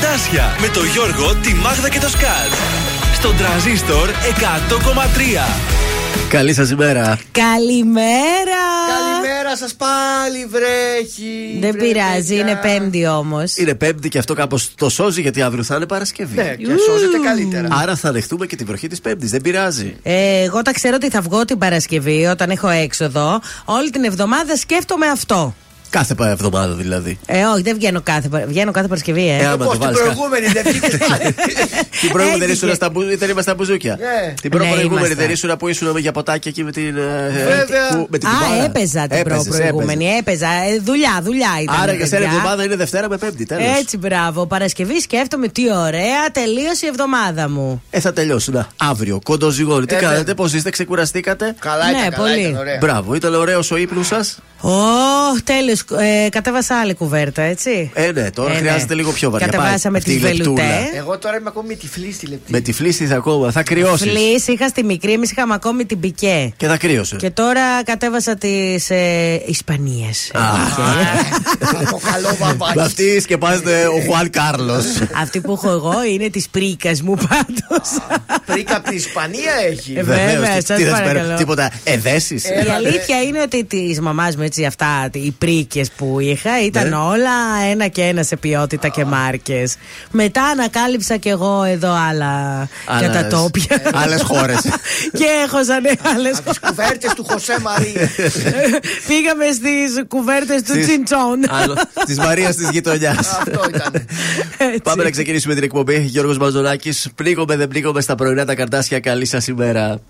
Καρτάσια με το Γιώργο, τη Μάγδα και το Σκάτ. Στον τραζίστορ 100,3. Καλή σας ημέρα. Καλημέρα. Καλημέρα σας πάλι, βρέχει. Δεν πειράζει, είναι Πέμπτη όμως. Είναι Πέμπτη και αυτό κάπως το σώζει γιατί αύριο θα είναι Παρασκευή. Ναι, και σώζεται καλύτερα. Άρα θα δεχτούμε και την βροχή της Πέμπτης. Δεν πειράζει. Ε, εγώ τα ξέρω ότι θα βγω την Παρασκευή όταν έχω έξοδο. Όλη την εβδομάδα σκέφτομαι αυτό. Κάθε εβδομάδα δηλαδή. Ε, όχι, δεν βγαίνω κάθε, βγαίνω κάθε Παρασκευή, ε. ε άμα την προηγούμενη δεν βγήκε Την προηγούμενη δεν ήσουν στα, δεν στα μπουζούκια. Ναι. Την προηγούμενη δεν ήσουν που ήσουν για ποτάκια εκεί με την. Ε, Βέβαια. Με την Α, έπαιζα την προηγούμενη. Έπαιζα. Ε, δουλειά, δουλειά ήταν. Άρα για σένα εβδομάδα είναι Δευτέρα με Πέμπτη, τέλος. Έτσι, μπράβο. Παρασκευή σκέφτομαι τι ωραία, τελείωσε η εβδομάδα μου. Ε, θα τελειώσουν. Αύριο, κοντοζυγόνι. Τι κάνετε, πώς είστε, ξεκουραστήκατε; Καλά, ήταν, ναι, πολύ. Μπράβο, ήταν ωραίος ο ύπνος σας. Ω, τέλο. Ε, κατέβασα άλλη κουβέρτα, έτσι. Ε, ναι, τώρα ε, χρειάζεται ναι. λίγο πιο βαριά. Κατεβάσαμε τη βελουτέ. Εγώ τώρα είμαι ακόμη με τη φλίστη λεπτή. Με τη φλίστη ακόμα, θα κρυώσεις. Φλίστη είχα στη μικρή, εμείς είχαμε ακόμη την πικέ. Και θα κρύωσε. Και τώρα κατέβασα τις ε, Ισπανίες. Το καλό βαμβάκι. Αυτή σκεπάζεται ο Χουάν Κάρλος. Αυτή που έχω εγώ είναι της πρίκας μου πάντως. Πρίκα από την Ισπανία έχει. Ε, βέβαια, σας παρακαλώ. Τίποτα εδέσει. Η αλήθεια είναι ότι της μαμάς μου έτσι αυτά, οι πρίκε που είχα ήταν ναι. όλα ένα και ένα σε ποιότητα και μάρκες. Μετά ανακάλυψα κι εγώ εδώ άλλα για τα τόπια. Άλλες χώρες. και έχω σαν άλλες χώρες. Τι κουβέρτες του Χωσέ Μαρία. Πήγαμε στις κουβέρτες του Τσιντσόν. Της Μαρίας της γειτονιάς. Αυτό ήταν. Πάμε να ξεκινήσουμε την εκπομπή. Γιώργος Μαζονάκη. Πλήγομαι, δεν πλήγομαι στα πρωινά τα καρτάσια. Καλή σας ημέρα.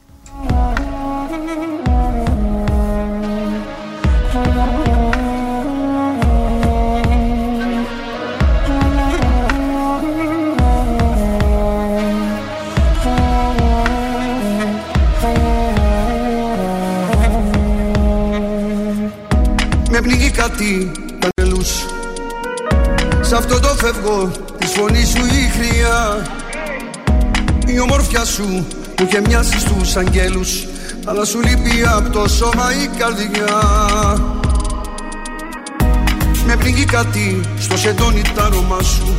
Κάτι κανελούς Σ' αυτό το φεύγω της φωνής σου η χρειά. Η ομορφιά σου που είχε μοιάσει στους αγγέλους Αλλά σου λείπει από το σώμα η καρδιά. Με πνίγει κάτι στο σεντόνι τα αρώμα σου.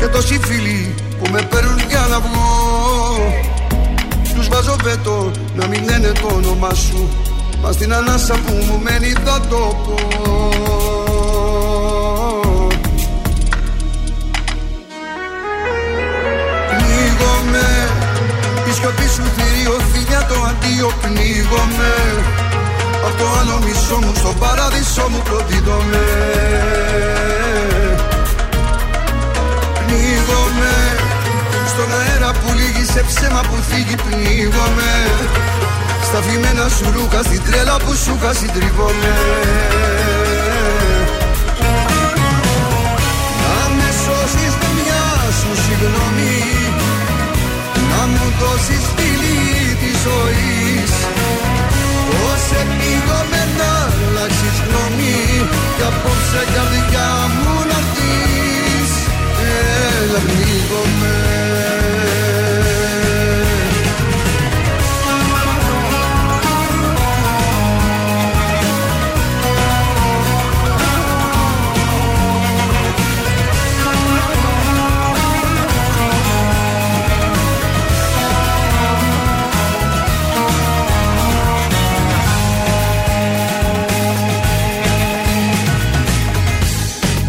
Και τόσοι φίλοι που με παίρνουν για να βγω. Τους βάζω πέτο να μην λένε το όνομά σου Μα στην ανάσα που μου μένει θα το πω. Πνίγομαι Η σιωπή σου θηρίο φιλιά το αντίο πνίγομαι. Απ' το άλλο μισό μου στο παράδεισο μου προδίδομαι. Πνίγομαι Στον αέρα που λύγει σε ψέμα που φύγει πνίγομαι στα φημένα σου ρούχα, στην τρέλα που σου είχα συντριβόμαι Να με σώσεις με μια σου συγγνώμη. Να μου δώσεις φίλη της ζωής. Πώς επίγομαι να αλλάξεις γνώμη. Κι απόψε καρδιά μου να έρθεις. Έλα πνίγομαι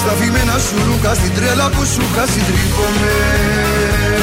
Στα φημένα σου ρούχα στην τρέλα που σου είχα συντρίβομαι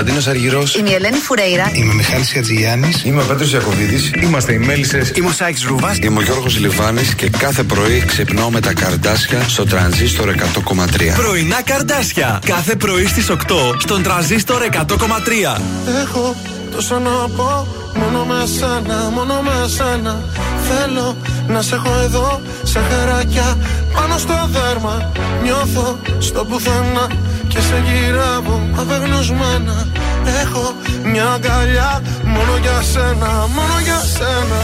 Κωνσταντίνος Αργυρός. Είμαι η Ελένη Φουρέιρα. Είμαι ο Μιχάλης Χατζηγιάννης. Είμαι ο Πέτρος Ιακοβίδη. Είμαστε οι Μέλισσες. Είμαι ο Σάιξ Ρούβα. Είμαι ο Γιώργος Λιβάνης και κάθε πρωί ξυπνάω με τα καρδάσια στο τρανζίστορ 100,3. Πρωινά καρδάσια. Κάθε πρωί στις 8 στον τραζίστορ 100,3. Έχω τόσα να πω Μόνο με σένα, μόνο με σένα Θέλω να σε έχω εδώ Σε χαράκια πάνω στο δέρμα Νιώθω στο πουθενά Και σε γυρεύω απεγνωσμένα. Έχω μια αγκαλιά Μόνο για σένα, μόνο για σένα.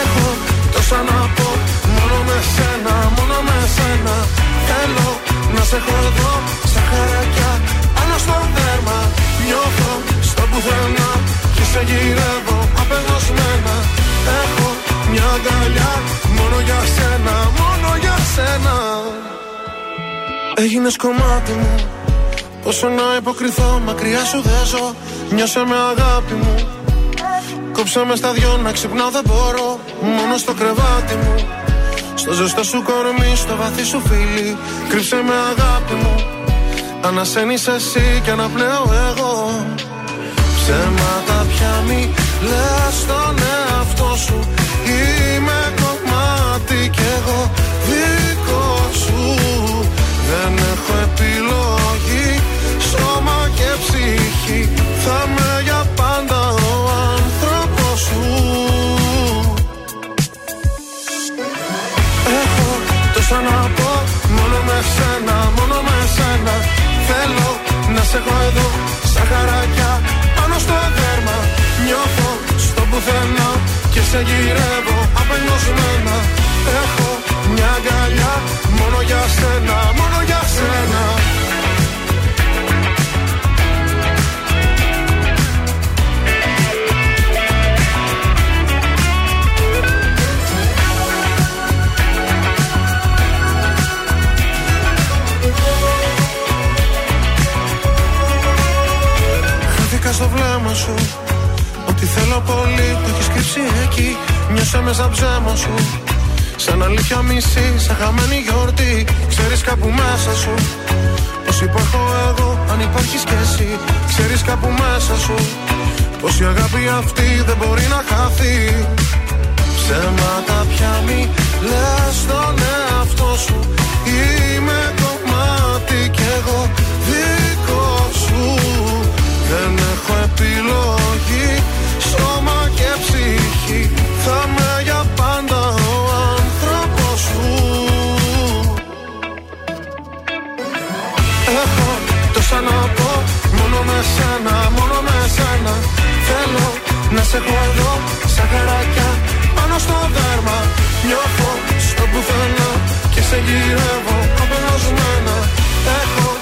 Έχω τόσα να πω Μόνο με σένα, μόνο με σένα. Θέλω να σε έχω εδώ Σε χαράκια πάνω στο δέρμα. Νιώθω στο πουθενά Και σε γυρεύω απεγνωσμένα. Έχω μια αγκαλιά Μόνο για σένα, μόνο για σένα. Έγινες κομμάτι μου Πόσο να υποκριθώ, μακριά σου δεν ζω. Νιώσε με αγάπη μου. Κόψε με στα δυο να ξυπνάω δεν μπορώ. Μόνο στο κρεβάτι μου. Στο ζεστό σου κορμί, στο βαθύ σου φίλι. Κρύψε με αγάπη μου. Ανασένεις εσύ και αναπνέω εγώ. Ψέματα πια μη λες στον εαυτό σου τόσα να πω Μόνο με σένα, μόνο με σένα. Θέλω να σε έχω εδώ Σαν χαράκια πάνω στο δέρμα. Νιώθω στο πουθενά Και σε γυρεύω απελπισμένα Έχω μια αγκαλιά Μόνο για σένα, μόνο για σένα Χάθηκα στο βλέμμα σου. Ότι θέλω πολύ το έχεις κρύψει εκεί. Νιώσα μέσα ψέμα σου. Σαν αλήθεια μισή, σαν χαμένη γιορτή. Ξέρεις κάπου μέσα σου. Πως υπάρχω εγώ, αν υπάρχεις κι εσύ Ξέρεις κάπου μέσα σου. Πως η αγάπη αυτή δεν μπορεί να χαθεί. Ψέματα πια μη λες στον εαυτό σου. Είμαι κομμάτι κι εγώ επιλογή. Σώμα και ψυχή Θα με για πάντα ο άνθρωπος σου Έχω τόσα να πω Μόνο με σένα, μόνο με σένα. Θέλω να σε έχω εδώ Σαν χαράκια πάνω στο δέρμα. Νιώθω στο πουθενά Και σε γυρεύω απελπισμένα Έχω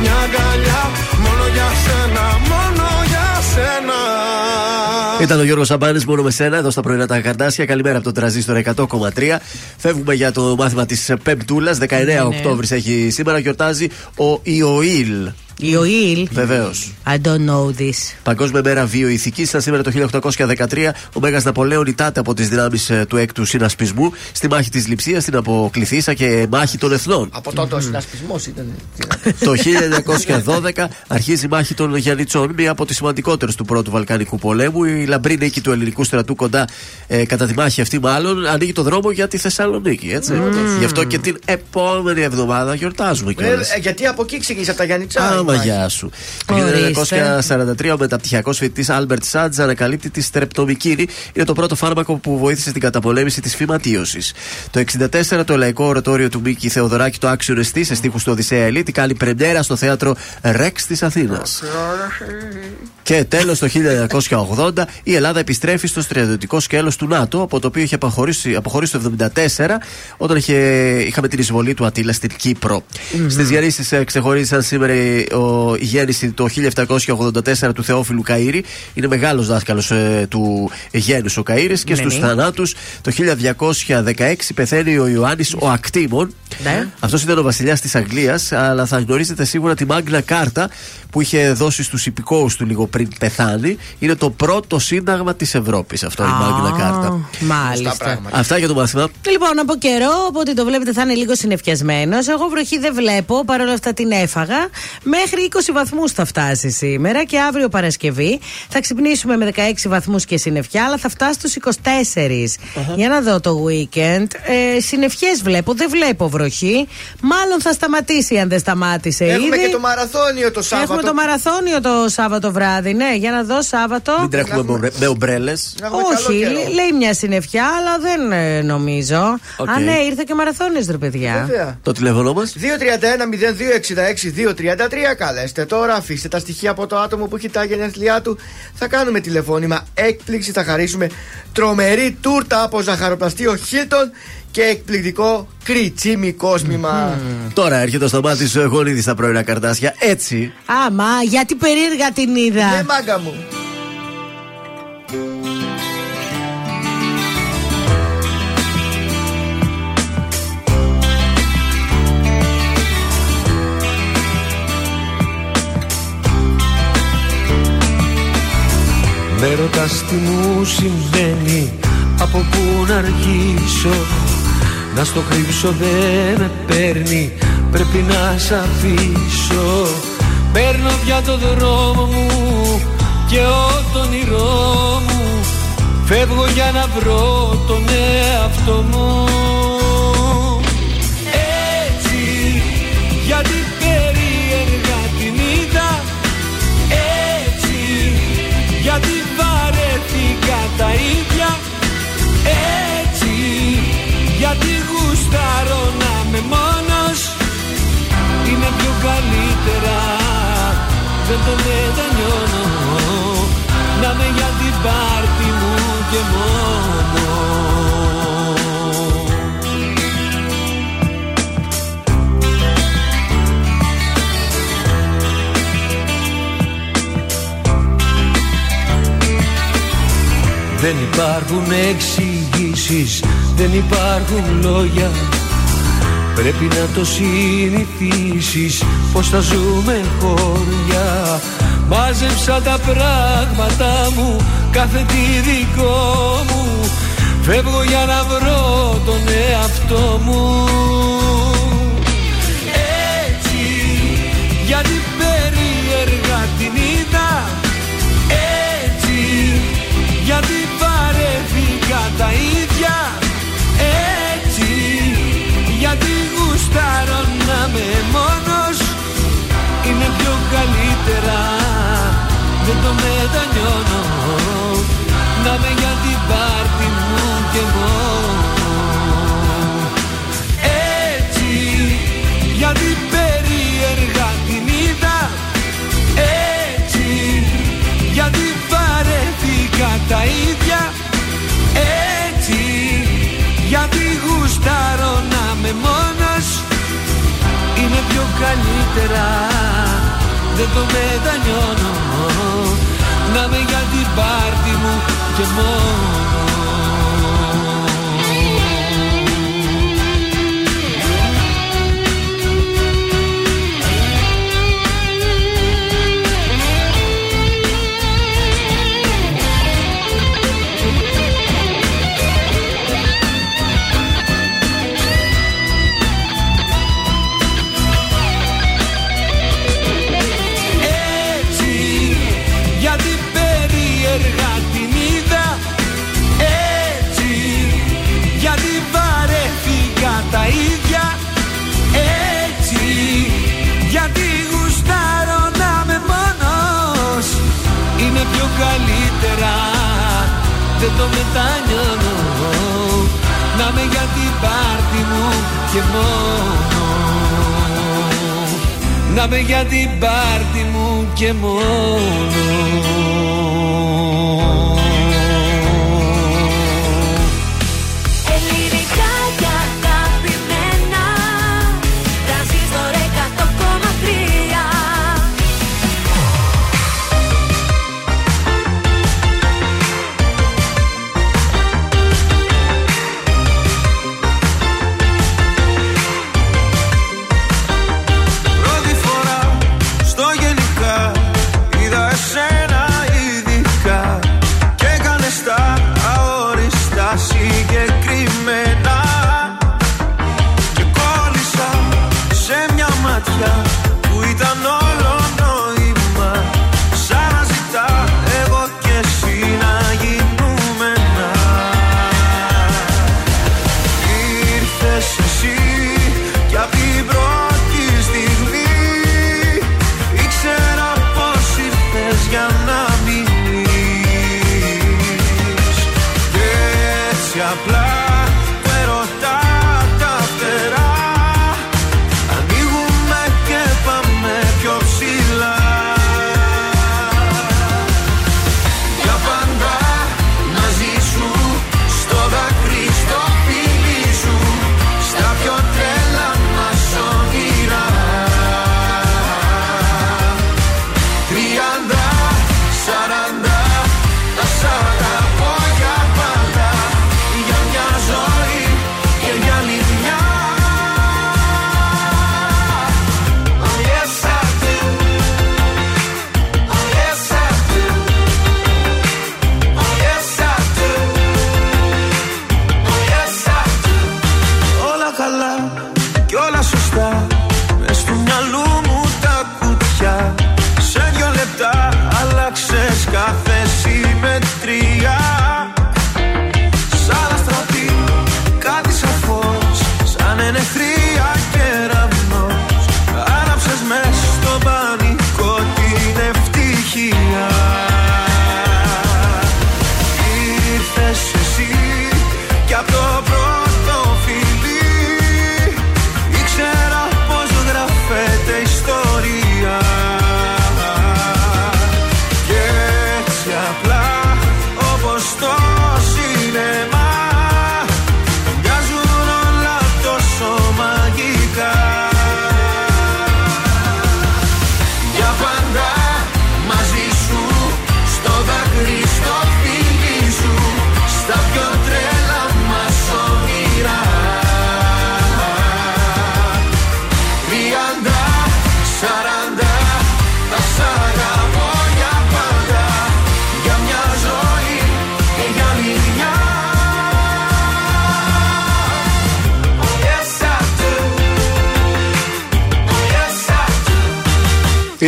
μια αγκαλιά Μόνο για σένα, μόνο για σένα Ήταν ο Γιώργος Σαμπάνης μόνο με σένα εδώ στα πρωινά τα καρτάσια. Καλημέρα από τον τραζίστρο 100,3. Φεύγουμε για το μάθημα της Πεμπτούλα. 19 ναι. Οκτώβρης έχει σήμερα. Γιορτάζει ο Ιωήλ. Ιωήλ. Βεβαίως. I don't know this. Παγκόσμια μέρα βιοειθικής ήταν σήμερα το 1813. Ο Μέγας Ναπολέον ητάται από τις δυνάμεις του έκτου συνασπισμού στη μάχη της Λιψίας, στην Αποκληθήσα και μάχη των Εθνών. Από τότε ο συνασπισμός ήταν. Το 1912 αρχίζει η μάχη των Γιαννιτσών, μία από τις σημαντικότερες του πρώτου Βαλκανικού πολέμου. Η λαμπρή νίκη του ελληνικού στρατού κοντά ε, κατά τη μάχη αυτή, μάλλον ανοίγει το δρόμο για τη Θεσσαλονίκη. Έτσι. Γι' αυτό και την επόμενη εβδομάδα γιορτάζουμε Ε, κιόλας. ε, γιατί από εκεί ξεκίνησε από τα Γιαννιτσά. Άμα μαγιά σου. Το 1943 ο μεταπτυχιακός φοιτητής Άλμπερτ Σατζ ανακαλύπτει τη στρεπτομυκίνη. Είναι το πρώτο φάρμακο που βοήθησε στην καταπολέμηση της φυματίωσης. Το 1964 το λαϊκό ορατόριο του Μίκη Θεοδωράκη, το Άξιον Εστί, σε στίχους του Οδυσσέα Ελύτη, κάνει πρεμιέρα στο θέατρο Ρεξ της Αθήνας. Και τέλος το 1980 η Ελλάδα επιστρέφει στο στρατιωτικό σκέλος του ΝΑΤΟ, από το οποίο είχε αποχωρήσει, αποχωρήσει το 1974, όταν είχε, είχαμε την εισβολή του Ατήλα στην Κύπρο. Mm-hmm. Στις διαρρήσει ε, ξεχωρίσαν σήμερα ο, η γέννηση το 1784 του Θεόφιλου Καΐρη. Είναι μεγάλος δάσκαλος ε, του γέννους ο Καΐρης. Και στους θανάτους το 1216 πεθαίνει ο Ιωάννης ο Ακτήμων. Ναι. Αυτός ήταν ο βασιλιάς της Αγγλίας, αλλά θα γνωρίζετε σίγουρα τη Μάγκλα Κάρτα που είχε δώσει στους υπηκόους του λίγο πριν πεθάνει. Είναι το πρώτο σύνταγμα της Ευρώπης αυτό, η Μάγκλα Κάρτα. Μάλιστα. Αυτά για το μάθημα. Λοιπόν, από καιρό, οπότε το βλέπετε θα είναι λίγο συνεφιασμένος. Εγώ βροχή δεν βλέπω, παρόλα αυτά την έφαγα. Μέχρι 20 βαθμούς θα φτάσει σήμερα και αύριο Παρασκευή θα ξυπνήσουμε με 16 βαθμούς και συννεφιά, αλλά θα φτάσει στους 24. Για να δω το weekend. Ε, συννεφιές βλέπω, δεν βλέπω βροχή. Μάλλον θα σταματήσει αν δεν σταμάτησε Έχουμε ήδη. και το μαραθώνιο το Σάββατο. Έχουμε το μαραθώνιο το Σάββατο βράδυ, ναι. Για να δω Σάββατο. Μην τρέχουμε με ομπρέλες. Όχι, λέει μια συννεφιά, αλλά δεν ε, νομίζω. Okay. Α, ναι, ήρθε και μαραθώνιος, ρε παιδιά. Βέβαια. Το τηλέφωνο μας; 231-0266-233. Καλέστε τώρα, αφήστε τα στοιχεία από το άτομο που έχει τα γενέθλιά του. Θα κάνουμε τηλεφώνημα έκπληξη, θα χαρίσουμε τρομερή τούρτα από ζαχαροπλαστείο Χίλτον και εκπληκτικό κριτσίμι κόσμημα. Τώρα έρχεται ο σταμάτη ο Γονίδη στα πρωινά καρτάσια. Έτσι. Άμα, γιατί περίεργα την είδα. Ναι, μάγκα μου. Με ρωτάς τι μου συμβαίνει Από πού να αρχίσω Να στο κρύψω δεν με παίρνει Πρέπει να σ' αφήσω. Παίρνω πια το δρόμο μου Και ο όνειρό μου. Φεύγω για να βρω τον εαυτό μου γιατί γουστάρω να είμαι μόνος. Είναι πιο καλύτερα δεν το μετανιώνω. Να με για την πάρτι μου και μόνο Δεν υπάρχουν εξηγήσεις, δεν υπάρχουν λόγια. Πρέπει να το συνηθίσεις πως θα ζούμε χώρια. Μάζεψα τα πράγματα μου, κάθε τι δικό μου. Φεύγω για να βρω τον εαυτό μου. Έτσι, γιατί περίεργα την είδα. Έτσι, γιατί βαρέθηκα τα ίδια Έτσι, γιατί γουστάρω να είμαι μόνος Είναι πιο καλύτερα, δεν το μετανιώνω. Να με για την πάρτι μου και μόνο. Έτσι, γιατί περίεργα την είδα. Έτσι, γιατί βαρέθηκα τα ίδια να είμαι μόνος Είναι πιο καλύτερα. Δεν το μετανιώνω. Να με για την πάρτι μου και μόνο δεν το μετανιώνω Να με για την πάρτι μου και μόνο. Να με για την πάρτι μου και μόνο.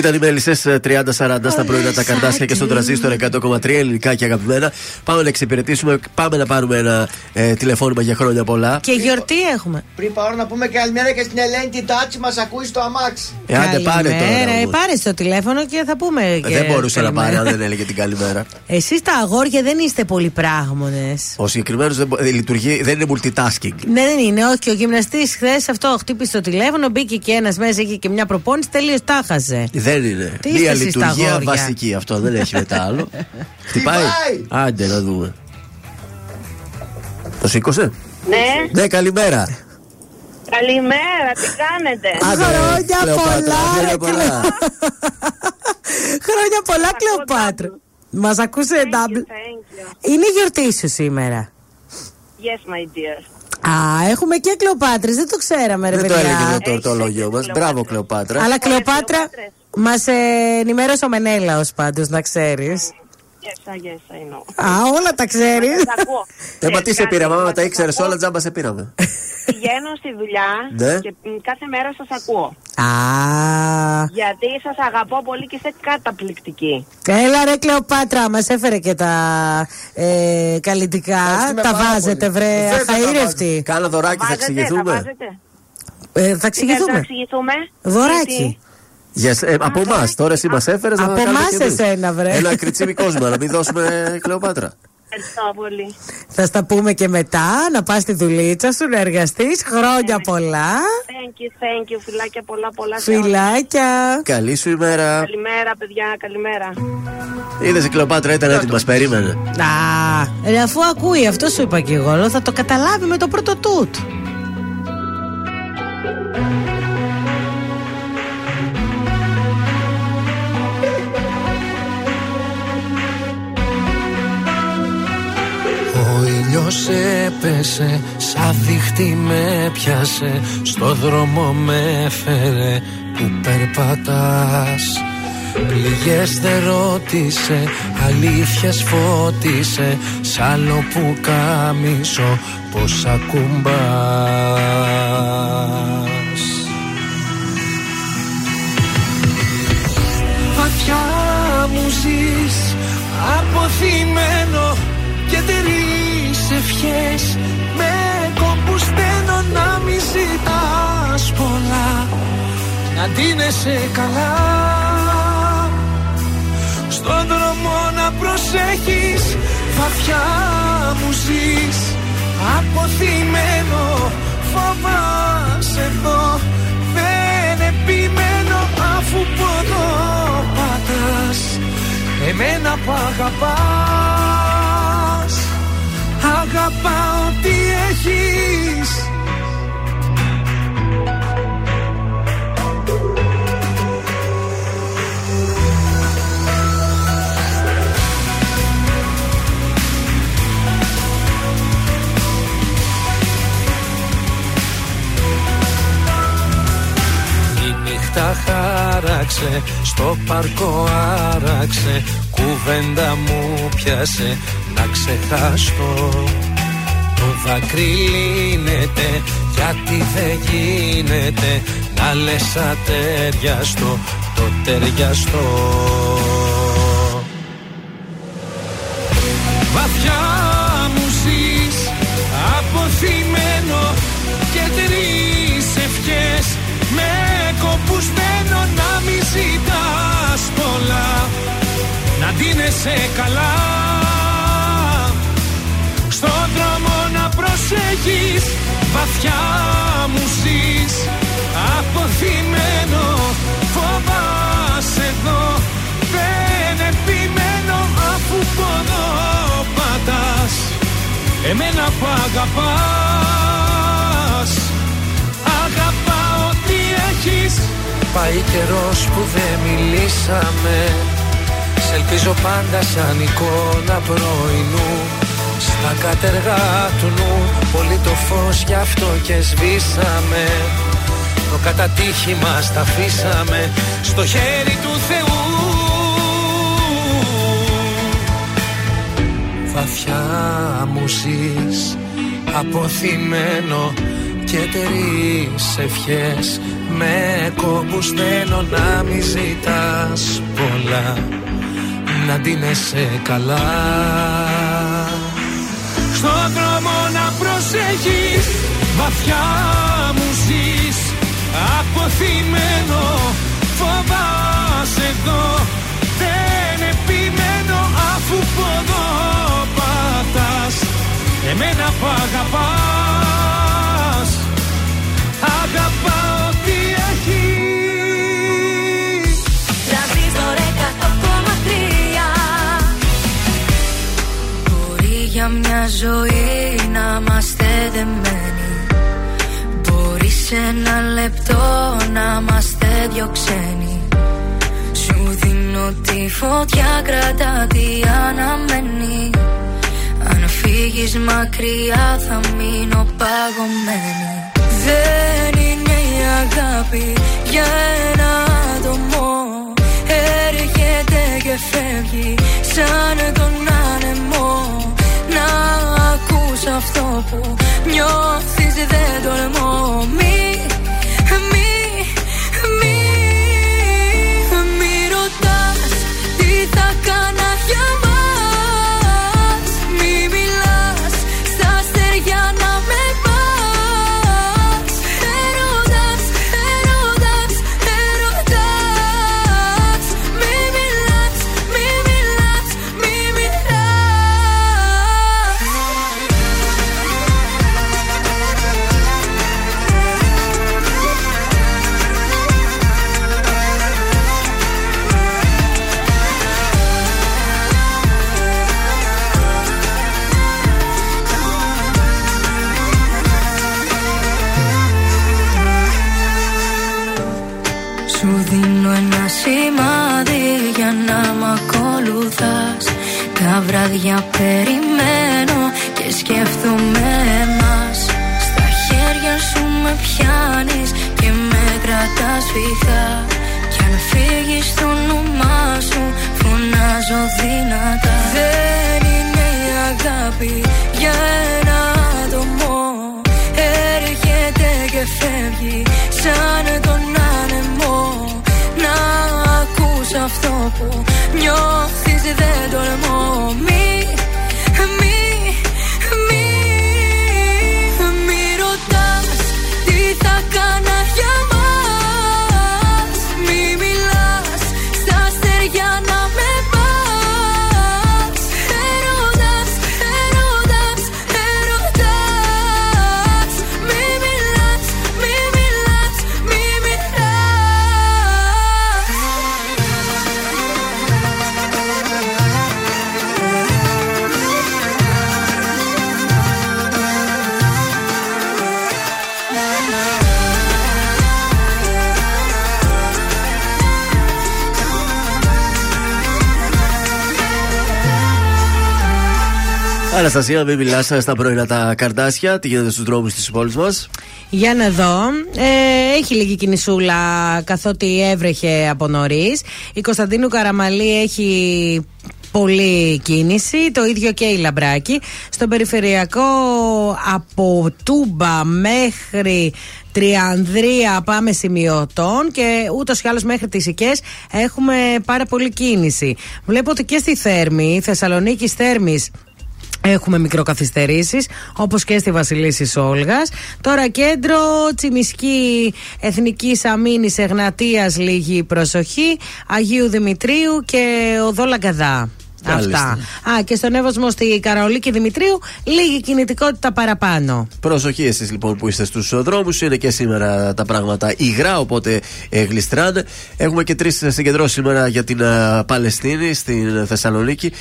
Ήταν οι μέλισσε 30-40 στα πρωινά τα καρδάσια και στον τραζίστορ 100,3 ελληνικά και αγαπημένα. Πάμε να εξυπηρετήσουμε, πάμε να πάρουμε ένα ε, τηλεφώνημα για χρόνια πολλά. Και γιορτή έχουμε. Πριν πάω να πούμε καλημέρα και στην Ελένη την τάτσι μας ακούει στο αμάξι. Ε, άντε πάρε τώρα. Καλημέρα. Ε, όμως. πάρε το τηλέφωνο και θα πούμε. Ε, και δεν μπορούσε να καλημέρα. πάρει αν δεν έλεγε την καλημέρα. Εσείς τα αγόρια δεν είστε πολύ πράγμονε. Ο συγκεκριμένος δεν, μπο- ε, λειτουργεί, δεν είναι multitasking. Ναι, δεν είναι. Όχι, ο γυμναστής χθες αυτό χτύπησε το τηλέφωνο, μπήκε και ένας μέσα, είχε και μια προπόνηση, τελείως τα χάσε. Δεν είναι. Τι Μία είστε εσείς τα λειτουργία αγόρια; βασική. Αυτό δεν έχει μετά άλλο. Χτυπάει. Άντε να δούμε. Το σήκωσε; Ναι, Ναι, καλημέρα. Καλημέρα, τι κάνετε; Άντε, Χρόνια Κλεοπάτρα, πολλά, χρόνια ρε, πολλά. Χρόνια πολλά, Κλεοπάτρα. Μας ακούσε Thank you, double. thank you. Είναι η γιορτή σου σήμερα. Yes, my dear. Α, έχουμε και Κλεοπάτρες, δεν το ξέραμε, ρε Δεν το παιδιά. έλεγε το ορτολόγιο μας. Μπράβο, Κλεοπάτρα. Αλλά Κλεοπάτρα, μας ενημέρωσε ο Μενέλαος πάντως, να ξέρεις. Yes, I, yes, I know. Α, όλα τα ξέρεις. Τα ακούω. Ε, μα τι σε Ξέρεις πήραμε, κάτι, άμα τα σας ήξερες ακούω. όλα, τζάμπα σε πήραμε. Πηγαίνω στη δουλειά Ναι. και μ, κάθε μέρα σας ακούω. Α, Γιατί σας αγαπώ πολύ και είστε καταπληκτικοί. έλα ρε Κλεοπάτρα, μας έφερε και τα ε, καλλιτικά. Ευχαριστούμε Τα πάρα βάζετε, πολύ. βρε, Βέβαια τα αχαήρευτοι. Κάνα δωράκι, θα Βάζετε, θα εξηγηθούμε. βάζετε. Ε, θα Τι θέλετε να εξηγηθούμε. εξηγηθούμε. Δωράκι. Yes, ε, από εμάς, τώρα εσύ μας έφερες να Από κάνουμε εμάς κι εμείς. εσένα, βρε. Ένα κριτσίμι κόσμο, να μην δώσουμε Κλεοπάτρα. Ευχαριστώ πολύ. Θα στα πούμε και μετά, να πας στη δουλίτσα σου, να εργαστείς. Χρόνια πολλά. Thank you, thank you. Φιλάκια πολλά, πολλά. σε όλους. Φιλάκια. Καλή σου ημέρα. Καλημέρα, παιδιά, καλημέρα. Είδες η Κλεοπάτρα ήταν έτοιμη, μας περίμενε. Α, ρε, αφού ακούει, αυτό σου είπα και εγώ, λέω, θα το καταλάβει με το πρώτο τούτ. Ο ήλιος έπεσε, σαν δίχτυ με πιάσε Στο δρόμο με έφερε που περπατάς. Πληγές δεν ρώτησε, αλήθειες φώτισε Σ' άλλο που κάμισο πως ακουμπάς αποθυμένο φοβάσαι εδώ. Δεν επιμένω αφού πονώ πατάς. Εμένα που αγαπάς αγαπάω τι έχεις νύχτα χάραξε, στο παρκό άραξε Κουβέντα μου πιάσε να ξεχάσω Το δάκρυ λύνεται γιατί δεν γίνεται Να λες ατέριαστο το ταιριαστό μη ζητάς πολλά να ντύνεσαι καλά. Στον δρόμο να προσέχεις βαθιά μου ζεις. Αποθυμένο φοβάσαι εδώ. Δεν επιμένω αφού πονώ πατάς. Εμένα που αγαπάς. Αγαπάω τι έχεις Πάει καιρός που δεν μιλήσαμε. Σ' ελπίζω πάντα σαν εικόνα πρωινού. Στα κατεργά του νου Πολύ το φως γι' αυτό και σβήσαμε. Το κατατύχη μας τα αφήσαμε Στο χέρι του Θεού. Βαθιά μου ζεις Αποθυμένο και τρεις ευχές. Με κόμπους θέλω να μη ζητάς πολλά. Να ντύνεσαι καλά. Στον δρόμο να προσέχεις Βαθιά μου ζεις. Αποθυμένο Φοβάσαι εδώ. Δεν επιμένω αφού ποδό πατάς. Εμένα που αγαπάς Αγαπάω τι έχεις. Τρανζίστορ 100,3 Μπορεί για μια ζωή να είμαστε δεμένοι. Μπορεί σε ένα λεπτό να είμαστε δυο ξένοι. Σου δίνω τη φωτιά κρατά τι αναμένει Αν φύγεις μακριά θα μείνω παγωμένη Δεν είναι η αγάπη για ένα άτομο. Έρχεται και φεύγει σαν τον άνεμο. Να ακούς αυτό που νιώθεις δεν τολμώ κρατάς φυγά Κι αν φύγεις το όνομά σου φωνάζω δυνατά. Δεν είναι η αγάπη για ένα άτομο. Έρχεται και φεύγει σαν τον άνεμο. Να ακούς αυτό που νιώθεις δεν τολμώ Αναστασία, μην μιλάς στα πρωινά τα καρδάσια. Τι γίνεται στους δρόμους της πόλης μας; Για να δω. Ε, έχει λίγη κινησούλα καθότι έβρεχε από νωρίς. Η Κωνσταντίνου Καραμαλή έχει πολλή κίνηση. Το ίδιο και η Λαμπράκη. Στον περιφερειακό από Τούμπα μέχρι Τριανδρία πάμε σημειωτών και ούτως ή άλλως μέχρι τις Ικές έχουμε πάρα πολλή κίνηση. Βλέπω ότι και στη Θέρμη, Θεσσαλονίκης Θέρμης Έχουμε μικροκαθυστερήσεις όπως και στη Βασιλίση Όλγας. Τώρα κέντρο Τσιμισκή Εθνικής Αμήνης Εγνατίας λίγη προσοχή. Αγίου Δημητρίου και Οδό Λαγκαδά. Μάλιστα. Αυτά. Α, και στον Εύωσμο στη Καραολίκη Δημητρίου λίγη κινητικότητα παραπάνω. Προσοχή εσείς λοιπόν που είστε στους δρόμους. Είναι και σήμερα τα πράγματα υγρά, οπότε ε, γλιστράνε. Έχουμε και τρεις συγκεντρώσει σήμερα για την ε, Παλαιστίνη στην Θεσσαλονίκη.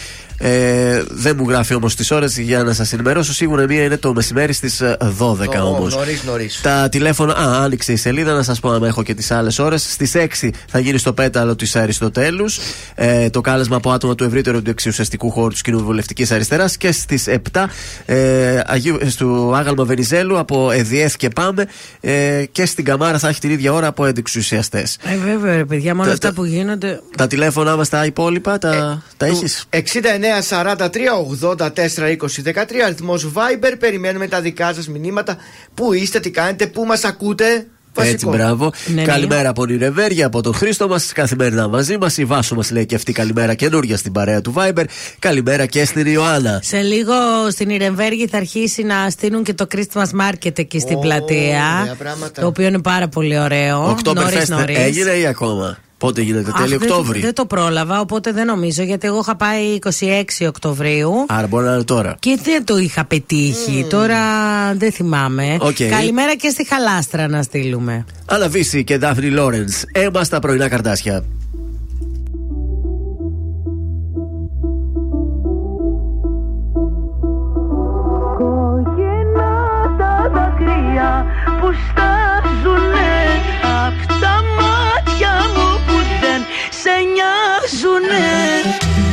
Ε, δεν μου γράφει όμως τις ώρες για να σας ενημερώσω. Σίγουρα μία είναι το μεσημέρι στις 12 όμως. Νωρίς, νωρίς. Τα τηλέφωνα. Α, άνοιξε η σελίδα να σας πω αν έχω και τις άλλες ώρες. Στις 6 θα γίνει στο πέταλο της Αριστοτέλους ε, το κάλεσμα από άτομα του ευρύτερου του εξουσιαστικού χώρου της Κοινοβουλευτικής Αριστεράς. Και στις 7 ε, Αγίου, στο άγαλμα Βενιζέλου από ΕΔΙΕΘ και Πάμε. Ε, και στην Καμάρα θα έχει την ίδια ώρα από εντεξουσιαστέ. Ε, βέβαια, ρε παιδιά, μόνο Τα- αυτά τα- που γίνονται. Τα τηλέφωνα μας τα υπόλοιπα τα, τα έχεις; 69 43 84 20 13 αριθμός Viber. Περιμένουμε τα δικά σας μηνύματα. Πού είστε, τι κάνετε, πού μας ακούτε; Έτσι, Βασικό. μπράβο. Ναι, ναι. καλημέρα από την Ρεβέρια, από τον Χρήστο μας, καθημερινά μαζί μας. Η Βάσο μας λέει και αυτή καλημέρα καινούργια στην παρέα του Viber. Καλημέρα και στην Ιωάννα. Σε λίγο στη Νυρεμβέργη θα αρχίσει να στείλουν και το Christmas Market εκεί στην Ω, πλατεία. ωραία πράγματα. Το οποίο είναι πάρα πολύ ωραίο. Νωρίς, Oktoberfest νωρίς. έγινε ή ακόμα; Πότε γίνεται, Αχ, τέλειο δεν το- Οκτώβρη; Δεν το πρόλαβα, οπότε δεν νομίζω, γιατί εγώ είχα πάει 26 Οκτωβρίου. Άρα μπορεί να είναι τώρα. Και δεν το είχα πετύχει. Τώρα δεν θυμάμαι. Οκ. Καλημέρα και στη Χαλάστρα να στείλουμε. Αναβίση και Δάφνη Λόρενς. Έμα στα πρωινά καρντάσια. Κόκκινα τα δάκρυα που στάζουνε νοιάζουνε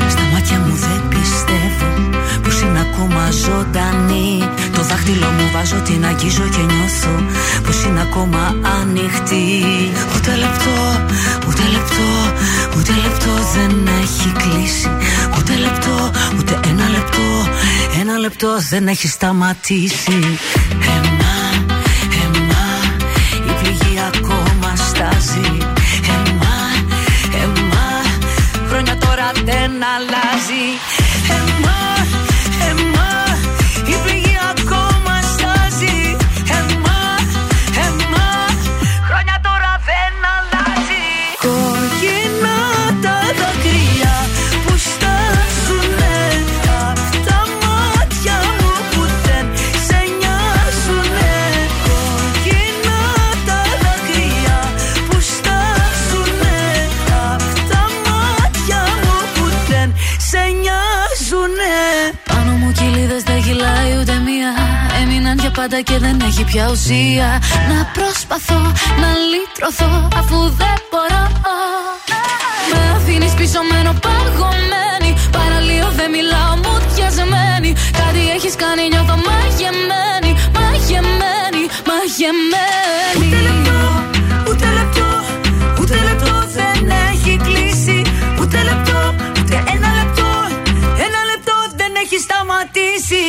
Στα μάτια μου δεν πιστεύω πως είναι ακόμα ζωντανή. Το δάχτυλο μου βάζω, την αγγίζω και νιώθω πως είναι ακόμα ανοιχτή. Ούτε λεπτό, ούτε λεπτό, ούτε λεπτό δεν έχει κλείσει. Ούτε λεπτό, ούτε ένα λεπτό, ένα λεπτό δεν έχει σταματήσει. Εμάς, χρόνια τώρα δεν αλλάζει πάντα και δεν έχει πια ουσία. Να προσπαθώ να λύτρωθώ αφού δεν μπορώ. Με αφήνεις πίσω μένω παγωμένη. Παραλίω δεν δεν μιλάω μου διασμένη Κάτι έχεις κάνει νιώθω μαγεμένη Μαγεμένη, μαγεμένη. Ούτε λεπτό, ούτε λεπτό, ούτε λεπτό δεν έχει κλείσει. Ούτε λεπτό, ούτε ένα λεπτό, ένα λεπτό δεν έχει σταματήσει.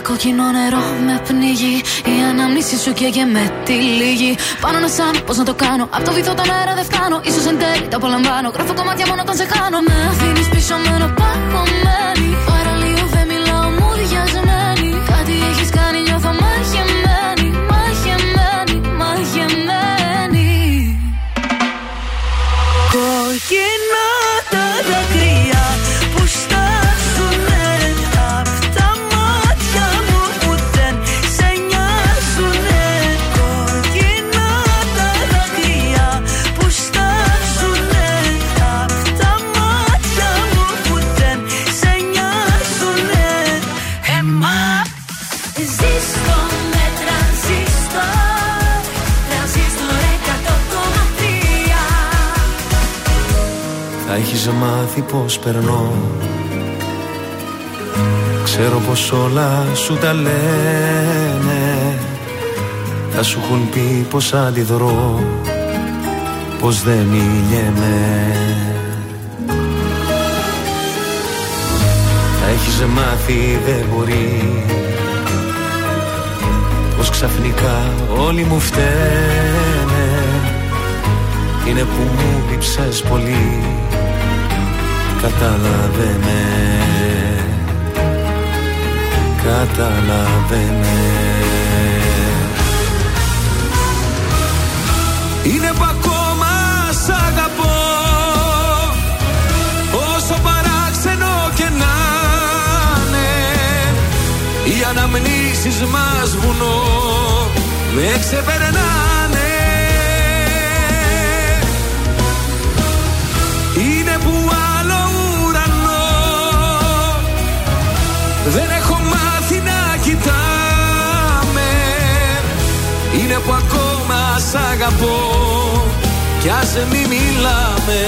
Κόκκινο νερό με πνίγει. Η αναμνήση σου καίγε με τη λίγη Πάνω να σαν, πώς να το κάνω. Απ' το βυθό τα νερά δεν φτάνω. Ίσως εν τέλει τα απολαμβάνω. Γράφω κομμάτια μόνο όταν σε χάνω. Με αφήνεις πίσω μένω παγωμένη έχεις μάθει πως περνώ. Ξέρω πως όλα σου τα λένε. Θα σου έχουν πει πως αντιδρώ Πως δεν μιλιέμαι Θα έχεις μάθει δεν μπορεί. Πως ξαφνικά όλοι μου φταίνε. Είναι που μου λείψες πολύ Κατάλαβε με Κατάλαβε με Είναι που ακόμα σ' αγαπώ. Όσο παράξενο και να είναι Οι αναμνήσεις μας βουνό. Με ξεπερνάνε Δεν έχω μάθει να κοιτάμε. Είναι που ακόμα σ' αγαπώ. Κι ας μη μιλάμε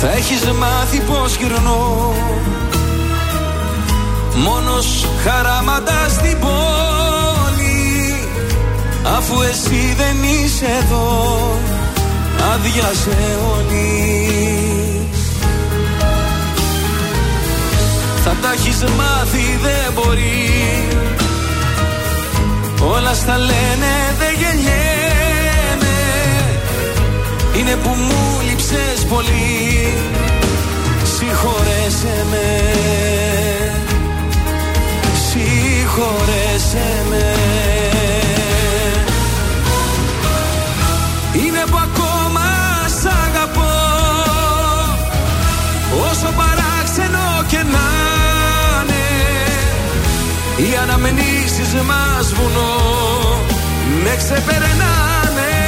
Θα έχεις μάθει πως γυρνώ. Μόνος χαράματα στην πόλη Αφού εσύ δεν είσαι εδώ. Άδειασε όλης. Θα τα έχεις μάθει δεν μπορεί. Όλα στα λένε δεν γελιέμαι. Είναι που μου λείψες πολύ. Συγχωρέσαι με. Συγχωρέσαι με. Είναι που ακόμα σ' αγαπώ. Όσο παράξενο και να είναι Οι αναμνήσεις μας βουνό Με ξεπερνάνε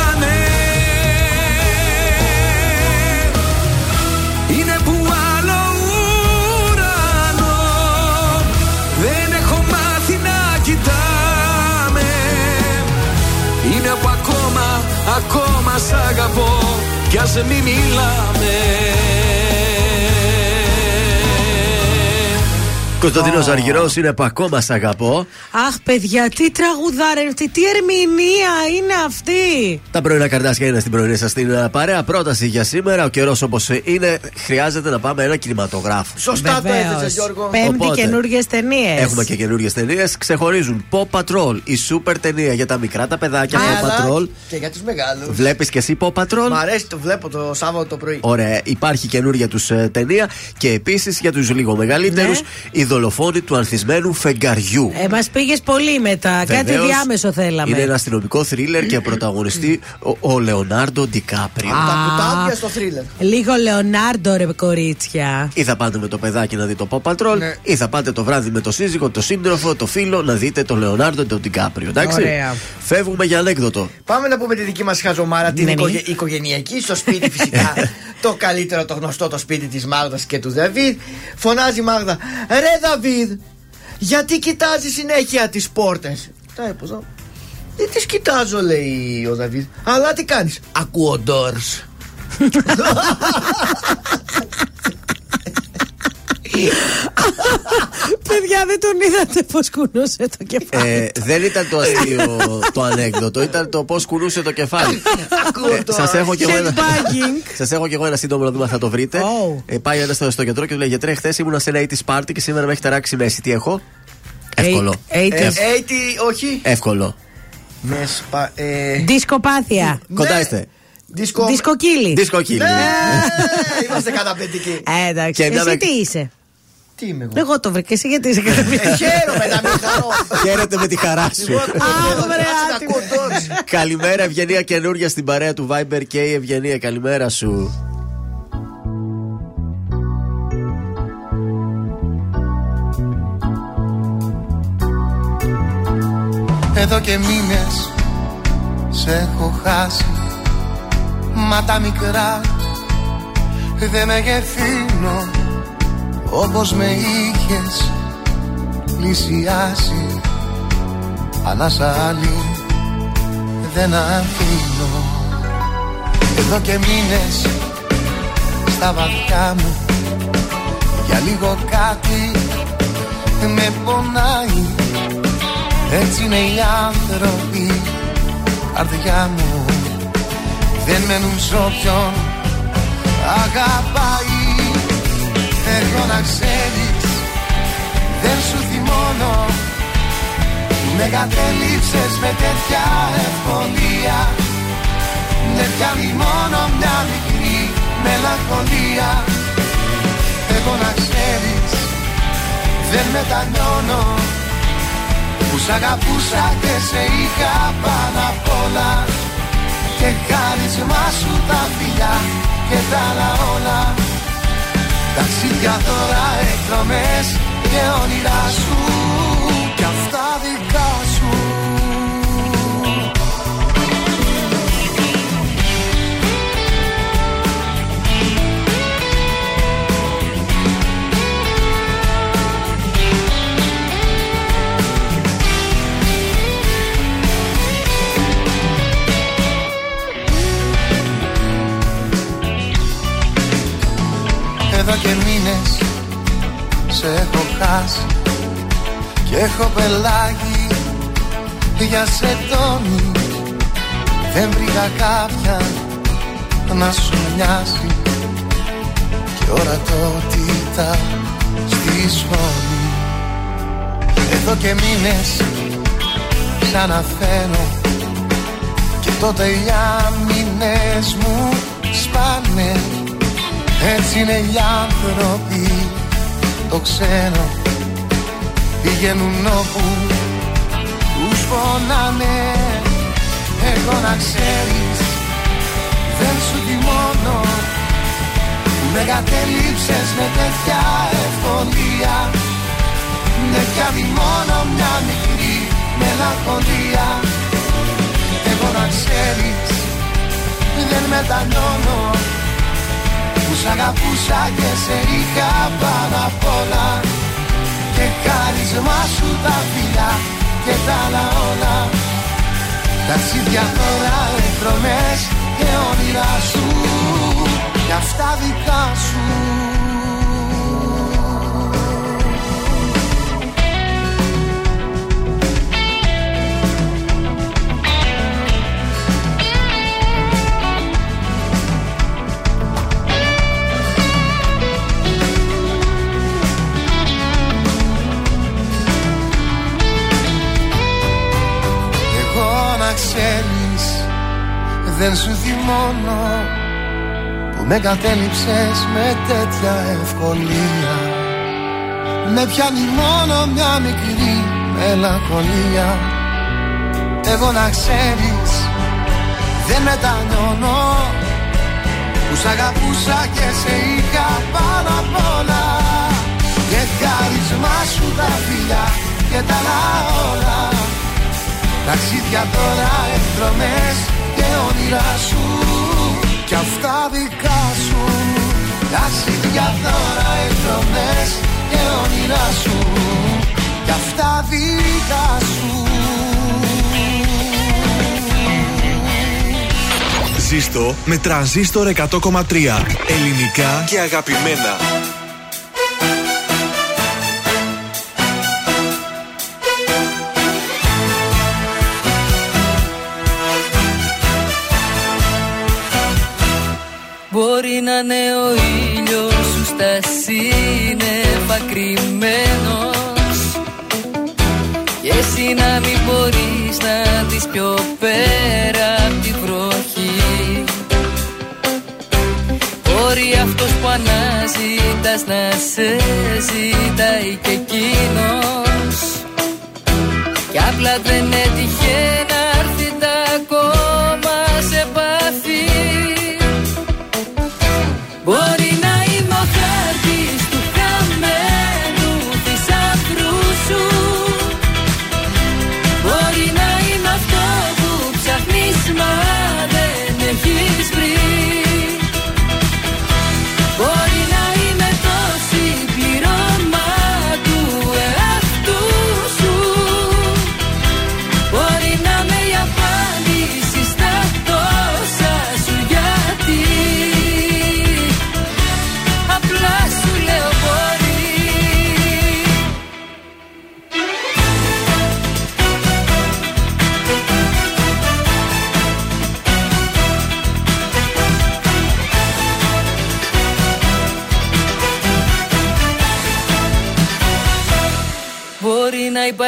ακόμα, ακόμα σ' αγαπώ Κι ας μη μιλάμε Κωνσταντίνος Αργυρός είναι που ακόμα σ' αγαπώ. Αχ, παιδιά, τι τραγουδάρε αυτή, τι ερμηνεία είναι αυτή. Τα πρωινά καρτάσια είναι στην πρωινή σας την ε, παρέα. Πρόταση για σήμερα. Ο καιρός όπως είναι, χρειάζεται να πάμε ένα κινηματογράφο. Σωστά το Βεβαίως. έθεσε, Γιώργο. Πέμπτη Οπότε, καινούργιες ταινίες. Έχουμε και καινούριε ταινίες. Ξεχωρίζουν Pop Patrol, η σούπερ ταινία για τα μικρά τα παιδάκια. Pop Patrol. Και για τους μεγάλους. Βλέπεις και εσύ Pop Patrol; Μ' αρέσει, το βλέπω το Σάββατο το πρωί. Ωραία, υπάρχει καινούρια τους ε, ταινία και επίσης για τους λίγο μεγαλύτερους Ναι. η δολοφόνη του ανθισμένου φεγγαριού. Ε, Μας πήγες πολύ μετά. Κάτι Βεβαίως, διάμεσο θέλαμε. Είναι ένα αστυνομικό θρίλερ και πρωταγωνιστή ο, ο Λεωνάρντο Ντικάπριο. Τα κουτάπια στο θρίλερ. Λίγο Λεωνάρντο, ρε κορίτσια. Ή θα πάτε με το παιδάκι να δείτε το Pop Patrol, Ναι. ή θα πάτε το βράδυ με το σύζυγο, το σύντροφο, το φίλο να δείτε το Λεωνάρντο τον Ντικάπριο. Εντάξει; Ωραία. Φεύγουμε για ανέκδοτο. Πάμε να πούμε τη δική μας χαζομάρα, την Ναι, ναι. οικογε- οικογενειακή στο σπίτι φυσικά. το καλύτερο, το γνωστό το σπίτι της Μάγδας και του Δαβίδ. Φωνάζει η Μάγδα, Ρε Δαβίδ, γιατί κοιτάζει συνέχεια τις πόρτες; Τα έπωζα. Δεν τις κοιτάζω, λέει ο Δαβίδ. Αλλά τι κάνεις; Ακούω ντόρς. Παιδιά, δεν τον είδατε πώς κουνούσε το κεφάλι. Ε, δεν ήταν το αστείο το ανέκδοτο, ήταν το πώς κουνούσε το κεφάλι. Ακούω ντόρς. Σας έχω, κι εγώ ένα- Headbanging. σας έχω κι εγώ ένα σύντομο να δούμε αν θα το βρείτε. Oh. Ε, πάει ένας στο, στο κεντρό και του λέει: Γιατρέ, χθες ήμουν σε ένα 80's party και σήμερα με έχει ταράξει η μέση. Τι έχω; Εύκολο. Ε, Ε, 80s. ε, τι, όχι. Εύκολο. Με σπα. Ε, Δισκοπάθεια. Κοντά ναι. είστε. Δίσκο. Δισκοκύλι. Δίσκο Ναι, είμαστε καταπληκτικοί. Ε, εντάξει. Και μια Εσύ με- τι είσαι; Τι είμαι εγώ; Εγώ το βρήκα. Εσύ γιατί είσαι Ε, καταπληκτικό. χαίρομαι να μην χαρώ. Χαίρετε με τη χαρά σου. Α, βρε, Να άτιμο. ακούω ντόρς. Καλημέρα, Ευγενία καινούρια στην παρέα του Viber και η Ευγενία. Καλημέρα σου. Εδώ και μήνες σε έχω χάσει Μα τα μικρά δεν μεγεθύνω Όπως με είχες πλησιάσει Ανάσα άλλη δεν αφήνω. Εδώ και μήνες στα βαθιά μου Για λίγο κάτι με πονάει. Έτσι είναι οι άνθρωποι Καρδιά μου. Δεν μένουν σ' όποιον Αγαπάει Εγώ να ξέρεις. Δεν σου θυμώνω. Με κατέληψες με τέτοια ευκολία. Με πιάνει μόνο μια μικρή μελαγχολία. Εγώ να ξέρεις. Δεν μετανιώνω. Που σ' αγαπούσα και σε είχα πάνω απ' όλα. Και χάρισμά σου τα φιλιά και τα άλλα όλα Ταξίδια τώρα εκδρομές και όνειρά σου Εδώ και μήνες. Σε έχω χάσει Και έχω πελάγει. Για σετόνι Δεν βρήκα κάποια να σου μοιάζει Και ορατότητα στη σχόλη Εδώ και μήνες ξαναφαίνω Και τότε οι άμυνες μου σπάνε έτσι είναι οι άνθρωποι, το ξέρω. Πηγαίνουν όπου τους φωνάνε Εγώ να ξέρεις, δεν σου θυμώνω. Που με κατέληψες με τέτοια ευκολία. Με πιάνει μόνο μια μικρή μελαγχολία. Εγώ να ξέρεις δεν μετανιώνω Που σ' αγαπούσα και σε είχα πάνω απ' όλα. Και χάρισμα σου τα φιλιά και τα άλλα όλα. Ταξίδια τώρα εκδρομές και όνειρά σου. Κι αυτά δικά σου ξέρεις δεν σου θυμώνω που με κατέληψες με τέτοια ευκολία. Με πιάνει μόνο μια μικρή μελαγχολία. Εγώ να ξέρεις δεν μετανιώνω. Που σ' αγαπούσα και σε είχα πάνω απ' όλα. Και χάρισμά σου τα φιλιά και τα άλλα όλα Ταξίδια τώρα εκδρομές και όνειρά σου Κι αυτά δικά σου Ταξίδια τώρα εκδρομές και όνειρά σου Κι αυτά δικά σου Ζήστο με τρανζίστορ 100,3. Ελληνικά και αγαπημένα. Μπορεί να είναι ο ήλιος σου στα σύννεφα κρυμμένος. Και εσύ να μην μπορείς να δεις πιο πέρα απ' τη βροχή. Μπορεί αυτός που αναζητάς να σε ζητάει και εκείνος. Κι απλά δεν έτυχε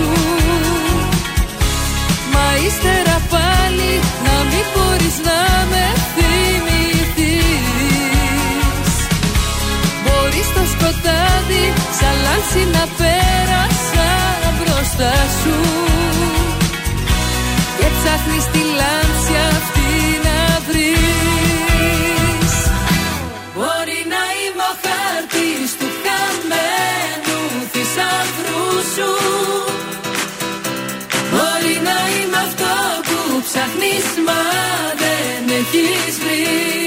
σου. Μα ύστερα πάλι να μην μπορείς να με θυμηθείς. Μπορείς στο σκοτάδι σαν λάμψη να πέρασα μπροστά σου. Και ψάχνεις τη λάμψη αυτή μα δεν έχεις βρει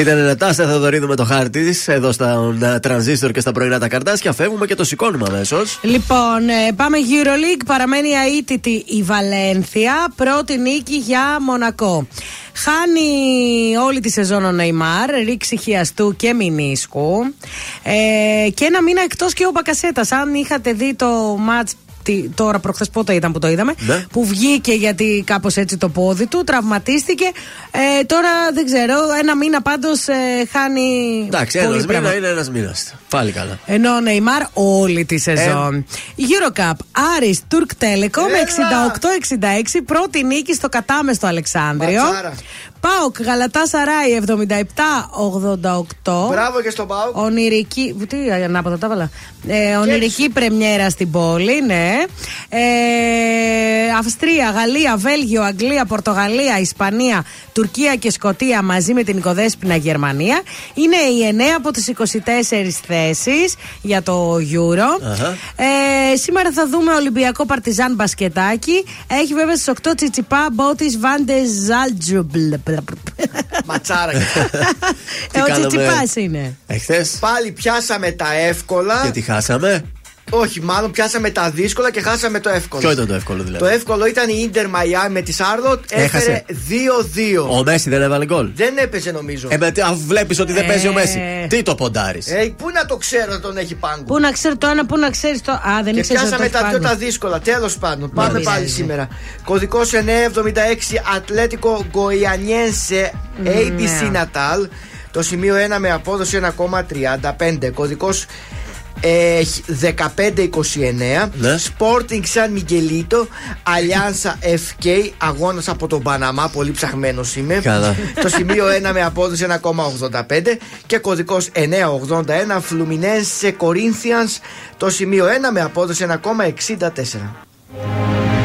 Ήταν η Νατάστα Θεοδωρίδου με το χάρτη της εδώ στα ε, τρανζίστορ και στα πρωινά τα καρτάσια. Φεύγουμε και το σηκώνουμε αμέσως. Λοιπόν, ε, πάμε Euroleague. Παραμένει αίτητη η Βαλένθια. Πρώτη νίκη για Μονακό. Χάνει όλη τη σεζόν ο Νεϊμάρ, ρήξη χιαστού και μηνίσκου. Ε, και ένα μήνα εκτός και ο Μπακασέτα. Αν είχατε δει το μάτς τι- τώρα προχθές πότε ήταν που το είδαμε. Ναι. Που βγήκε γιατί κάπως έτσι το πόδι του, τραυματίστηκε. Ε, τώρα δεν ξέρω, ένα μήνα πάντως χάνει. Εντάξει, πολύ ένας πράγμα. μήνα είναι ένας μήνας. Πάλι καλά. Ενώ ο Νεϊμάρ όλη τη σεζόν. Eurocup, Άρης, Τουρκ Τέλεκο με 68-66. Πρώτη νίκη στο κατάμεστο Αλεξάνδριο. Ματσάρα. Πάοκ, Γαλατά Σαράι 77-88. Μπράβο και στον Πάουκ. Ονειρική. Τι ανάποδα τα έβαλα. Ε, ονειρική πρεμιέρα στην πόλη, ναι. Ε, Αυστρία, Γαλλία, Βέλγιο, Αγγλία, Πορτογαλία, Ισπανία, Τουρκία και Σκοτία μαζί με την οικοδέσποινα Γερμανία. Είναι οι 9 από τις 24 θέσεις για το Euro. Αχα. Ε, σήμερα θα δούμε Ολυμπιακό Παρτιζάν Μπασκετάκι. Έχει βέβαια στις 8 Τσιτσιπά Μπότη Βάντε Ζάλτζουμπλ. Ματσάρα. Ε, ο κάναμε; Τσιτσιπά είναι. Εχθές. Πάλι πιάσαμε τα εύκολα. Γιατί χάσαμε; Όχι, μάλλον πιάσαμε τα δύσκολα και χάσαμε το εύκολο. Ποιο ήταν το εύκολο δηλαδή; Το εύκολο ήταν η Ιντερ Μαϊάμι με τη Σάρλοτ. Έχασε. Έφερε 2-2. Ο Μέση δεν έβαλε γκολ; Δεν έπαιζε νομίζω. Ε, με τι- αφού βλέπεις ότι δεν Ε. παίζει ο Μέση. Τι το ποντάρεις; Ε, πού να το ξέρω ότι τον έχει πάγκο; Πού να ξέρει το ένα, πού να ξέρεις το. Α, δεν Και ήξερες πιάσαμε τα πιο τα δύσκολα. Τέλος πάντων, πάμε πειράζει. πάλι σήμερα. Κωδικός 976 Ατλέτικο Γκοϊανιένσε ABC Ναι. Natal. Το σημείο 1 με απόδοση 1,35. Κωδικός ε, 1529 Ναι. Sporting San Miguelito Alianza FK Αγώνας από τον Παναμά Πολύ ψαχμένος είμαι Καλά. Το σημείο 1 με απόδοση 1,85 Και κωδικός 981 Fluminense Corinthians Το σημείο 1 με απόδοση 1,64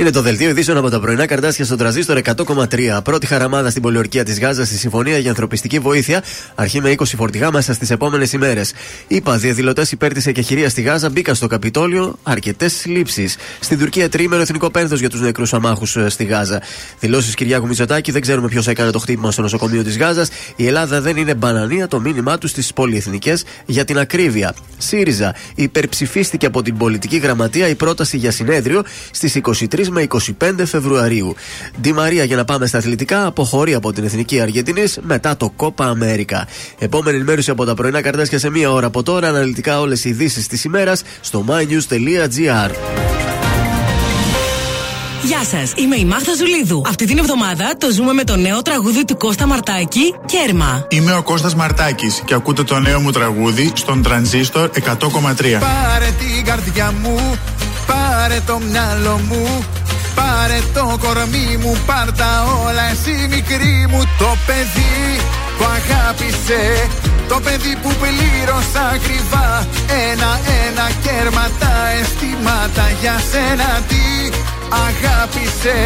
Είναι το δελτίο ειδήσεων από τα πρωινά καρτάσια στον τραζίστορ 100,3. Πρώτη χαραμάδα στην πολιορκία της Γάζας στη Συμφωνία για Ανθρωπιστική Βοήθεια. Αρχή με 20 φορτηγά μέσα στις επόμενες ημέρες. Είπα, διαδηλωτές υπέρ τη εκεχηρία στη Γάζα μπήκαν στο Καπιτόλιο αρκετές συλλήψει. Στην Τουρκία τρίμερο εθνικό πένθος για τους νεκρούς αμάχους στη Γάζα. Δηλώσεις Κυριάκου Μητσοτάκη δεν ξέρουμε ποιος έκανε το χτύπημα στο νοσοκομείο της Γάζας. Η Ελλάδα δεν είναι μπανανία το μήνυμά τους στις πολυεθνικές για την ακρίβεια. ΣΥΡΙΖΑ υπερψηφίστηκε από την πολιτική γραμματεία η πρόταση για συνέδριο στις 23 με 25 Φεβρουαρίου. Ντι Μαρία, για να πάμε στα αθλητικά, αποχωρεί από την Εθνική Αργεντινής μετά το Κόπα Αμέρικα. Επόμενη ενημέρωση από τα πρωινά καρτάσια σε μία ώρα από τώρα. Αναλυτικά όλες οι ειδήσεις της ημέρας στο mynews.gr. Γεια σας, είμαι η Μάρθα Ζουλίδου. Αυτή την εβδομάδα το ζούμε με το νέο τραγούδι του Κώστα Μαρτάκη, Κέρμα. Είμαι ο Κώστας Μαρτάκης και ακούτε το νέο μου τραγούδι στον Τρανζίστορ 100,3. Πάρε την καρδιά μου, πάρε το μυαλό μου, πάρε το κορμί μου, πάρ' τα όλα εσύ μικρή μου το παιδί που αγάπησε, το παιδί που πλήρωσα ακριβά, ένα-ένα κέρμα τα αισθήματα για σένα τι αγάπησε,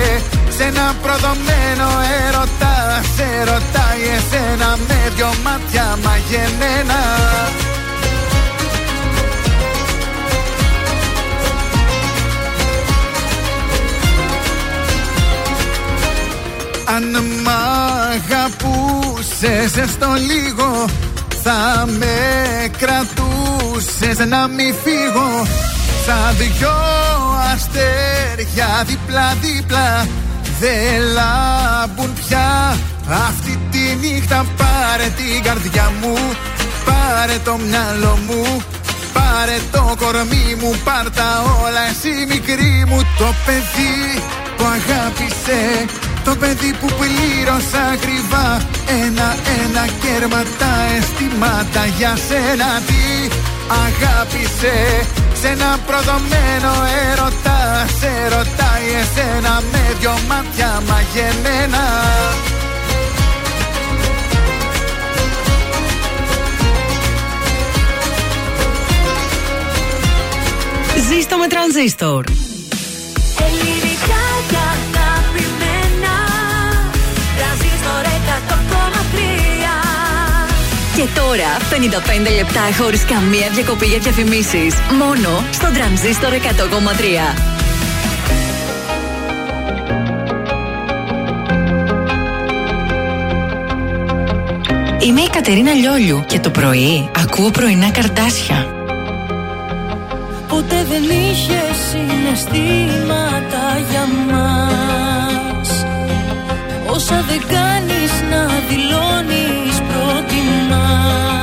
σε ένα προδομένο έρωτα, σε ρωτάει εσένα με δυο μάτια μαγεμένα. Αν μ' αγαπούσες έστω λίγο Θα με κρατούσες να μη φύγω. Σαν δυο αστέρια δίπλα-δίπλα Δεν λάμπουν πια. Αυτή τη νύχτα Πάρε την καρδιά μου Πάρε το μυαλό μου Πάρε το κορμί μου, πάρ' τα όλα εσύ μικρή μου Το παιδί που αγάπησε Το παιδί που πλήρωσα ακριβά Ένα-ένα κέρμα τα αισθήματα για σένα τι αγάπησε Σε ένα προδομένο έρωτα Σε ρωτάει εσένα με δυο μάτια μαγεμένα Ζήστο με τρανζίστορ. Ελληνικά και αγαπημένα Τρανζίστορ 100,3 Και τώρα 55 λεπτά χωρίς καμία διακοπή για διαφημίσεις. Μόνο στο τρανζίστορ 100,3. Είμαι η Κατερίνα Λιόλιου και το πρωί ακούω πρωινά καρτάσια. Ποτέ δεν είχε συναισθήματα για μας. Όσα δεν κάνεις να δηλώνεις προτιμάς.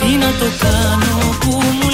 Τι να το κάνω που μου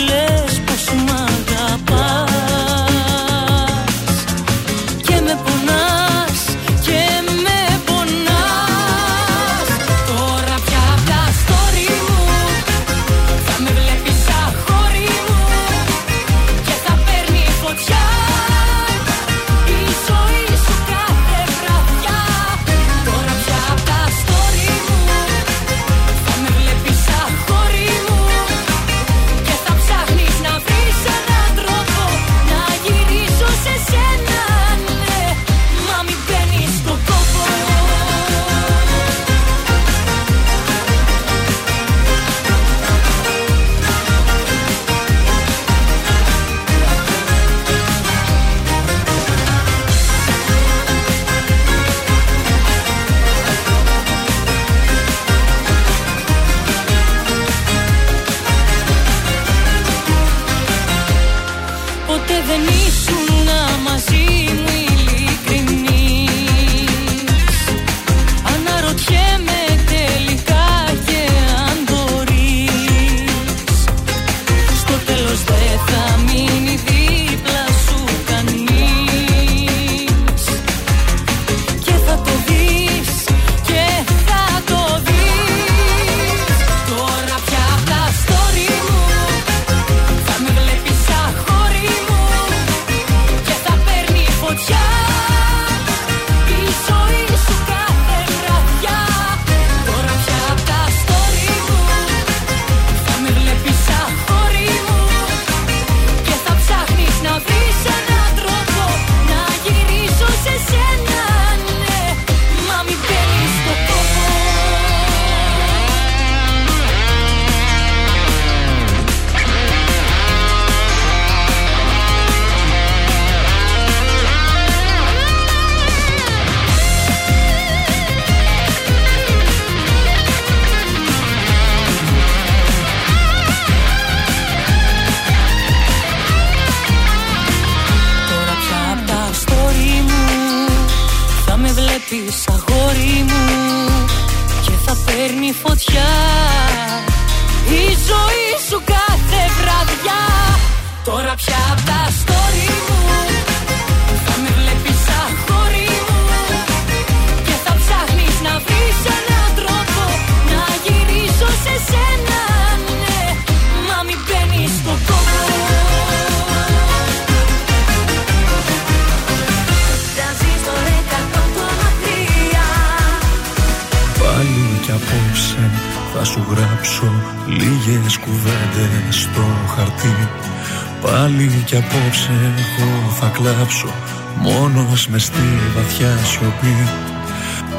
σιωπή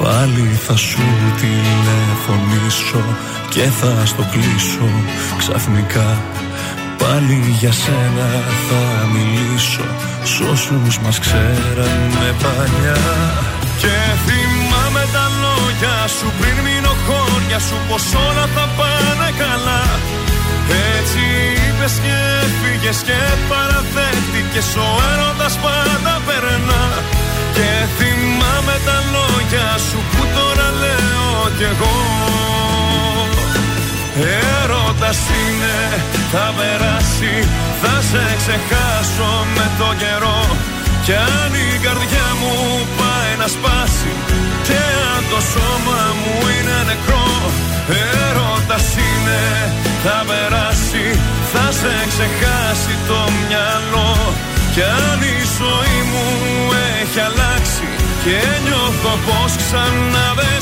Πάλι θα σου τηλεφωνήσω και θα στο κλείσω ξαφνικά. Πάλι για σένα θα μιλήσω Σ' όσους μας ξέρανε παλιά. Και θυμάμαι τα λόγια σου πριν μείνω χώρια σου πως όλα θα πάνε καλά. Έτσι είπες και έφυγες και παραδέχτηκες ο έρωτας πάντα περνά Και θυμάμαι τα λόγια σου που τώρα λέω κι εγώ. Έρωτας είναι, θα περάσει, θα σε ξεχάσω με το καιρό. Κι αν η καρδιά μου πάει να σπάσει Και αν το σώμα μου είναι νεκρό. Έρωτας είναι, θα περάσει, θα σε ξεχάσει το μυαλό Κι αν η ζωή μου έχει αλλάξει Και νιώθω πως ξανά δεν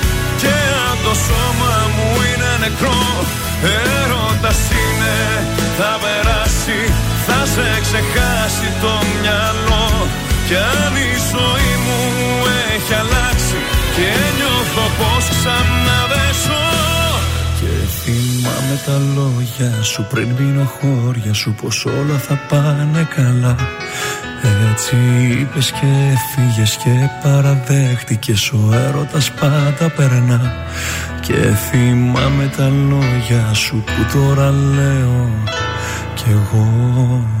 το σώμα μου είναι νεκρό. Έρωτας είναι, θα περάσει Θα σε ξεχάσει το μυαλό. Κι αν η ζωή μου έχει αλλάξει Και νιώθω πως ξανά δεν ζω Και θυμάμαι τα λόγια σου πριν μείνω χώρια σου Πως όλα θα πάνε καλά έτσι είπες και φύγες και παραδέχτηκες Ο έρωτας πάντα περνά. Και θυμάμαι τα λόγια σου που τώρα λέω κι εγώ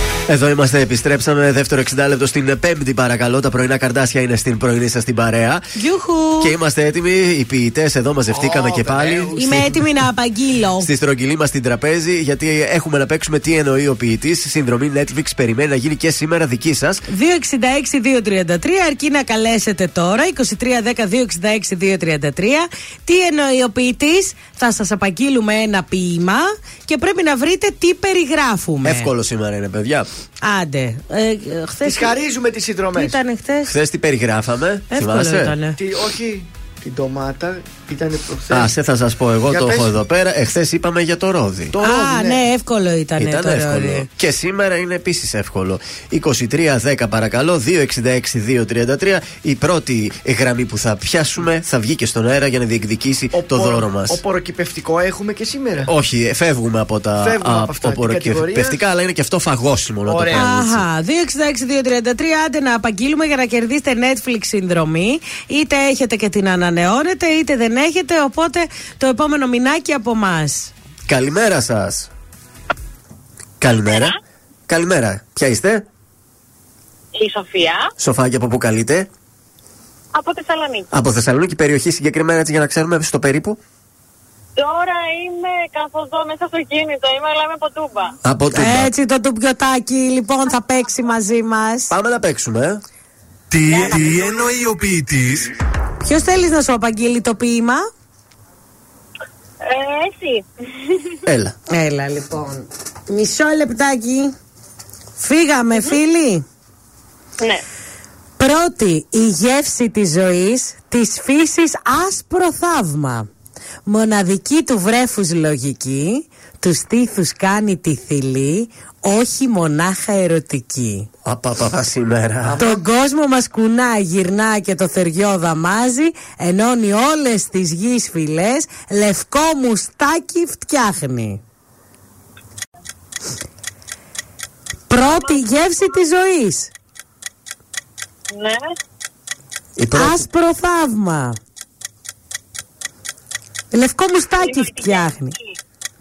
Εδώ είμαστε, επιστρέψαμε. Δεύτερο 60 λεπτό στην Πέμπτη, παρακαλώ. Τα πρωινά καρδάσια είναι στην πρωινή σας την παρέα. Γιούχου! Και είμαστε έτοιμοι. Οι ποιητές εδώ μαζευτήκαμε και πάλι. Είμαι έτοιμη να απαγγείλω. Στη στρογγυλή μας την τραπέζι, γιατί έχουμε να παίξουμε τι εννοεί ο ποιητής. Συνδρομή Netflix περιμένει να γίνει και σήμερα δική σας. 266-233, αρκεί να καλέσετε τώρα. 2310-266-233. Τι εννοεί ο ποιητής, θα σας απαγγείλουμε ένα ποίημα και πρέπει να βρείτε τι περιγράφουμε. Εύκολο σήμερα είναι, παιδιά. Άντε. Ε, χθες... Τη χαρίζουμε τις συνδρομές. Τι ήταν χθες. Χθες τι περιγράφαμε. Εύκολο θυμάσαι; ήτανε. Τι, όχι, την ντομάτα ήταν προχθές. Α, σε θα σας πω εγώ, Για το πες. έχω εδώ πέρα. Εχθές είπαμε για το ρόδι. Το Α, ρόδι, ναι, εύκολο ήταν. Ήταν το εύκολο. ρόδι. Και σήμερα είναι επίσης εύκολο. 23-10 παρακαλώ, 266-233. Η πρώτη γραμμή που θα πιάσουμε θα βγει και στον αέρα για να διεκδικήσει το δώρο μας. Οποροκυπευτικό έχουμε και σήμερα; Όχι, φεύγουμε από τα Φεύγουμε από αυτά, την οποροκυπευτικά, αλλά είναι και αυτό φαγόσιμο να το Ωραία. κάνουμε. έτσι. Αχα, 266-233, άντε να απαγγείλουμε για να κερδίσετε Netflix συνδρομή. Είτε έχετε και την ανανεώνετε, είτε δεν έχετε. Οπότε το επόμενο μηνάκι από εμά. Καλημέρα σας. Καλημέρα. Καλημέρα. Ποια είστε, Η Σοφία Σοφάκια από πού καλείτε; από Θεσσαλονίκη. Από Θεσσαλονίκη, περιοχή συγκεκριμένα έτσι για να ξέρουμε στο περίπου. Τώρα είμαι καθοδό μέσα στο κίνητο. Είμαι, αλλά είμαι από Τούμπα. Από Τούμπα. Έτσι το τουμπιωτάκι λοιπόν θα παίξει μαζί μας. Πάμε να παίξουμε. ε. Τι, τι εννοεί ο ποιητής; Ποιος θέλεις να σου απαγγείλει το ποίημα, Ε, εσύ. Έλα. Έλα λοιπόν. Μισό λεπτάκι. Φύγαμε, φίλοι. Ναι. Πρώτη, η γεύση της ζωής, της φύσης άσπρο θαύμα. Μοναδική του βρέφους λογική, τους στήθους κάνει τη θηλή, όχι μονάχα ερωτική. Απαπαπα σήμερα. Τον κόσμο μας κουνά, γυρνά και το θεριό δαμάζει, ενώνει όλες τις γης φυλές, λευκό μουστάκι φτιάχνει. Πρώτη γεύση της ζωής. Ναι. Η πρώτη. Άσπρο θαύμα. Λευκό μουστάκι φτιάχνει.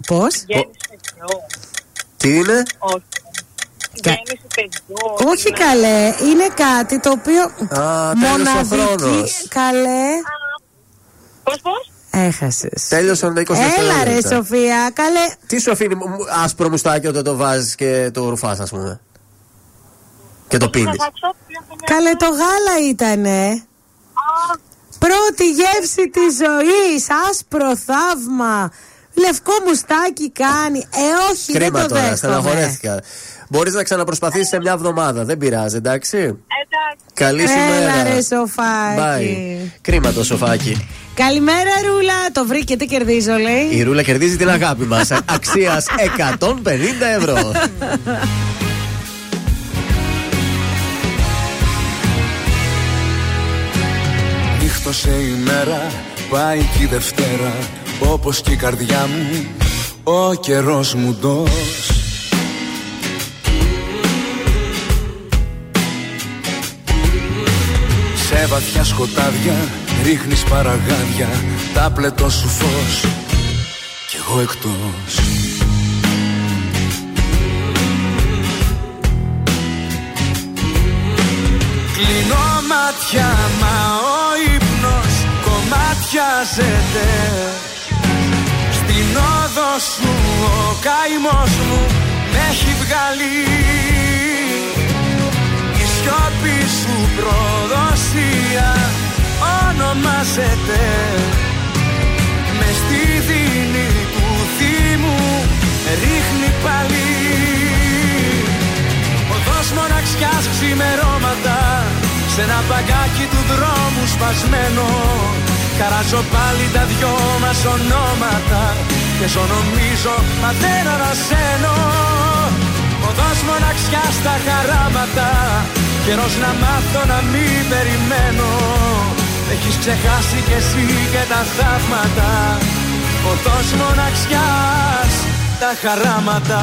Πώς; Γέννηση παιδιού. Τι είναι; Όχι. Κα- Γέννηση παιδιού. Όχι καλέ, είναι κάτι το οποίο Α, τέλειωσε ο χρόνος. Καλέ, Πώς, πώς; έχασες. Τέλειωσαν τα 20 Έλα ρε δευτερόλεπτα. Σοφία, καλέ. Τι σου αφήνει μου- μου- άσπρο μουστάκι όταν το βάζεις και το ρουφάς, ας πούμε. Και το πίνεις. Καλέ το γάλα ήτανε. Πρώτη γεύση της ζωής, άσπρο θαύμα. Λευκό μουστάκι κάνει. Ε, όχι, Κρίμα δεν το τώρα, δέχομαι. στεναχωρέθηκα. Μπορείς να ξαναπροσπαθήσει σε μια εβδομάδα, δεν πειράζει, εντάξει. Εντάξει, Καλή Έλα σήμερα. ρε σοφάκι. Bye. Κρίμα το σοφάκι. Καλημέρα Ρούλα. Το βρήκε, τι κερδίζω λέει. Η Ρούλα κερδίζει την αγάπη μας. Αξίας 150 ευρώ. Νύχτωσε η μέρα, πάει και η Δευτέρα Όπως και η καρδιά μου, ο καιρός μου ντός Σε βαθιά σκοτάδια ρίχνεις παραγάδια Τα πλετό σου φως κι εγώ εκτός. Κλείνω μάτια μα ο ύπνος κομμάτιαζεται Στην όδο σου ο καημός μου με έχει βγάλει. Η σιώπη σου προδοσία ονομάζεται. Με στη δίνη του θύμου ρίχνει πάλι. Οδός μοναξιάς ξημερώματα Σ' ένα παγκάκι του δρόμου σπασμένο. Καράζω πάλι τα δυο μας ονόματα Και ζω νομίζω μα δεν ανασένω. Οδός μοναξιάς στα χαράματα. Καιρός να μάθω να μην περιμένω. Έχεις ξεχάσει κι εσύ και τα θαύματα. Οδός μοναξιάς τα χαράματα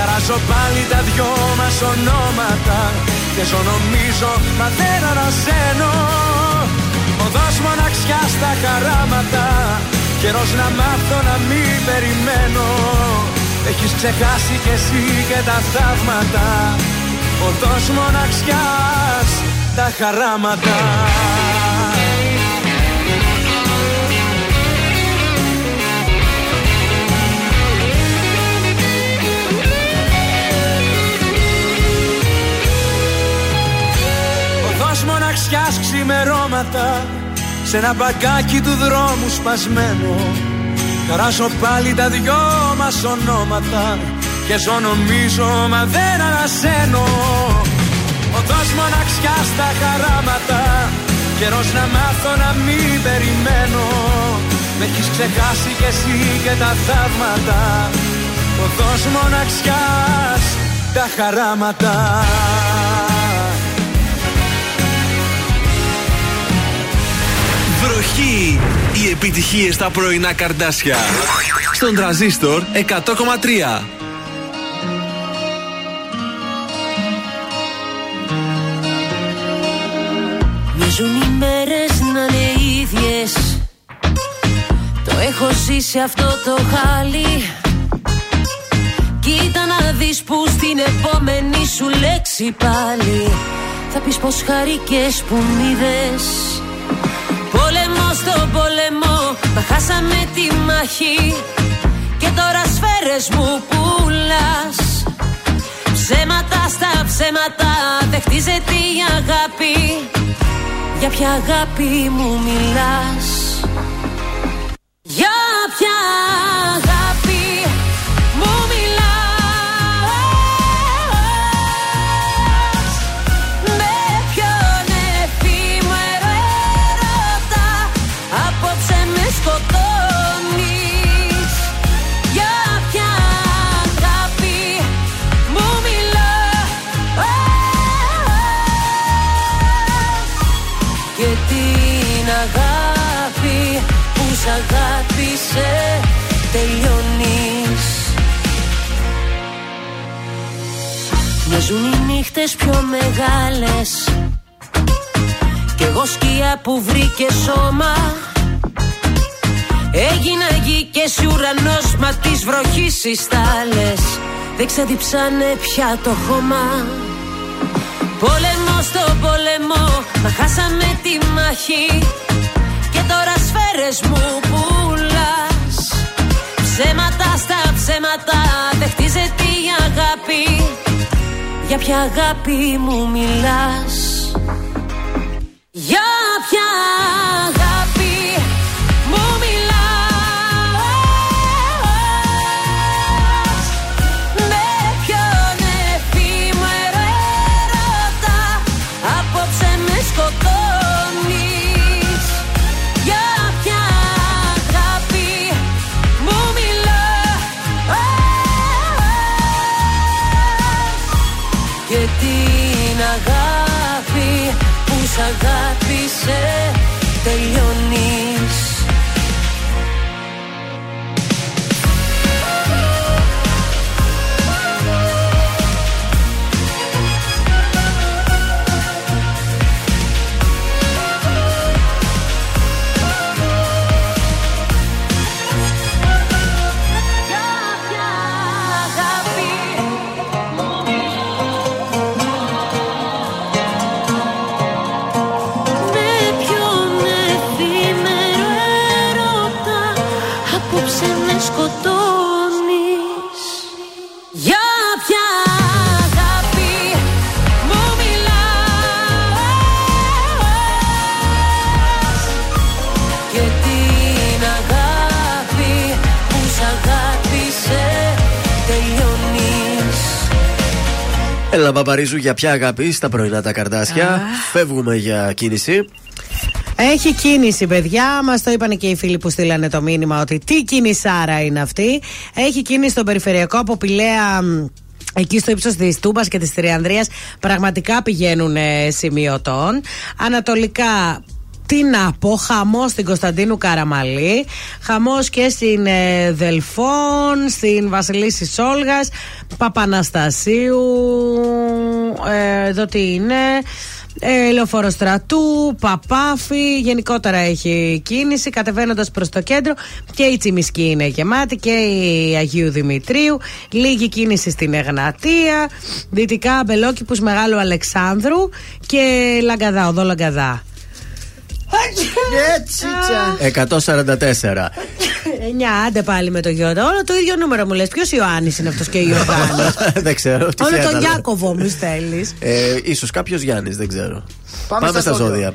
Χαράζω πάλι τα δυο μας ονόματα Και ζω νομίζω μα δεν ανασένω Οδός μοναξιάς στα χαράματα Καιρός να μάθω να μην περιμένω. Έχεις ξεχάσει κι εσύ και τα θαύματα Οδός μοναξιάς τα χαράματα μοναξιάς ξημερώματα Σ' ένα μπαγκάκι του δρόμου σπασμένο. Χαράσω πάλι τα δυο μας ονόματα Και ζω νομίζω μα δεν ανασένω. Οδός μοναξιάς στα χαράματα Καιρός να μάθω να μην περιμένω. Με έχεις ξεχάσει κι εσύ και τα θαύματα. Οδός μοναξιάς τα χαράματα Βροχή! Οι επιτυχίες στα πρωινά καρδάσια. Στον τραζίστορ 100,3. Μοιάζουν οι μέρες να είναι ίδιες Το έχω ζήσει αυτό το χάλι Κοίτα να δεις που στην επόμενη σου λέξη πάλι Θα πεις πως χαρικές που μ' είδες Πόλεμο στο πόλεμο, μα χάσαμε τη μάχη Και τώρα σφαίρες μου πουλάς. Ψέματα στα ψέματα, δεν χτίζεται η αγάπη. Για ποια αγάπη μου μιλάς; Για ποια αγάπη τελειώνεις. Μοιάζουν οι νύχτες πιο μεγάλες. Κι εγώ σκιά που βρήκε σώμα. Έγινα γη και εσύ ουρανός Μα της βροχής οι στάλες Δεν ξαδιψάνε πια το χώμα. Πόλεμο στο πόλεμο Μα χάσαμε τη μάχη. Και τώρα σφαίρες μου που Ψέματα στα ψέματα Δεν χτίζεται η αγάπη. Για ποια αγάπη μου μιλάς; Για ποια αγάπη αγάπησε τελειώνεις Έλα, Παπαρίζου, για ποια αγάπη στα πρωινά τα καρδάσια. Φεύγουμε για κίνηση. Έχει κίνηση, παιδιά. Μας το είπαν και οι φίλοι που στείλανε το μήνυμα ότι τι κίνησάρα είναι αυτή. Έχει κίνηση στον περιφερειακό από Πηλαία. μ, Εκεί στο ύψος της Τούμπας και της Τριανδρίας πραγματικά πηγαίνουν ε, σημειωτών. Ανατολικά τι να πω, χαμός στην Κωνσταντίνου Καραμαλή, χαμός και στην ε, Δελφών, στην Βασιλίση Σόλγας, Παπαναστασίου, ε, εδώ τι είναι, ε, Λεωφόρος Στρατού, Παπάφη, γενικότερα έχει κίνηση κατεβαίνοντας προς το κέντρο και η Τσιμισκή είναι γεμάτη και η Αγίου Δημητρίου. Λίγη κίνηση στην Εγνατία, δυτικά Αμπελόκηπους Μεγάλου Αλεξάνδρου και Λαγκαδά, οδό Λαγκαδά. Έτσι, 144. Εννιά, άντε πάλι με το Γιώργο. Όλο το ίδιο νούμερο μου λες. Ποιος Ιωάννης είναι αυτός και η Ιωάννης; δεν ξέρω. τι Όλο θα τον ήταν. Γιάκοβο μου στέλνεις. Ε, ίσως κάποιος Γιάννης, δεν ξέρω. Πάμε Πάμε, στα στα ζώδια.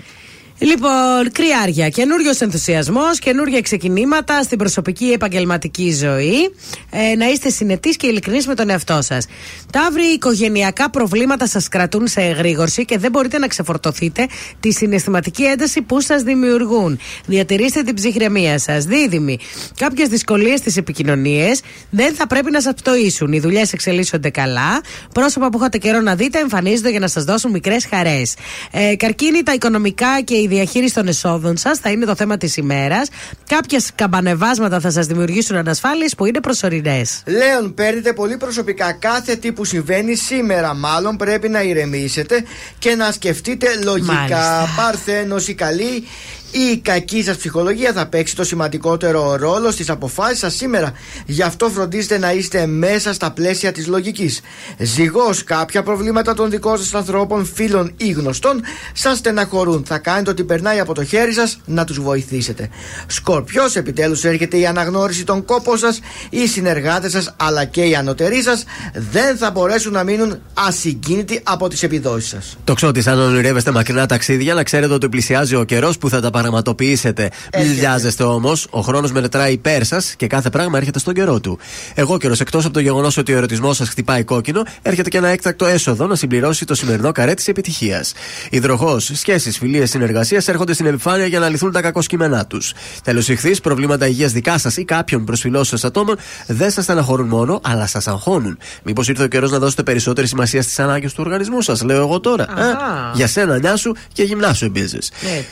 Ζώδια. Λοιπόν, κρυάρια. Καινούριος ενθουσιασμός, καινούργια ξεκινήματα στην προσωπική επαγγελματική ζωή. Ε, να είστε συνετοί και ειλικρινείς με τον εαυτό σας. Ταύροι, οικογενειακά προβλήματα σας κρατούν σε εγρήγορση και δεν μπορείτε να ξεφορτωθείτε τη συναισθηματική ένταση που σας δημιουργούν. Διατηρήστε την ψυχραιμία σας. Δίδυμοι, κάποιες δυσκολίες στις επικοινωνίες δεν θα πρέπει να σας πτωίσουν. Οι δουλειές εξελίσσονται καλά. Πρόσωπα που είχατε καιρό να δείτε εμφανίζονται για να σας δώσουν μικρές χαρές. Ε, καρκίνη, τα οικονομικά και η διαχείριση των εσόδων σας θα είναι το θέμα της ημέρας. Κάποια καμπανεβάσματα θα σας δημιουργήσουν ανασφάλειες που είναι προσωρινές. Λέων, παίρνετε πολύ προσωπικά κάθε τι που συμβαίνει σήμερα. Μάλλον πρέπει να ηρεμήσετε και να σκεφτείτε λογικά. Μάλιστα. Παρθένος η καλή ή η κακή σας ψυχολογία θα παίξει το σημαντικότερο ρόλο στις αποφάσεις σας σήμερα. Γι' αυτό φροντίστε να είστε μέσα στα πλαίσια της λογικής. Ζυγός, κάποια προβλήματα των δικών σας ανθρώπων, φίλων ή γνωστών σας στεναχωρούν. Θα κάνετε ότι περνάει από το χέρι σας να τους βοηθήσετε. Σκορπιός, επιτέλους έρχεται η αναγνώριση των κόπων σας, οι συνεργάτες σας αλλά και οι ανωτεροί σας δεν θα μπορέσουν να μείνουν ασυγκίνητοι από τις επιδόσεις σας. Το ξέρω αν ονειρεύεστε μακρινά ταξίδια, να ξέρετε ότι πλησιάζει ο καιρός που θα τα πραγματοποιήσετε. Μην βιάζεστε όμως, ο χρόνος μελετράει υπέρ σας και κάθε πράγμα έρχεται στον καιρό του. Εγώ καιρός, εκτός από το γεγονός ότι ο ερωτισμός σας χτυπάει κόκκινο, έρχεται και ένα έκτακτο έσοδο να συμπληρώσει το σημερινό καρέ της επιτυχίας. Υδροχός, σχέσεις, φιλίες, συνεργασία έρχονται στην επιφάνεια για να λυθούν τα κακό κείμενά τους. Τέλος, ηχθείς, προβλήματα υγείας δικά σας ή κάποιων προσφυλών σας ατόμων δεν σας στεναχωρούν μόνο, αλλά σας αγχώνουν. Μήπως ήρθε ο καιρός να δώσετε περισσότερη σημασία στις ανάγκες του οργανισμού σας, λέω εγώ τώρα. Αχα. Ε; Για σένα, νιά σου και γυμνάσου επίση.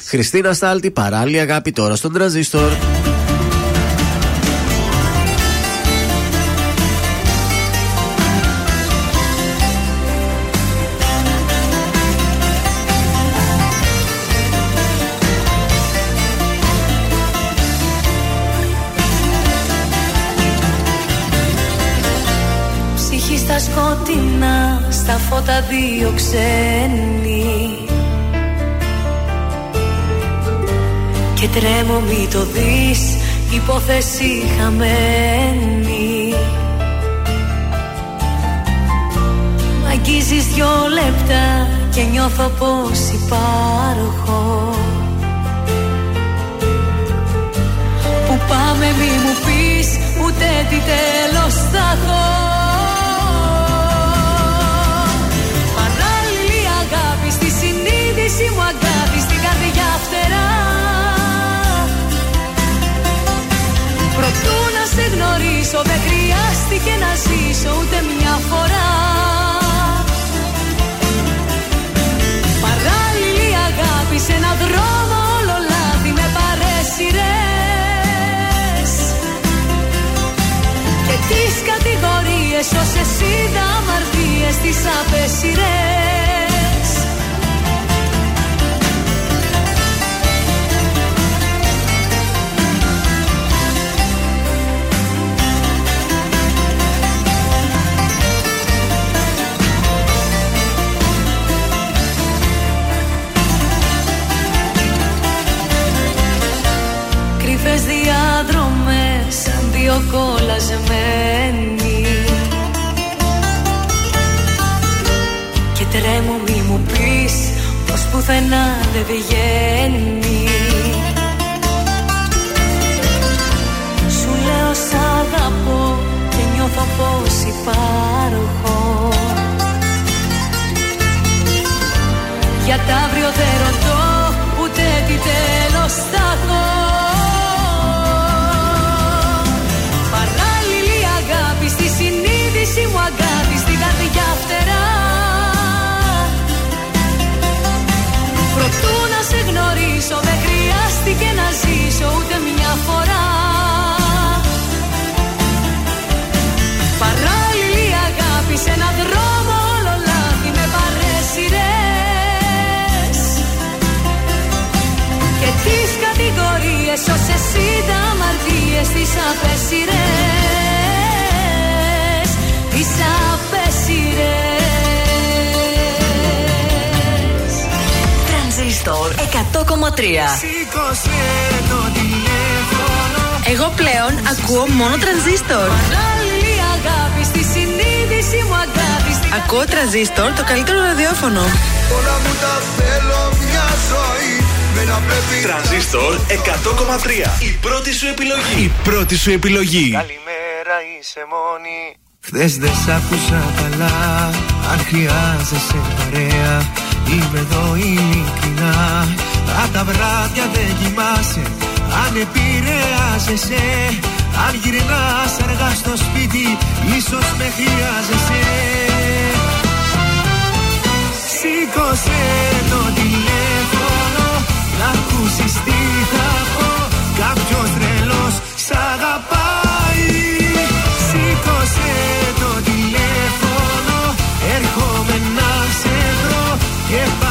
Χριστίνα Τη παράλληλη αγάπη τώρα στον τραζίστορ. Ψυχή στα σκοτεινά, στα φώτα δίωξε τρέμω μη το δεις, υπόθεση χαμένη. Μ' αγγίζεις δυο λεπτά και νιώθω πως υπάρχω. Που πάμε μη μου πεις ούτε τι τέλος θα έχω. Παράλληλη αγάπη στη συνείδηση μου αγάπη χρειάστηκε να ζήσω ούτε μια φορά. Παράλληλη αγάπη σε έναν δρόμο όλο λάδι με παρέσιρες Και τις κατηγορίες όσες είδα αμαρτίες τις απέσιρες σαν δύο κολλασμένοι Και τρέμω μη μου πεις πως πουθενά δεν βγαίνει. Σου λέω σ' αγαπώ και νιώθω πως υπάρχω. Για τ' αύριο δεν ρωτώ ούτε τι τέλος θα τις απέσιρες Τις απέσιρες Τρανζίστορ 100,3 Σήκωσε το τηλέφωνο Εγώ πλέον ακούω μόνο τρανζίστορ. Παράλληλη αγάπη στη συνείδηση μου αγάπη στην Ακούω τρανζίστορ το καλύτερο ραδιόφωνο. Όλα μου τα θέλω μια ζωή Με να πρέπει Τρανζίστορ 100,3. Η πρώτη σου επιλογή. Η πρώτη σου επιλογή. Καλημέρα είσαι μόνη Χθες δεν σ' άκουσα καλά Αν χρειάζεσαι παρέα Είμαι εδώ ειλικρινά Αν τα βράδια δεν κοιμάσαι Αν επηρεάζεσαι Αν γυρνάς αργά στο σπίτι Ίσως με χρειάζεσαι Σήκωσε το τηλέφωνο Να ακούσεις τι θα πω. Κάποιος τρελός σ' αγαπάει. Σήκωσε το τηλέφωνο Έρχομαι να σε βρω Και πάμε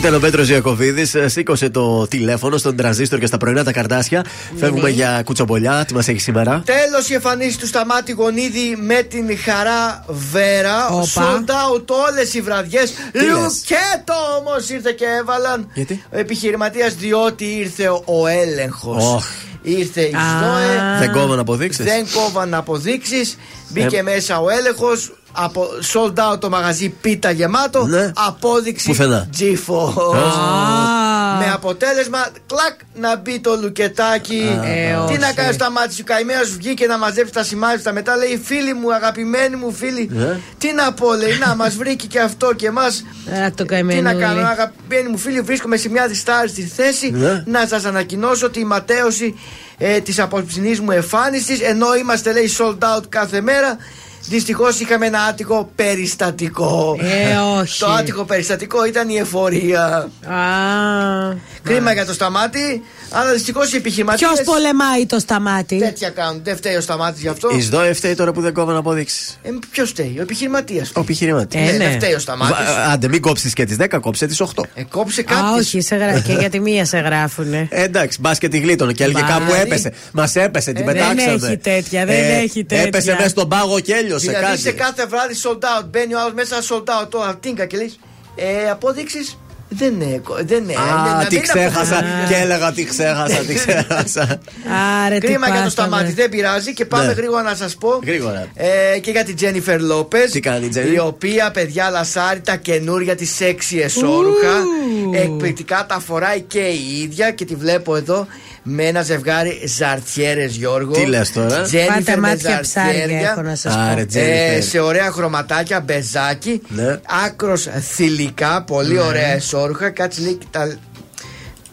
Ήταν ο Πέτρος Ιακοβίδη. Σήκωσε το τηλέφωνο στον τραζίστορ και στα πρωινά τα καρτάσια. Φεύγουμε για κουτσομπολιά. Τι μας έχει σήμερα; Τέλος η εμφανίση του Σταμάτη Γονίδη με την χαρά Βέρα. Όπα. Sold out όλες οι βραδιές. λες; Λουκέτο όμως ήρθε και έβαλαν. Γιατί; Ο επιχειρηματίας διότι ήρθε ο έλεγχος. Οχ. Ήρθε η Α. ΣΔΟΕ. Δεν κόβαν αποδείξεις; Δεν κόβαν αποδείξεις. Μπήκε Ε. μέσα ο έλεγχος. Από sold out το μαγαζί πίτα γεμάτο. Ναι. Απόδειξη Πουθενά. τζίφο. Α. Με αποτέλεσμα, κλακ να μπει το λουκετάκι. Ε, Τι όχι. να κάνεις στα μάτια σου, καημένο βγήκε να μαζέψεις τα σημάδια τα μετά. Λέει φίλοι μου, αγαπημένοι μου φίλοι. Ε. Τι να πω, λέει, να μας βρήκε και αυτό και εμάς. Α, το Τι καημένο. να κάνω, λέει. αγαπημένοι μου φίλοι, βρίσκομαι σε μια διστάριστη θέση Ναι. να σας ανακοινώσω ότι η ματέωση ε, της απόψινή μου εμφάνισης, ενώ είμαστε λέει sold out κάθε μέρα, δυστυχώς είχαμε ένα άτυχο περιστατικό. Ε, όχι. Το άτυχο περιστατικό ήταν η εφορία. Α. Κρίμα για το σταμάτη, αλλά δυστυχώ οι επιχειρηματίε. Ποιος πολεμάει το σταμάτη; Τέτοια κάνουν. Δεν φταίει ο σταμάτης γι' αυτό. Η ΣΔΟΕ φταίει τώρα που δεν κόβαν αποδείξει. Ε, Ποιος φταίει, ο επιχειρηματίας. Ο επιχειρηματή. Ε, Ε, ναι. Δεν φταίει ο σταμάτης. Άντε, μην κόψεις και τις 10, κόψε τις 8. Ε, κόψε Α, κάποιες. όχι, σε γρα... και για τη μία σε γράφουνε. Ε, εντάξει, μπας και τη γλίτωνε και έλεγε Μπα. κάπου έπεσε. Μας έπεσε, την Ε, δεν πετάξαμε. έχει τέτοια, δεν έχει τέτοια. Έπεσε μέσα στον πάγο και έλειωσε Δηλαδή κάτι. σε κάθε βράδυ sold out. Μπαίνει ο άλλος μέσα sold out. Τώρα τίνκα και λέει. Ε, απόδειξει δεν είναι. Δεν είναι. Α, να τι μην ξέχασα αποδείξεις. και έλεγα τι ξέχασα, τι ξέχασα. Άρε, τι Κρίμα για το πάθαμε. σταμάτη, δεν πειράζει και πάμε Ναι. γρήγορα να σας πω. Γρήγορα. Ε, και για την Τζένιφερ Λόπες. Τι κάνει η Τζένι; Η οποία, παιδιά, λασάρει τα καινούρια της σεξι εσόρουχα. Εκπληκτικά τα φοράει και η ίδια και τη βλέπω εδώ με ένα ζευγάρι ζαρτιέρες, Γιώργο. Τι λες τώρα; Πάτε Τζένιφερ με μάτια ψάρια, ζαρτιέρια. έχω να σας Άρε, πω. Τζένιφερ. Ε, σε ωραία χρωματάκια, μπεζάκι. Ναι. Άκρος θηλυκά, πολύ ωραία εσόρουχα. Κάτσε λέει και τα.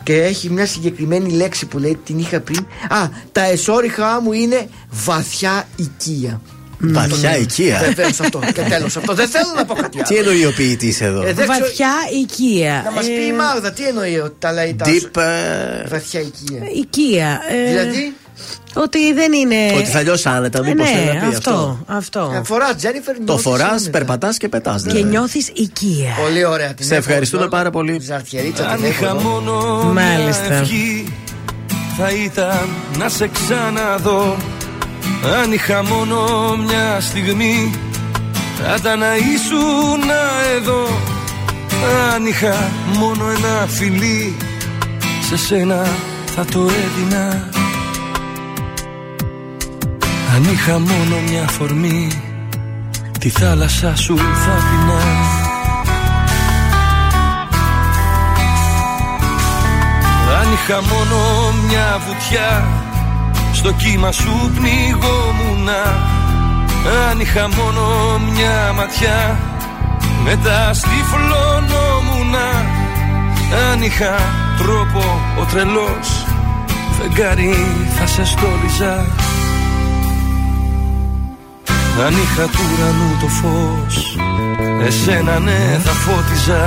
Και έχει μια συγκεκριμένη λέξη που λέει, την είχα πριν. Α, τα εσόριχά μου είναι βαθιά οικία. Βαθιά οικία. Βεβαίω αυτό. Και τέλος αυτό. Δεν θέλω να πω κάτι Τι άλλο. εννοεί ο ποιητής εδώ; Ε, δεν ξέρω- Βαθιά οικία. Να μας πει η Ε, Μάγδα, τι εννοεί ότι τα λέει τα Deep. ε, βαθιά οικία. Οικία. ε, Δηλαδή, Ότι δεν είναι. Ότι θα λιώσει άνετα, Ε, μήπως ναι, θέλει να πει αυτό. αυτό. ε, φοράς Τζένιφερ. Το νιώθεις φοράς, άνετα. περπατάς και πετάς. Και νιώθεις οικία. Πολύ ωραία. την Σε έχω, ευχαριστούμε Γιώργο. πάρα πολύ. Ζαρτιερίτσα Αν την έχω είχα εδώ. μόνο Μάλιστα. μια ευχή Θα ήταν να σε ξαναδώ Αν είχα μόνο μια στιγμή Θα ήταν να ήσουν εδώ. Αν είχα μόνο ένα φιλί Σε σένα θα το έδινα. Αν είχα μόνο μια φορμή Τη θάλασσα σου θα πεινά. Αν είχα μόνο μια βουτιά Στο κύμα σου πνιγόμουνα Αν είχα μόνο μια ματιά Μετά στυφλωνόμουνα Αν είχα τρόπο ο τρελός Φεγγάρι θα σε στόλιζα. Αν είχα του ουρανού το φως Εσένα ναι θα φώτιζα.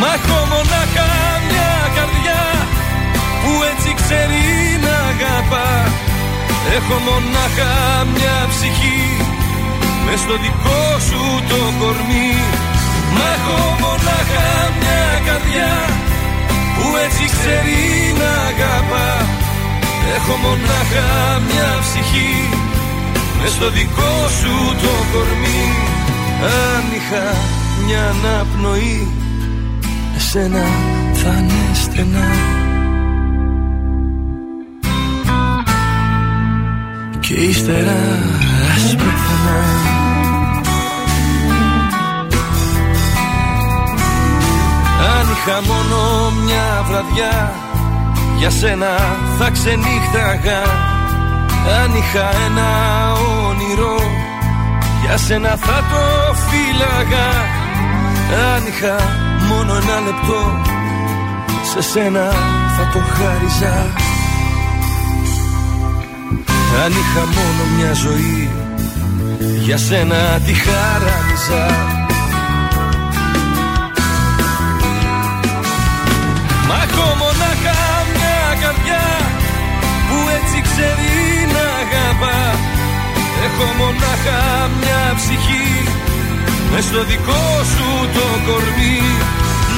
Μα έχω μονάχα ξέρει να αγαπά Έχω μονάχα μια ψυχή. Μες στο δικό σου το κορμί. Μα έχω μονάχα μια καρδιά που έτσι ξέρει να αγαπά Έχω μονάχα μια ψυχή. Μες στο δικό σου το κορμί. Αν είχα μια αναπνοή εσένα θα είναι στενά και ύστερα ας πεθανά Αν είχα μόνο μια βραδιά για σένα θα ξενύχταγα. Αν είχα ένα όνειρο για σένα θα το φύλαγα. Αν είχα μόνο ένα λεπτό σε σένα θα το χάριζα Αν είχα μόνο μια ζωή για σένα τη χαράνιζα Μα έχω μονάχα μια καρδιά που έτσι ξέρει να αγαπά. Έχω μονάχα μια ψυχή μες στο δικό σου το κορμί.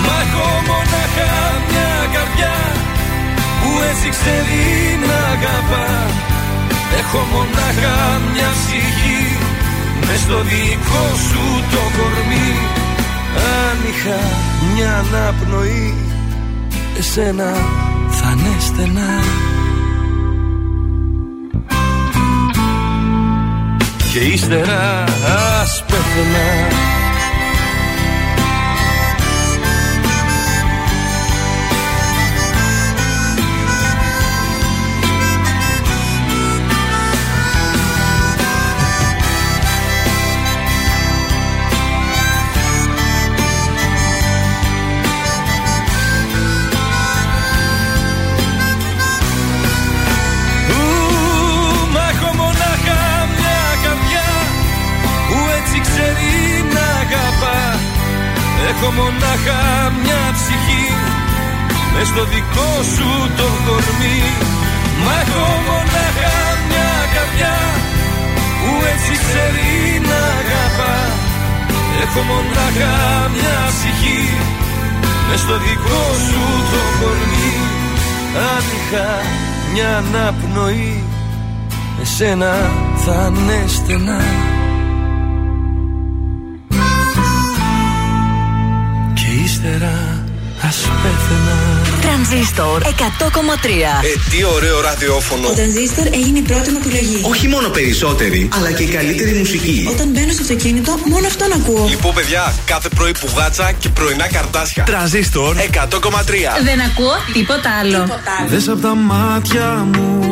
Μα έχω μονάχα μια καρδιά που έτσι ξέρει να αγαπά Έχω μονάχα μια ψυχή. Μες στο δικό σου το κορμί. Αν είχα μια αναπνοή εσένα θα είναι στενά. Και ύστερα ας πέθαινα Έχω μονάχα μια ψυχή. Μες στο δικό σου το κορμί. Μα έχω μονάχα μια καρδιά που έτσι ξέρει να αγαπά. Έχω μονάχα μια ψυχή. Μες στο δικό σου το κορμί. Αν είχα μια αναπνοή εσένα θα είναι στενά και ύστερα ας πέθαινα Τρανζίστορ 100,3. Ε, τι ωραίο ραδιόφωνο. Ο Τρανζίστορ έγινε η πρώτη μου επιλογή. Όχι μόνο περισσότερη, αλλά και η καλύτερη μουσική. Όταν μπαίνω στο αυτοκίνητο, μόνο αυτόν ακούω. Λοιπόν, παιδιά, κάθε πρωί που γάτσα και πρωινά καρτάσια. Τρανζίστορ 100,3. Δεν ακούω τίποτα άλλο. Δες από τα μάτια μου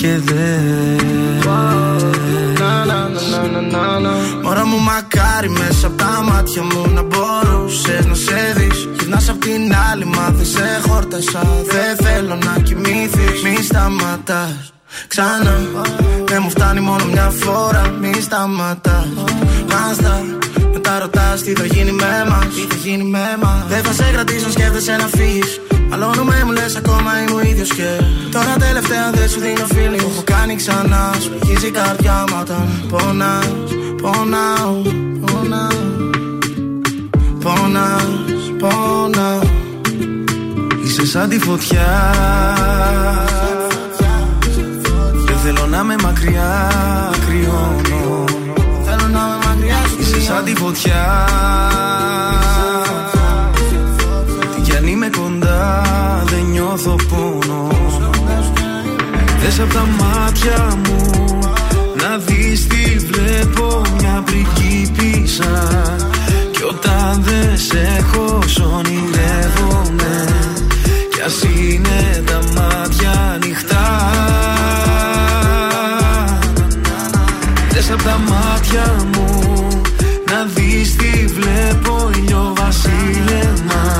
και Μωρά μου μακάρι μέσα από τα μάτια μου να μπορούσες να σε δεις. Γυρνάς απ' την άλλη μα δεν σε χόρτασα. Δεν θέλω να κοιμήθεις Μη σταματάς. Ξανά. Δεν μου φτάνει μόνο μια φορά. Μη σταματάς. Μάστα μετά ρωτάς τι θα γίνει με μας. Τι θα γίνει με μας. Δεν θα σε κρατήσω σκέφτεσαι να φύγεις Μαλώνουμε μου λες ακόμα είμαι ο ίδιος και Τώρα τελευταία δεν σου δίνω φίλη Μου έχω κάνει ξανά Σου αγγίζει η καρδιά μου όταν πονάς Πονάω, πονάω Πονάς, πονάω. Είσαι σαν τη φωτιά. Δεν θέλω να με μακριά κρυώνω. Θέλω να με μακριά σου Είσαι σαν τη φωτιά νιώθω πόνο. Δες απ' τα μάτια μου να δεις τι βλέπω μια πριγκίπισσα Κι όταν δεν σε έχω σ' ονειρεύομαι Κι ας είναι τα μάτια ανοιχτά. Δες απ' τα μάτια μου να δεις τι βλέπω ηλιοβασίλεμα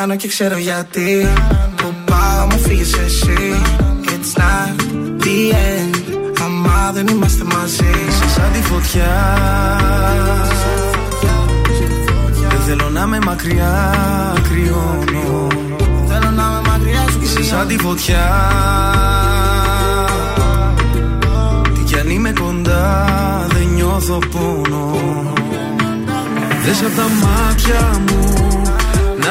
Το χάνω και ξέρω γιατί. Που πάω μου φύγεις εσύ. It's not the end. Άμα δεν είμαστε μαζί. Είσαι σαν τη φωτιά. Δεν θέλω να με μακριά κρυώνω. Θέλω να με μακριά σου Είσαι σαν τη φωτιά. Τι κι αν είμαι κοντά δεν νιώθω πόνο. Δες απ' τα μάτια μου. να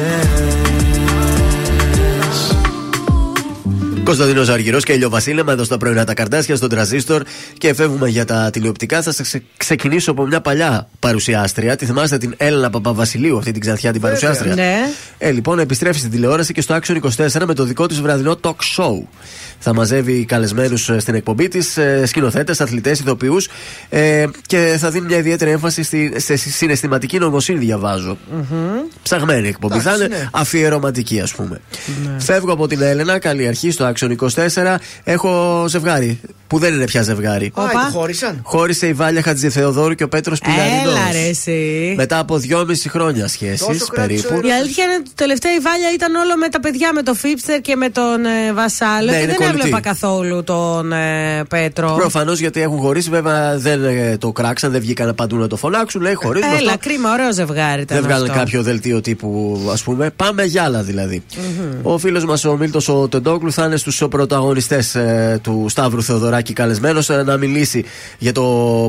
και Κωνσταντίνος Αργυρός και Βασίλεμα εδώ στα πρωινά τα καρτάσια στον τραζίστορ και φεύγουμε για τα τηλεοπτικά. Θα σας ξε- ξεκινήσω από μια παλιά παρουσιάστρια. Τη θυμάστε την Έλληνα Παπαβασιλείου, αυτή την ξανθιά την παρουσιάστρια; Ναι. Ε, λοιπόν, επιστρέφει στην τηλεόραση και στο Action 24 με το δικό της βραδινό talk show. Θα μαζεύει καλεσμένους στην εκπομπή της, σκηνοθέτες, αθλητές, ηθοποιού ε, και θα δίνει μια ιδιαίτερη έμφαση στη, σε συναισθηματική νοημοσύνη, διαβάζω. Ψαγμένη εκπομπή. Θα Εντάξει, είναι ναι. αφιερωματική, ας πούμε. Φεύγω από την Έλενα, καλή αρχή στο Action 24. Έχω ζευγάρι που δεν είναι πια ζευγάρι. Α, του χώρισαν. Χώρισε η Βάλια Χατζηθεοδόρου και ο Πέτρος Πιλαρινό. Έλα ρε εσύ. Μετά από δυόμιση χρόνια σχέσης περίπου. Η αλήθεια είναι ότι τελευταία η Βάλια ήταν όλο με τα παιδιά, με τον Φίπστερ και με τον ε, Βασάλο Ναι, και είναι δεν κολλητή. έβλεπα καθόλου τον ε, Πέτρο. Προφανώς γιατί έχουν χωρίσει, βέβαια δεν ε, το κράξαν, δεν βγήκαν παντού να το φωνάξουν. Λέει χωρίζουμε Έλα, αυτό. κρίμα, ωραίο ζευγάρι ήταν. Δεν βγάλανε αυτό. κάποιο δελτίο τύπου, ας πούμε. Πάμε για άλλα δηλαδή. Ο φίλος μας ο Μίλτος ο Τεντόγλου θα είναι στους πρωταγωνιστές του Σταύρου Θεοδωράκη καλεσμένος να μιλήσει για το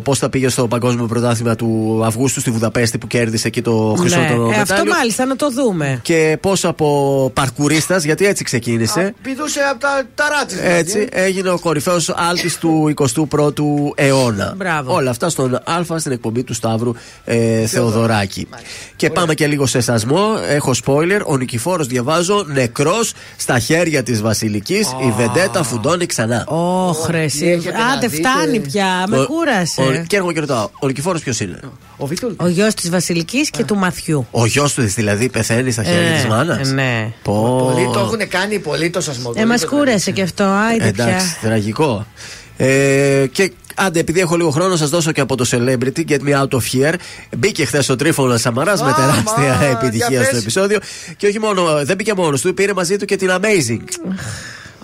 πώς θα πήγε στο Παγκόσμιο Πρωτάθλημα του Αυγούστου στη Βουδαπέστη που κέρδισε εκεί το χρυσό Ναι, το ε, αυτό μετάλλιο. μάλιστα να το δούμε. Και πώς από παρκουρίστας, γιατί έτσι ξεκίνησε. Πηδούσε από τα ταράτσες. Έτσι έγινε ο κορυφαίος άλτη του 21ου αιώνα. Μπράβο. Όλα αυτά στον Α στην εκπομπή του Σταύρου ε, Θεοδωράκη. Και πάμε και λίγο σε σασμό. Έχω spoiler. Ο Νικηφόρος, διαβάζω, νεκρός στα χέρια της Βασιλικής. Η Βεντέτα φουντώνει ξανά. Όχρε, άντε φτάνει πια, με Ο- κούρασε. ο- Και έρχομαι και ρωτάω, ο Νικηφόρος ποιος είναι; Ο Βίτουλ. Ο γιος της Βασιλικής και του Μαθιού. Ο γιος του δηλαδή πεθαίνει στα χέρια Ε, της μάνας; ναι. Πολλοί το έχουν κάνει πολύ το σασμό. Ε, μας κούρασε και αυτό, άιντε Εντάξει, πια. τραγικό. Ε, και άντε, επειδή έχω λίγο χρόνο, σας δώσω και από το Celebrity Get Me Out of Here. Μπήκε χθες ο Τρίφωνας Σαμαράς με τεράστια μα, επιτυχία για στο πες. επεισόδιο. Και όχι μόνο, δεν μπήκε μόνος του, πήρε μαζί του και την Amazing.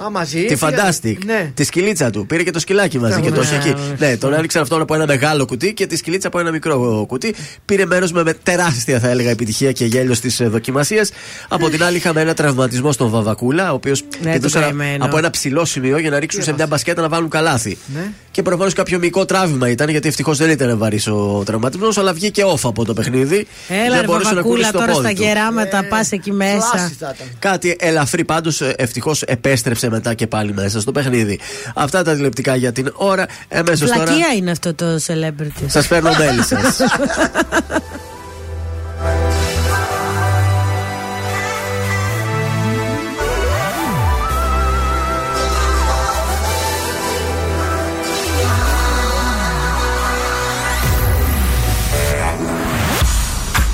Α, μαζί. Τη φύγανε. Fantastic. Ναι. Τη σκυλίτσα του. Πήρε και το σκυλάκι μαζί και το είχε εκεί. Ναι, τον έριξαν αυτόν από ένα μεγάλο κουτί και τη σκυλίτσα από ένα μικρό κουτί. Πήρε μέρος με, με τεράστια, θα έλεγα, επιτυχία και γέλιος στι δοκιμασίε. Από την άλλη, είχαμε ένα τραυματισμό στον Βαβακούλα, ο οποίος Ναι, το καημένο. από ένα ψηλό σημείο για να ρίξουν σε μια μπασκέτα να βάλουν καλάθι. Ναι. Και προφανώς κάποιο μικρό τραύμα ήταν, γιατί ευτυχώς δεν ήταν βαρύς ο τραυματισμός, αλλά βγήκε off από το παιχνίδι. Έλα, δεν ρε μπορούσε να κουνήσει Βαβακούλα, το τώρα πόδι στα του. γεράματα πας εκεί μέσα. Φλάσι θα ήταν. Κάτι ελαφρύ πάντως ευτυχώς επέστρεψε μετά και πάλι μέσα στο παιχνίδι. Αυτά τα τηλεπτικά για την ώρα. Εμέσως τώρα. Βλακεία είναι αυτό το celebrity. Σας παίρνω μέλη σας.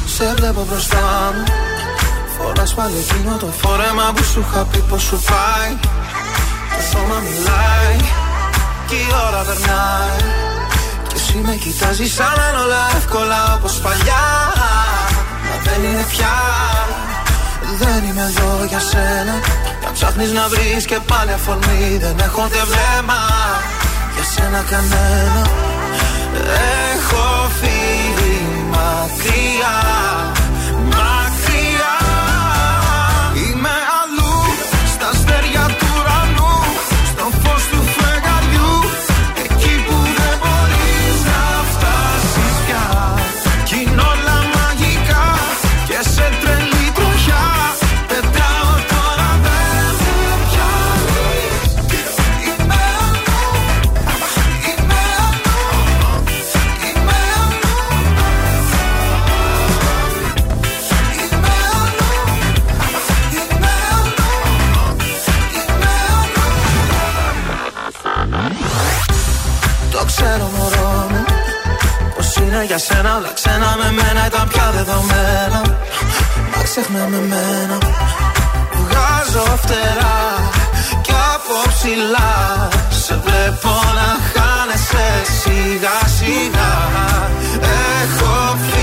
Σε βλέπω μπροστά μου Φοράς πάλι εκείνο το φόρεμα που σου είχα πει πως σου πάει Το σώμα μιλάει Και η ώρα περνάει. Και εσύ με κοιτάζεις σαν να είναι όλα εύκολα όπως παλιά. Μα δεν είναι πια. Δεν είμαι εδώ για σένα. Και αν ψάχνεις να βρεις και πάλι αφορμή. Δεν έχω ούτε βλέμμα Για σένα κανένα. Έχω φύγει μακριά Μακριά για σένα όλα ξένα με μένα ήταν πια δεδομένα. Μα ξεχνά με μένα. Βγάζω φτερά Κι από ψηλά. Σε βλέπω να χάνεσαι σιγά σιγά. Έχω φύγει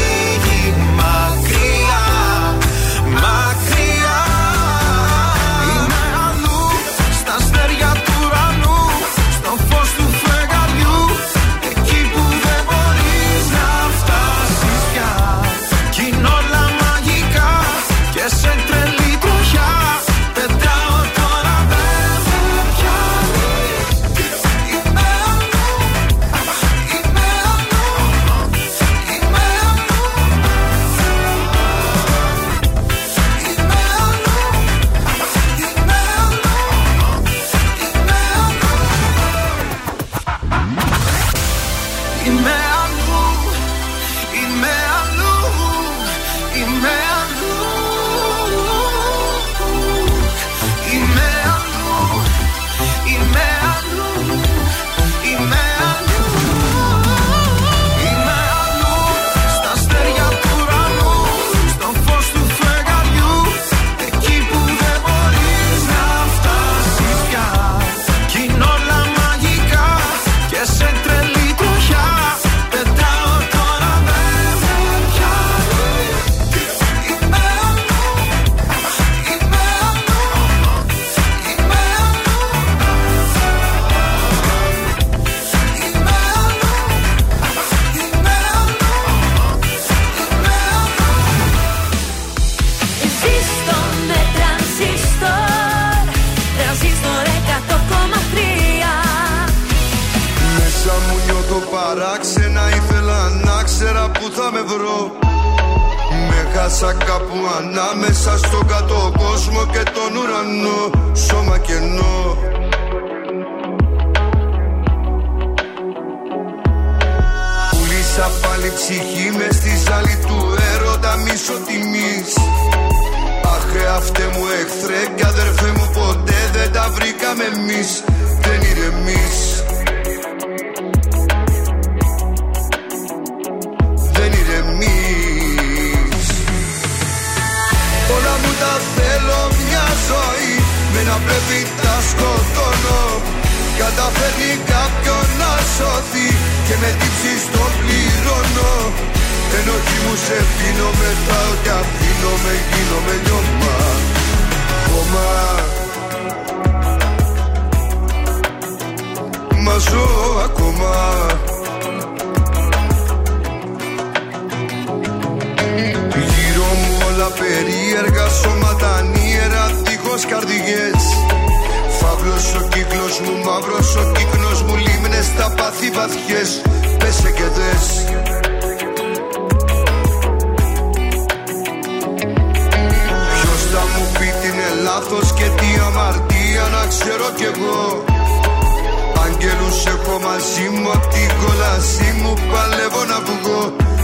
Με χάσα κάπου ανάμεσα στον κάτω κόσμο και τον ουρανό. Σώμα κενό. Πουλήσα πάλι ψυχή με στη ζάλη του έρωτα μίσο τιμής. Αχ αυτέ μου εχθρέ και αδερφέ μου ποτέ δεν τα βρήκαμε εμείς. Δεν ηρεμείς Δεν Καταφέρνει κάποιον να σωθεί Και με τύψεις το πληρώνω. Ενοχή μου σε πίνω μετράω και αφήνω με γίνομαι λιώμα Χώμα Μα ζω ακόμα. Γύρω μου όλα περίεργα σώματα ανίερα δίχως καρδιές Φαύλος ο κύκλος μου, μαύρος ο κύκνος μου Λίμνες στα πάθη βαθιές. Πέσε και δες. Ποιος θα μου πει τι είναι λάθος και τι αμαρτία να ξέρω κι εγώ. Αγγέλους έχω μαζί μου απ' την κόλασή μου Παλεύω να βγω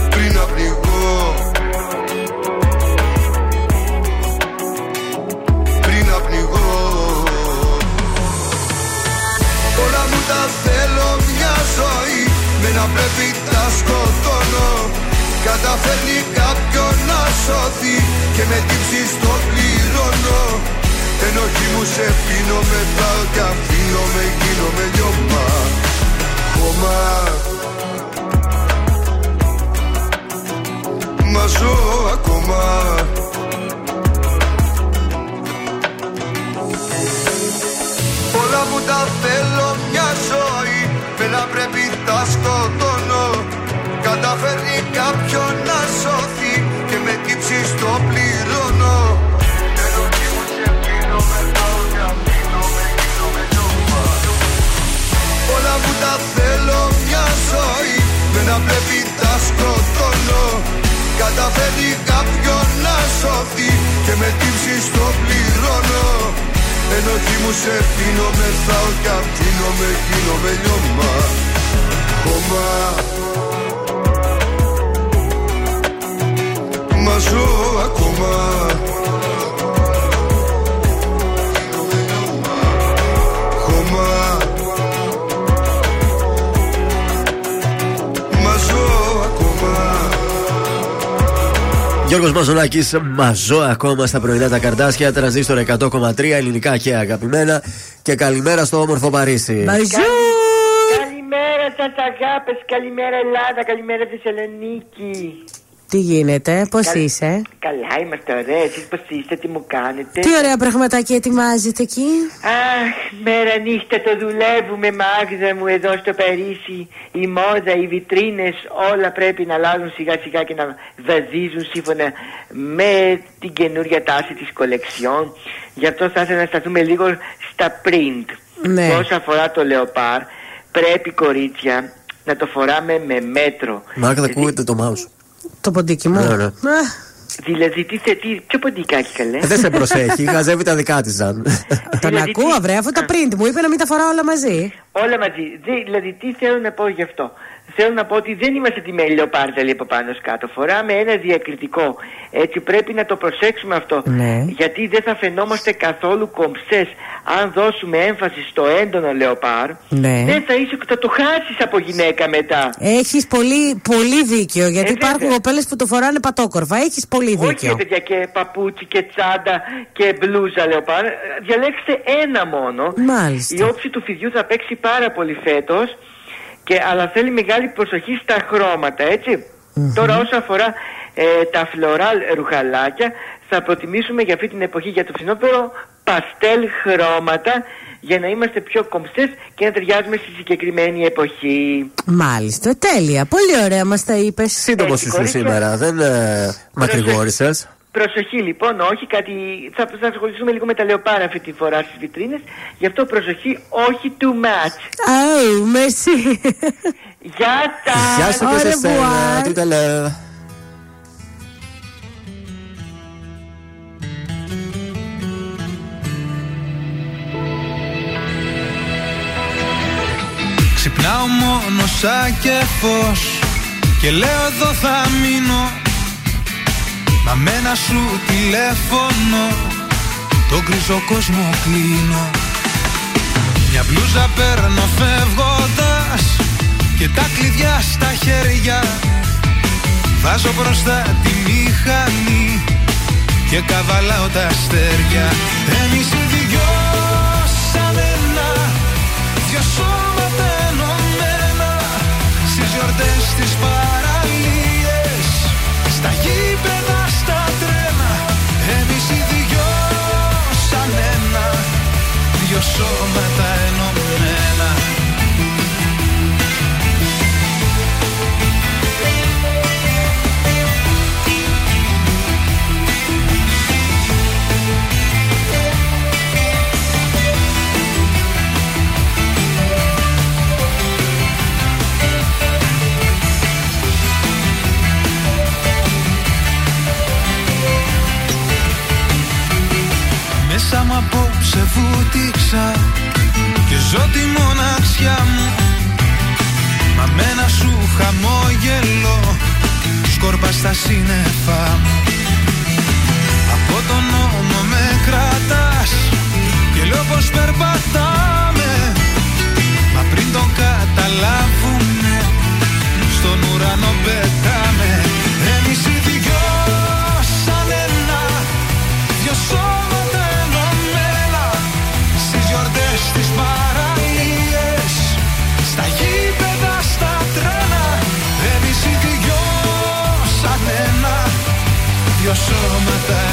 πριν να πνιγώ ζωή Με να πρέπει τα σκοτώνω. Καταφέρνει κάποιον να σωθεί Και με τύψεις το πληρώνω. Ενοχή μου σε πίνω μετράω και αφήνω με γίνομαι λιώμα. Χώμα. Μα ζω ακόμα. Όλα μου τα θέλω μια ζωή Με να πρέπει τα σκοτώνω Καταφέρνει κάποιον να σωθεί Και με τύψεις το πληρώνω. Ενοχή μου σε πίνω μετράω και αφήνω με γίνομαι λιώμα Όλα μου τα θέλω μια ζωή Με να πρέπει τα σκοτώνω Καταφέρνει κάποιον να σωθεί Και με τύψεις το πληρώνω Ενοχή μου σε πίνω μεθάω και αφήνω με γίνομαι λιώμα Χώμα Μα ζω ακόμα Γιώργος Μαζονάκης, μαζό ακόμα στα πρωινά τα καρτάσια, τρανζίστορ 100,3 ελληνικά και αγαπημένα. Και καλημέρα στο όμορφο Παρίσι. Καλημέρα σα αγάπε, καλημέρα Ελλάδα, καλημέρα Θεσσαλονίκη. Τι γίνεται, πώς Καλ- είσαι; Καλά είμαστε ωραία, εσείς πώς είστε, τι μου κάνετε; Τι ωραία πραγματάκια ετοιμάζετε εκεί; Αχ, μέρα νύχτα το δουλεύουμε Μάγδα μου εδώ στο Παρίσι Η μόδα, οι βιτρίνες όλα πρέπει να αλλάζουν σιγά σιγά και να βαδίζουν σύμφωνα με την καινούρια τάση της κολεξιόν Γι' αυτό θα ήθελα να σταθούμε λίγο στα print Ναι. Όσον αφορά το λεοπάρ πρέπει κορίτσια να το φοράμε με μέτρο Μάρκα, θα ακούγεται το mouse. Το ποντίκι μου. Ναι, ναι. Α, Δηλαδή τι, θε- τι, ποιο ποντικάκι καλέ Ε, Δεν σε προσέχει, χαζεύει τα δικά της, Ζαν. Τον ακούω, βρε, αφού τα print μου είπε να μην τα φοράω όλα μαζί. Όλα μαζί. Δη- Δηλαδή, τι θέλω να πω γι' αυτό. Θέλω να πω ότι δεν είμαστε τη μέλη λεοπάρδαλη από πάνω κάτω. Φοράμε ένα διακριτικό. Έτσι πρέπει να το προσέξουμε αυτό. Ναι. Γιατί δεν θα φαινόμαστε καθόλου κομψές αν δώσουμε έμφαση στο έντονο λεοπάρ. Ναι. Δεν θα είσαι, θα το χάσεις από γυναίκα μετά. Έχεις πολύ, πολύ δίκιο. Γιατί Ε, υπάρχουν βέβαια. κοπέλες που το φοράνε πατόκορφα. Έχεις πολύ Όχι δίκιο. ρε παιδιά και παπούτσι και τσάντα και μπλούζα λεοπάρ. Ε, Διαλέξτε ένα μόνο. Μάλιστα. Η όψη του φιδιού θα παίξει πάρα πολύ φέτος και, αλλά θέλει μεγάλη προσοχή στα χρώματα, έτσι. Τώρα όσον αφορά ε, τα φλωράλ ρουχαλάκια θα προτιμήσουμε για αυτή την εποχή για το φθινόπωρο παστέλ χρώματα για να είμαστε πιο κομψές και να ταιριάζουμε στη συγκεκριμένη εποχή. Μάλιστα, τέλεια. Πολύ ωραία μας τα είπες. Σύντομος Έτσι, είσαι κορίτσια. σήμερα, δεν ε, μακρηγόρησες. Προσοχή λοιπόν, όχι κάτι. Θα, θα ασχοληθούμε λίγο με τα λεοπάρα αυτή τη φορά στις βιτρίνες. Γι' αυτό προσοχή, όχι too much. Αου, μεσή. Γεια σα! Γεια σου και σε σένα, τι τα λέω. Ξυπνάω μόνος σαν και φως Και λέω εδώ θα μείνω Μα με ένα σου τηλέφωνο Τον γκριζό κόσμο κλείνω. Μια μπλούζα παίρνω φεύγοντας Και τα κλειδιά στα χέρια. Βάζω μπροστά τη μηχανή Και καβαλάω τα αστέρια. Εμείς οι δυο σώματα σύννεφα. Μου Από τον νόμο με κρατάς Και λέω πως σώματα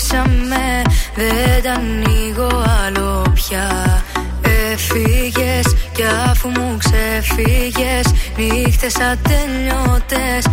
Κλείσαμε, δεν τα ανοίγω άλλο πια. Κι αφού μου ξεφύγες Νύχτες ατελειώτες.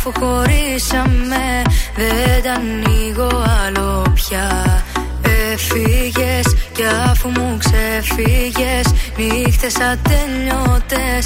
αφού χωρίσαμε δεν τα ανοίγω άλλο πια. Έφυγες κι αφού μου ξεφύγες Νύχτες ατελειώτες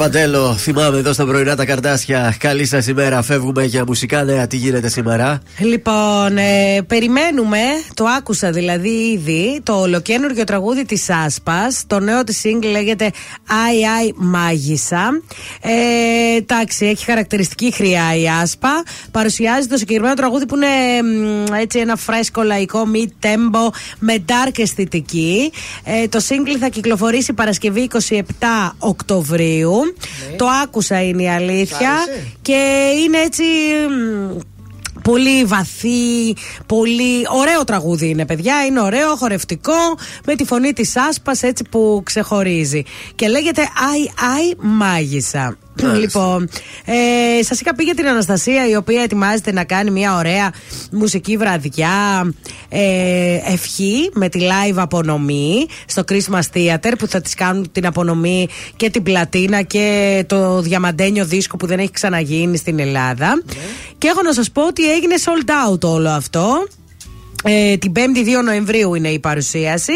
Παντέλο, θυμάμαι εδώ στα πρωινά τα καρτάσια. Καλή σας ημέρα. Φεύγουμε για μουσικά νέα. Τι γίνεται σήμερα; Λοιπόν, ε, περιμένουμε, το άκουσα δηλαδή ήδη, το ολοκένουργιο τραγούδι της Άσπας. Το νέο της σύγκλι λέγεται Άι Άι Μάγισσα. Ε, εντάξει, έχει χαρακτηριστική χρειά η Άσπα. Παρουσιάζει το συγκεκριμένο τραγούδι που είναι έτσι ένα φρέσκο λαϊκό μη τέμπο με dark αισθητική. Ε, το σύγκλι θα κυκλοφορήσει Παρασκευή 27 Οκτωβρίου. Ναι. Το άκουσα είναι η αλήθεια. Και είναι έτσι. Πολύ βαθύ, πολύ ωραίο τραγούδι είναι, παιδιά. Είναι ωραίο, χορευτικό, με τη φωνή της Άσπας έτσι που ξεχωρίζει. Και λέγεται Άι Άι Μάγισσα. Λοιπόν, ε, σας είχα πει για την Αναστασία η οποία ετοιμάζεται να κάνει μια ωραία μουσική βραδιά ε, ευχή με τη live απονομή στο Christmas Theater που θα της κάνουν την απονομή και την πλατίνα και το διαμαντένιο δίσκο που δεν έχει ξαναγίνει στην Ελλάδα. Και έχω να σας πω ότι έγινε sold out όλο αυτό. Ε, την 5η 2 Νοεμβρίου είναι η παρουσίαση.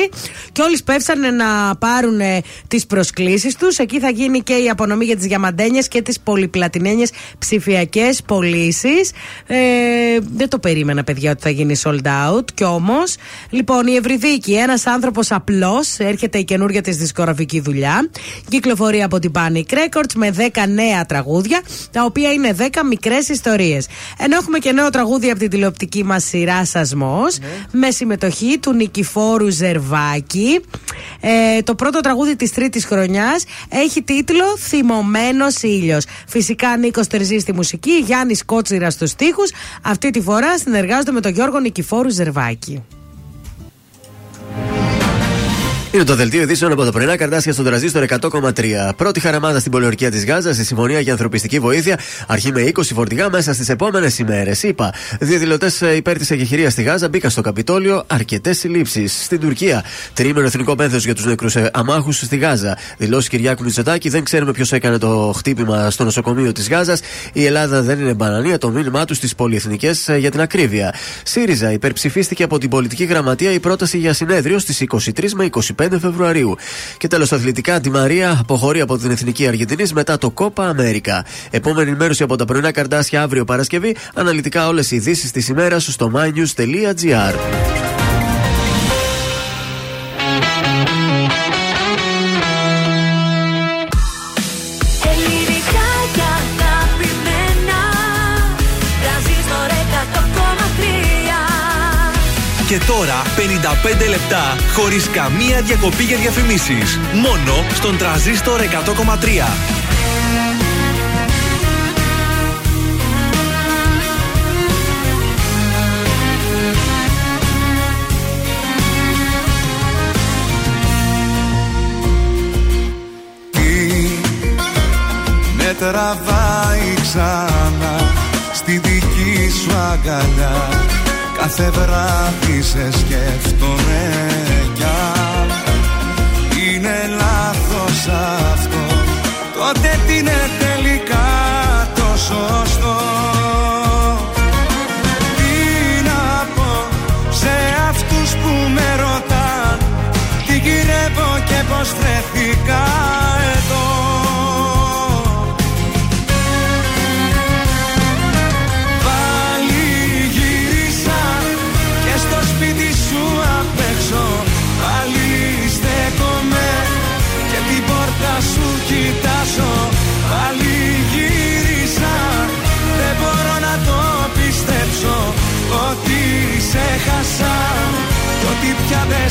Και όλοι σπεύσανε να πάρουν ε, τις προσκλήσεις τους. Εκεί θα γίνει και η απονομή για τις διαμαντένιες και τις πολυπλατινένιες ψηφιακές πωλήσεις. Ε, δεν το περίμενα παιδιά ότι θα γίνει sold out. Κι όμως λοιπόν η Ευρυδίκη ένας άνθρωπος απλός έρχεται η καινούργια της δισκογραφική δουλειά. Κυκλοφορεί από την Panic Records με 10 νέα τραγούδια τα οποία είναι 10 μικρές ιστορίες. Ενώ έχουμε και νέο τραγούδι από την τηλεοπτική μας σειρά Σασμός με συμμετοχή του Νικηφόρου Ζερβάκη. Ε, το πρώτο τραγούδι της τρίτης χρονιάς έχει τίτλο Θυμωμένος ήλιος. Φυσικά Νίκος Τερζή στη μουσική, Γιάννης Κότσιρας στους στίχους. Αυτή τη φορά συνεργάζονται με τον Γιώργο Νικηφόρου Ζερβάκη. Είναι το δελτίο ειδήσεων από το πρωινά καρτάσια στον τραζίστορ 100,3. Πρώτη χαραμάδα στην πολιορκία της Γάζας, στη Συμφωνία για Ανθρωπιστική Βοήθεια, αρχή με 20 φορτηγά μέσα στις επόμενες ημέρες. Είπα, διαδηλωτέ υπέρ της εγχειρία στη Γάζα μπήκαν στο Καπιτόλιο, αρκετές συλλήψεις. Στην Τουρκία, τρίμερο εθνικό πένθος για τους νεκρούς αμάχους στη Γάζα. Δηλώσει Κυριάκου Μητσοτάκη, δεν ξέρουμε ποιος έκανε το χτύπημα στο νοσοκομείο της Γάζας. Η Ελλάδα δεν είναι μπανανία, το μήνυμά τους στις πολυεθνικές για την ακρίβεια. ΣΥΡΙΖΑ υπερψηφίστηκε από την πολιτική γραμματεία η πρόταση για συνέδριο στις 23 με 25 Φεβρουαρίου. Και τέλος, αθλητικά, τη Μαρία αποχωρεί από την Εθνική Αργεντινής μετά το Κόπα Αμέρικα. Επόμενη ενημέρωση από τα πρωινά καρτάσια αύριο Παρασκευή. Αναλυτικά όλες οι ειδήσεις της ημέρας στο mynews.gr. τώρα 55 λεπτά χωρίς καμία διακοπή για διαφημίσεις. Μόνο στον τραζίστορ 100,3. Με τραβάει ξανά στη δική σου αγκαλιά Κάθε βράδυ σε σκέφτομαι κι αν. Είναι λάθος αυτό. Τότε τι είναι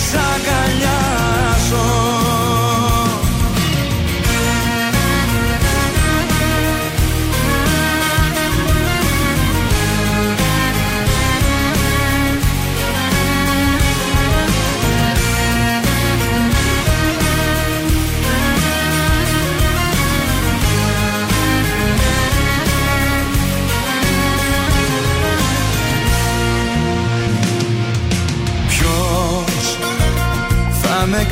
πια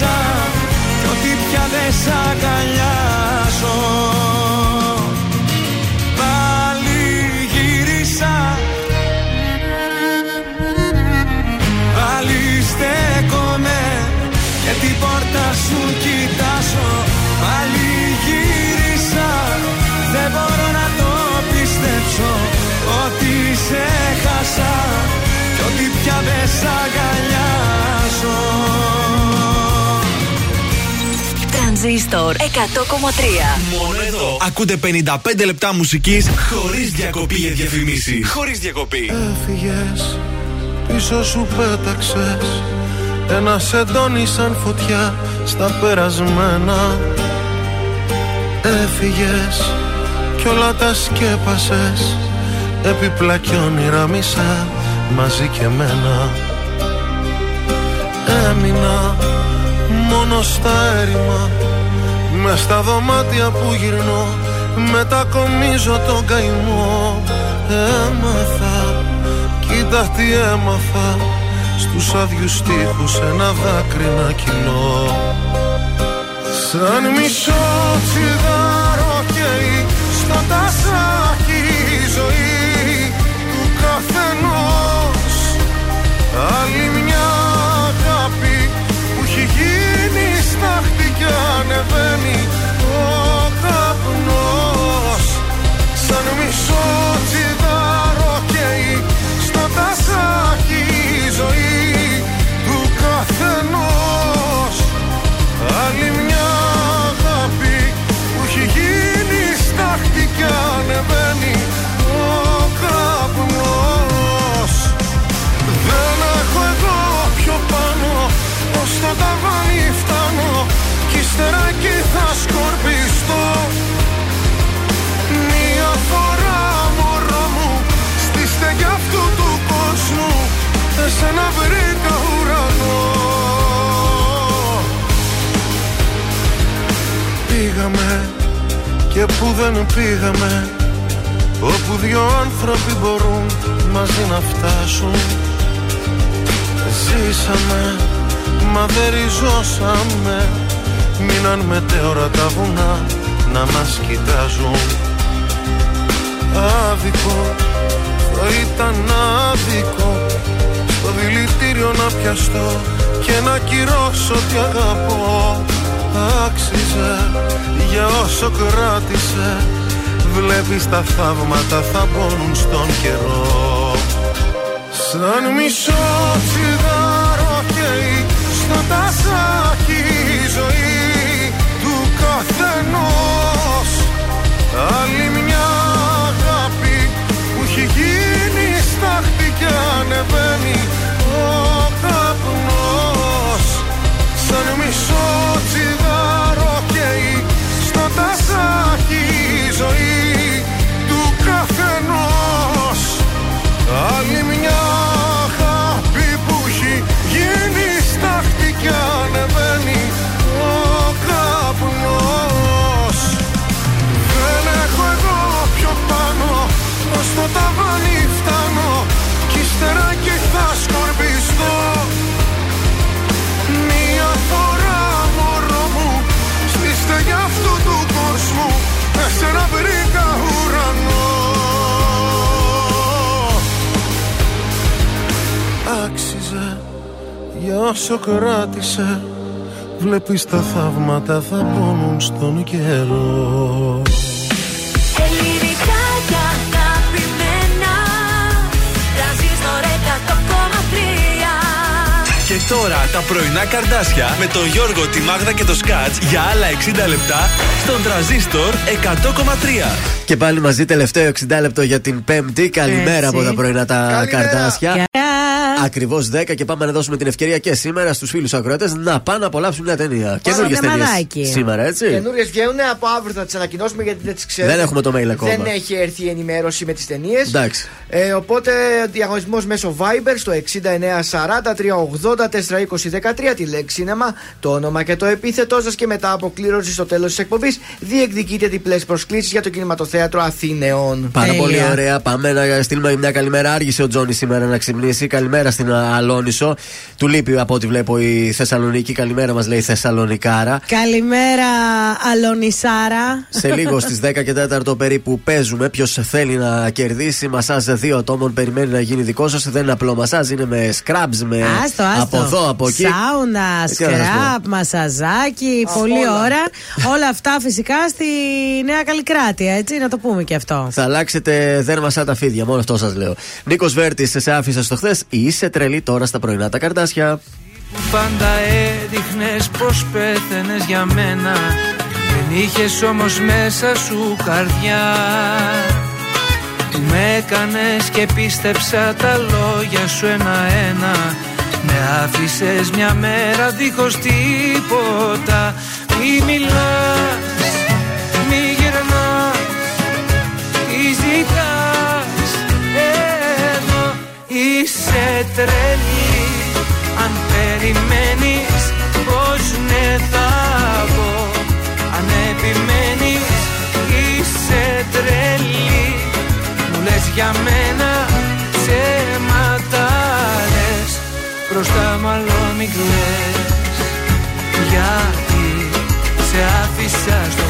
χάσα κι ότι πια δεν σ' αγκαλιάζω Πάλι γύρισα. Πάλι στέκομαι και την πόρτα σου κοιτάζω. Πάλι γύρισα. Δεν μπορώ να το πιστέψω Ότι σε χάσα. Κι ότι πια δεν σ' αγκαλιάζω Τρανζίστορ 100,3. Μόνο εδώ. Ακούτε 55 λεπτά μουσικής χωρίς διακοπή για διαφημίσεις. Χωρίς διακοπή. Έφυγες, πίσω σου πέταξες Ένα σεντόνι σαν φωτιά στα περασμένα Έφυγες κι όλα τα σκέπασες Έπιπλα κι όνειρα μισά μαζί και μένα Έμεινα μόνο στα έρημα. Μες στα δωμάτια που γυρνώ Μετακομίζω τον καημό. Έμαθα Κοίτα τι έμαθα Στους άδειους τείχους ένα δάκρυ να κυλώ. Σαν μισό τσιγάρο καίει Στο τασάκι η ζωή του καθενός. Άλλη μια στάχτη και ανεβαίνει ο καπνός. Σαν μισό σκορπιστώ. Μια φορά μωρό μου Στη στέγη αυτού του κόσμου Εσένα βρήκα ουρανό. Πήγαμε και που δεν πήγαμε Όπου δυο άνθρωποι μπορούν μαζί να φτάσουν. Ζήσαμε, μα δεν ριζώσαμε Μείναν μετέωρα τα βουνά να μας κοιτάζουν. Άδικο, θα ήταν άδικο Στο δηλητήριο να πιαστώ και να κυρώσω τι αγαπώ. Άξιζε για όσο κράτησε Βλέπεις τα θαύματα θα μπώνουν στον καιρό. Σαν μισό τσιγάρο καίει στο τασάκι η ζωή του καθενός Άλλη μια αγάπη που έχει γίνει στάχτη και ανεβαίνει ο καπνός. Σαν μισό τσιγάρο καίει στο τασάκι η ζωή του καθενός. Άλλη μια αγάπη που έχει γίνει στάχτη και στο ταβάνι φτάνω Κι ύστερα και θα σκορπιστώ. Μία φορά μωρό μου Στη στεγιά αυτού του κόσμου Εσένα βρήκα ουρανό. Άξιζε για όσο κράτησε Βλέπεις τα θαύματα θα πόνουν στον καιρό. Τώρα τα πρωινά καρδάσια με τον Γιώργο, τη Μάγδα και το Σκάτς για άλλα 60 λεπτά στον τραζίστορ 100,3. Και πάλι μαζί τελευταίο 60 λεπτό για την Πέμπτη. Καλημέρα Έτσι. από τα πρωινά τα Καλημέρα. καρδάσια. Γεια. Ακριβώς 10 και πάμε να δώσουμε την ευκαιρία και σήμερα στους φίλους ακροατές να πάνε να απολαύσουν μια ταινία. Καινούργιες ταινίες. θεμαδάκι. Σήμερα, έτσι. Καινούριε βγαίνουν από αύριο θα τις ανακοινώσουμε γιατί δεν τις ξέρουμε. Δεν έχουμε το mail ακόμα. Δεν έχει έρθει η ενημέρωση με τις ταινίες. Εντάξει. Ε, οπότε διαγωνισμός μέσω Viber στο 6940 380 420 13 τη λέξη σίνεμα, το όνομα και το επίθετό σας και μετά από κλήρωση στο τέλος της εκπομπής διεκδικείτε διπλές προσκλήσεις για το κινηματοθέατρο Αθήνεων. Πάρα Τέλεια. πολύ ωραία. Πάμε να στείλουμε μια καλημέρα. Άργησε ο Τζόνι σήμερα να ξυπνήσει. Καλημέρα στην Αλόνισο. Του λείπει από ό,τι βλέπω η Θεσσαλονίκη. Καλημέρα μας λέει η Θεσσαλονικάρα. Καλημέρα, Αλονισάρα. Σε λίγο στις 10 και 4 περίπου παίζουμε. Ποιος θέλει να κερδίσει μασάζ δύο ατόμων περιμένει να γίνει δικό σας. Δεν είναι απλό μασάζ, είναι με scrubs, με Άστο, άστο. από εδώ, από εκεί. Σάουνα, Ε, τι να σας πω. σκράπ, μασαζάκι, πολλή όλα. ώρα. όλα αυτά φυσικά στη Νέα Καλλικράτεια, έτσι, να το πούμε και αυτό. Θα αλλάξετε δέρμα σαν τα φίδια, μόνο αυτό σας λέω. Νίκος Βέρτης, σε άφησα στο χθες. Είσαι τρελή τώρα στα πρωινά τα καρτάσια. που πάντα έδειχνες πως πέθαινες για μένα. Δεν είχες όμως μέσα σου καρδιά. Που με έκανες και πίστεψα τα λόγια σου ένα-ένα. Με άφησες μια μέρα δίχως τίποτα. Μη μιλάς, Είσαι τρελή αν περιμένεις πως ναι θα πω. Αν επιμένεις είσαι τρελή Μου λες για μένα ψέματα λες Μπροστά μάλλον μην κλαις Γιατί σε άφησα στο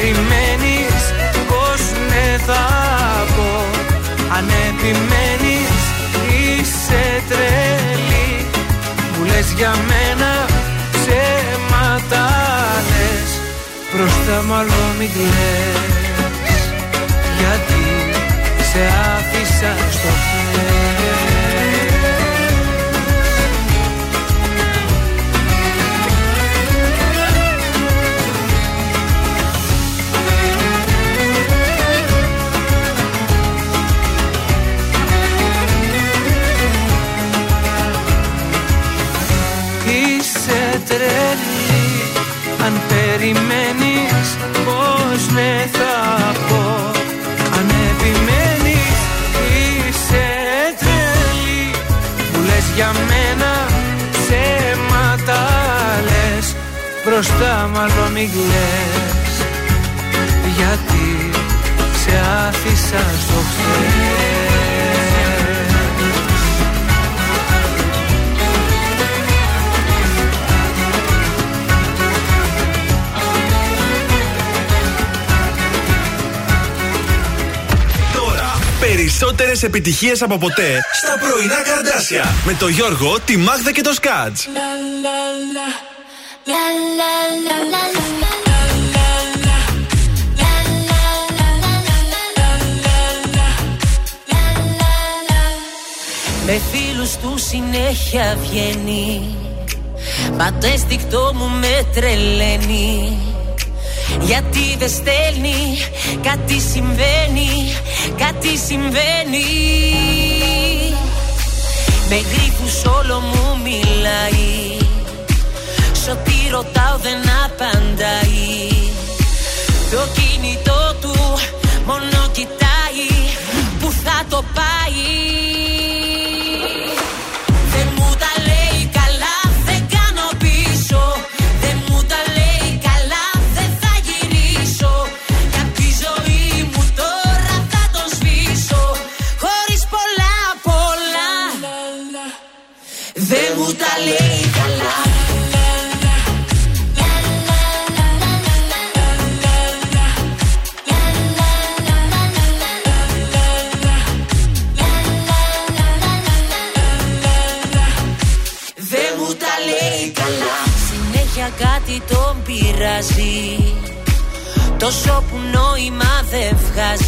περιμένεις πως ναι θα πω. Αν επιμένεις είσαι τρελή. Μου λες για μένα ψέματα λες Μπροστά μάλλον μην κλαις. Γιατί σε άφησα στο χέρι περιμένεις πως ναι θα πω. Αν επιμένεις είσαι τρελή. Μου λες για μένα ψέματα λες. Μπροστά μάλλον μην κλαις Γιατί σε άφησα στο χθες Τώρα περισσότερες επιτυχίες από ποτέ στα πρωινά καρδάσια. Με τον Γιώργο, τη Μάγδα και το Σκάτ. Με φίλους του συνέχεια βγαίνει. Μα το αισθηκτό μου με τρελαίνει. Γιατί δεν στέλνει Κάτι συμβαίνει Κάτι συμβαίνει. Με γρήπους όλο μου μιλάει. Σ' ό,τι ρωτάω δεν απαντάει. Το κινητό του μόνο κοιτάει. Που θα το πάει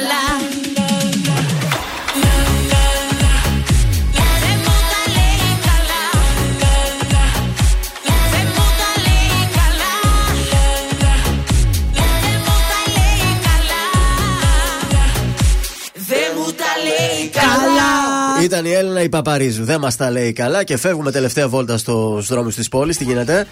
λέει καλά Ήταν η Έλληνα η Παπαρίζου. Δεν μας τα λέει καλά και φεύγουμε τελευταία βόλτα στους δρόμους της πόλης. Τι γίνεται;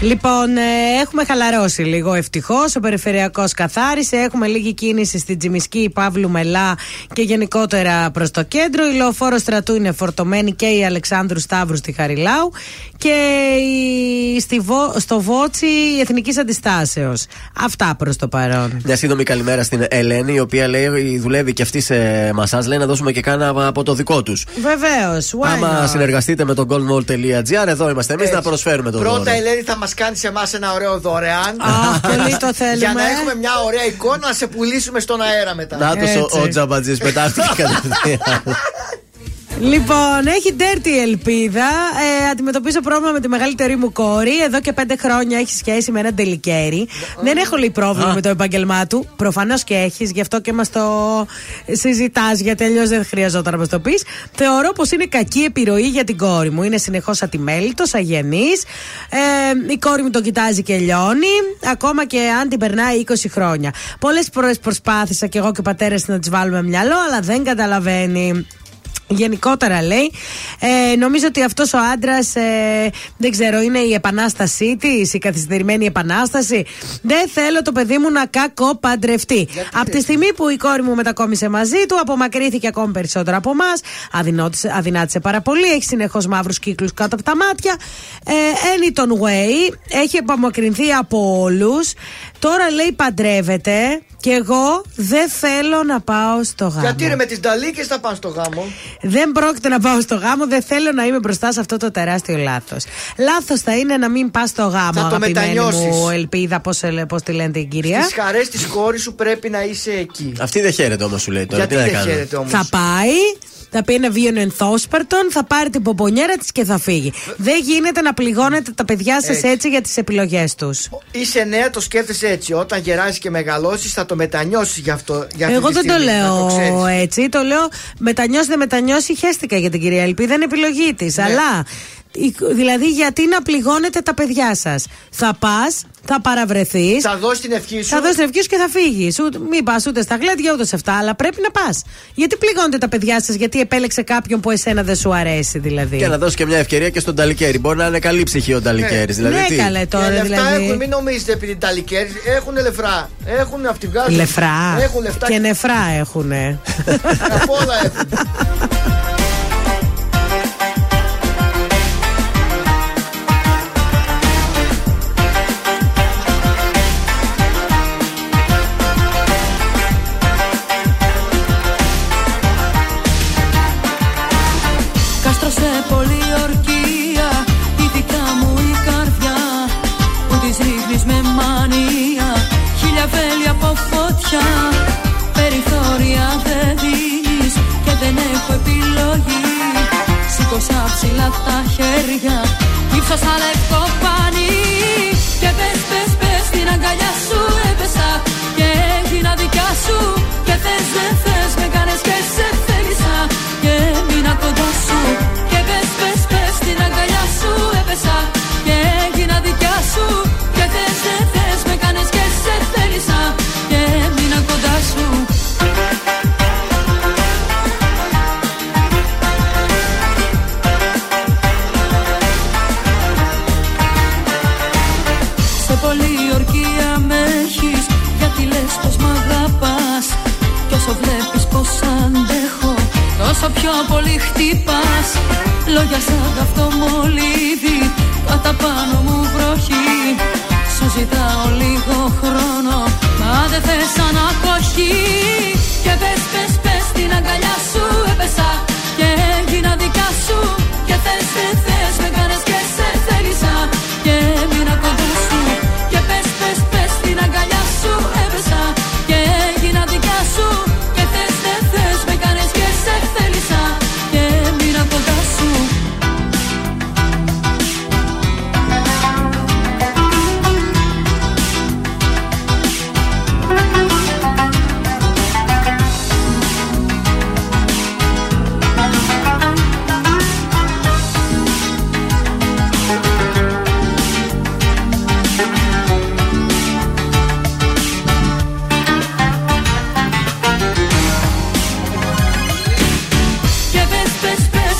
Λοιπόν, ε, έχουμε χαλαρώσει λίγο ευτυχώς. Ο περιφερειακός καθάρισε. Έχουμε λίγη κίνηση στην Τζιμισκή, Παύλου Μελά και γενικότερα προς το κέντρο. Η λεωφόρο στρατού είναι φορτωμένη και η Αλεξάνδρου Σταύρου στη Χαριλάου. Και η, στη Βο- στο Βότσι η Εθνικής Αντιστάσεως. Αυτά προς το παρόν. Μια σύντομη καλημέρα στην Ελένη, η οποία λέει δουλεύει και αυτή σε μασάζ. Λέει να δώσουμε και κάνα από το δικό τους. Βεβαίως. Άμα συνεργαστείτε με το goldmall.gr, εδώ είμαστε εμείς Έτσι. να προσφέρουμε το δώρο. Πρώτα, Ελένη, θα μας κάνει σε εμάς ένα ωραίο δωρεάν. Αχ, πολύ το θέλουμε. Για να έχουμε μια ωραία εικόνα να σε πουλήσουμε στον αέρα μετά. Να το ο, ο Τζαμπατζής πετάχτηκε κατευθείαν. Λοιπόν, έχει dirty ελπίδα. Ε, αντιμετωπίζω πρόβλημα με τη μεγαλύτερη μου κόρη. Εδώ και πέντε χρόνια έχει σχέση με ένα τελικέρι. Δεν έχω λέει πρόβλημα Α. με το επάγγελμά του. Προφανώς και έχεις, γι' αυτό και μας το συζητάς, γιατί αλλιώς δεν χρειαζόταν να μας το πεις. Θεωρώ πως είναι κακή επιρροή για την κόρη μου. Είναι συνεχώς ατιμέλητος, αγενής. Ε, η κόρη μου τον κοιτάζει και λιώνει, ακόμα και αν την περνάει 20 χρόνια. Πολλές φορές προσπάθησα και εγώ και ο πατέρας να της βάλουμε μυαλό, αλλά δεν καταλαβαίνει. Γενικότερα λέει, ε, νομίζω ότι αυτός ο άντρας, ε, δεν ξέρω, είναι η επανάστασή της, η καθυστερημένη επανάσταση. Δεν θέλω το παιδί μου να κακοπαντρευτεί. Από τη στιγμή που η κόρη μου μετακόμισε μαζί του, απομακρύθηκε ακόμη περισσότερο από εμάς, αδυνάτησε πάρα πολύ, έχει συνεχώς μαύρους κύκλους κάτω από τα μάτια. Ε, Anyton Way έχει απομακρυνθεί από όλους. Τώρα λέει παντρεύεται και εγώ δεν θέλω να πάω στο γάμο. Γιατί ρε με τις νταλίκες θα πάνε στο γάμο; Δεν πρόκειται να πάω στο γάμο, δεν θέλω να είμαι μπροστά σε αυτό το τεράστιο λάθος. Λάθος θα είναι να μην πας στο γάμο, Θα το αγαπημένη μετανιώσεις. μου ελπίδα, πώς πώς τη λένε την κυρία. Στις χαρές της κόρης σου πρέπει να είσαι εκεί. Αυτή δεν χαίρεται όμως, σου λέει τώρα. Γιατί τι να δεν κάνω. χαίρεται όμως; Θα πάει, θα πει ένα βίωνο ενθόσπερτον, θα πάρει την πομπονιέρα της και θα φύγει. Δεν γίνεται να πληγώνετε τα παιδιά σας Έτσι. έτσι. για τις επιλογές τους. Είσαι νέα, το σκέφτεσαι έτσι. Όταν γεράσεις και μεγαλώσεις, θα το μετανιώσεις γι' αυτό. Για αυτή Εγώ τη δεν το στιγμή, να λέω ξέρεις. έτσι. Το λέω μετανιώσει, δεν μετανιώσει. Χαίστηκα για την κυρία Ελπίδα, είναι επιλογή της. Ναι. Αλλά Δηλαδή, γιατί να πληγώνετε τα παιδιά σας; Θα πας, θα παραβρεθείς. Θα δώσεις την ευχή σου. Θα δώσεις την ευχή σου και θα φύγεις. Μην πας ούτε στα γλέντια ούτε σε αυτά, αλλά πρέπει να πας. Γιατί πληγώνετε τα παιδιά σας, γιατί επέλεξε κάποιον που εσένα δεν σου αρέσει, δηλαδή; Και να δώσει και μια ευκαιρία και στον Ταλικέρι. Μπορεί να είναι καλή ψυχή ο Ταλικέρι. Ναι, δηλαδή, ναι καλέ τώρα. Και λεφτά δηλαδή... έχουν, μην νομίζετε επειδή Ταλικέρι έχουν λεφρά. Έχουν αυτοί Λεφρά. Έχουν λεφτά. Και νεφρά έχουν. Από όλα έχουν. Σηκώσα ψηλά τα χέρια. Ύψα σαν λευκό Όσο πιο πολύ χτυπάς Λόγια σαν καυτό μολύβι Κατά πάνω μου βροχή. Σου ζητάω λίγο χρόνο Μα δεν θες ανακοχή. Και πες πες πες την αγκαλιά σου Έπεσα και έγινα δικά σου Και θες δεν θες με κάνες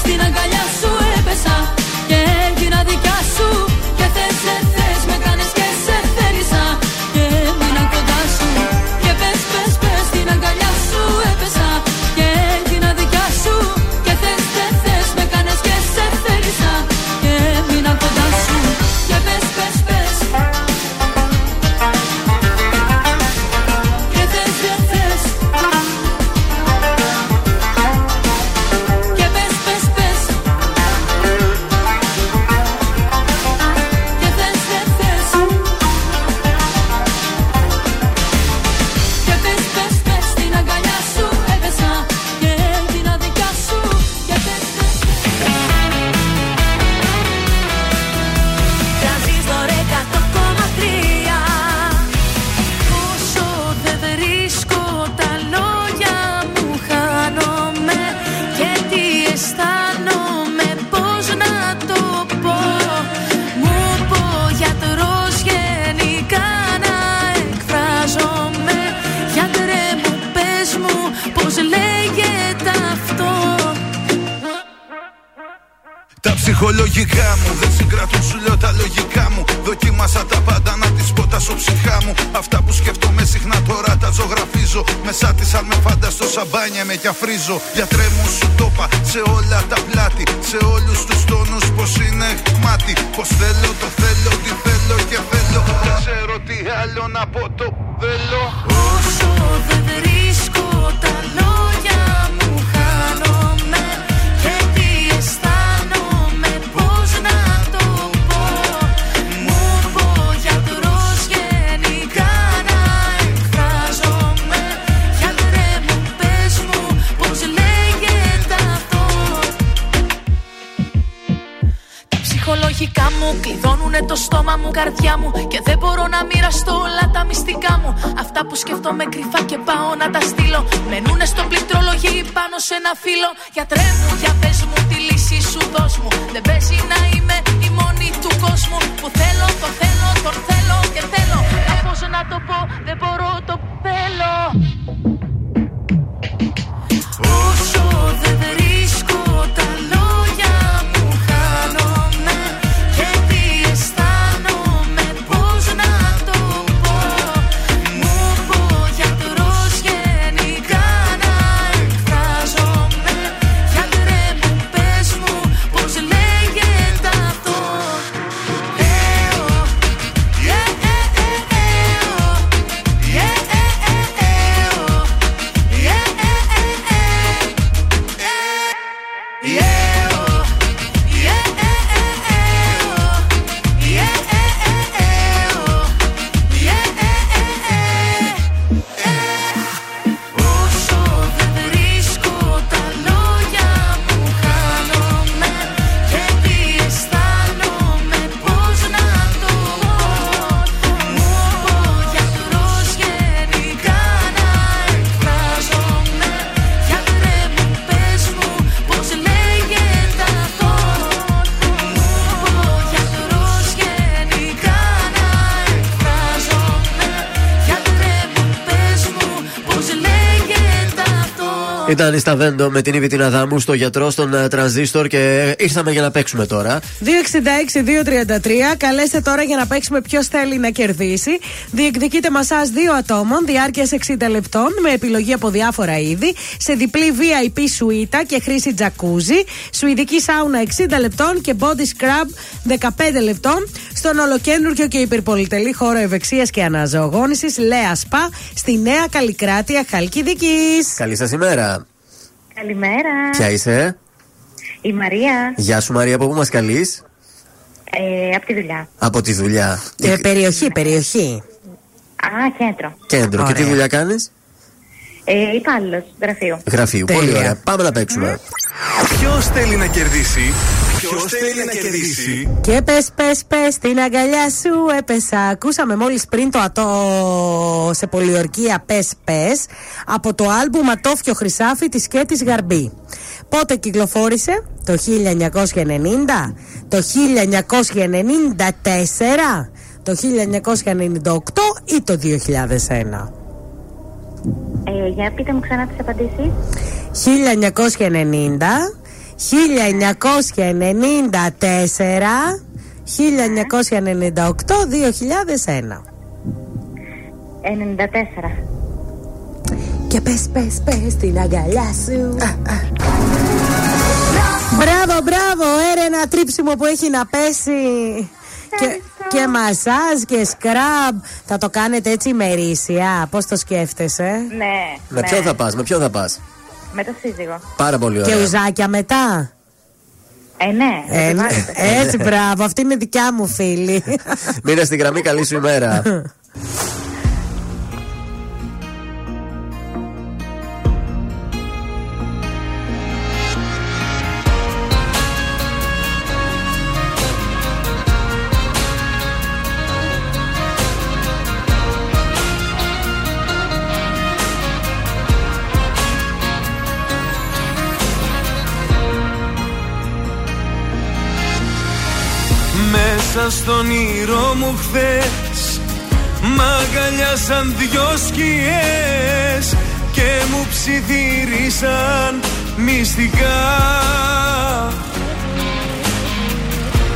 στην αγκαλιά σου. Ήταν η Σταβέντο με την Ήβη την Αδάμου στο γιατρό στον ε, τρανζίστορ και ήρθαμε για να παίξουμε τώρα. 266-233. Καλέστε τώρα για να παίξουμε ποιος θέλει να κερδίσει. Διεκδικείτε μασά δύο ατόμων, διάρκειας 60 λεπτών, με επιλογή από διάφορα είδη, σε διπλή VIP σουίτα και χρήση τζακούζι, σουηδική σάουνα 60 λεπτών και body scrub 15 λεπτών, στον ολοκένουργιο και υπερπολιτελή χώρο ευεξίας και αναζωογόνησης Λέα Σπα στη Νέα Καλλικράτεια Χαλκιδικής. Καλή σας ημέρα. Καλημέρα. Ποια είσαι, Η Μαρία. Γεια σου Μαρία, από πού μας καλείς; Ε, από τη δουλειά. Από τη δουλειά. Ε, περιοχή, περιοχή. Α, κέντρο. Κέντρο. Και τι δουλειά κάνεις; Ε, Υπάλληλος γραφείου. Γραφείου. Πολύ ωραία. Πάμε να παίξουμε. Ποιος θέλει να κερδίσει. Ποιος θέλει να κερδίσει; Και πες, πες, πες, στην αγκαλιά σου έπεσα. Ακούσαμε μόλις πριν το ατό σε πολιορκία Πες, πες από το άλμπουμ Ατόφιο Χρυσάφι της Κέτης Γαρμπή. Πότε κυκλοφόρησε, το 1990, το 1994, το 1998 ή το 2001. Ε, για πείτε μου ξανά τις απαντήσεις. 1990, 1994, 1998, 2001. 94. Και πες, πες, πες την αγκαλιά σου. Μπράβο, μπράβο, έρε ένα τρίψιμο που έχει να πέσει. Και, και μασάζ και σκραμπ. Θα το κάνετε έτσι ημερήσια. Πώς το σκέφτεσαι, Ναι. Με ναι. ποιο θα πας, με ποιο θα πας; Με το σύζυγο. Πάρα πολύ Και ωραία. ουζάκια μετά. Ε, ναι. Ε, ναι. έτσι, μπράβο. Αυτή είναι δικιά μου φίλη. Μείνε στην γραμμή, καλή σου ημέρα. στον ήρω μου χθες. Μ' αγκαλιάσαν δυο σκιές Και μου ψιθύρισαν μυστικά.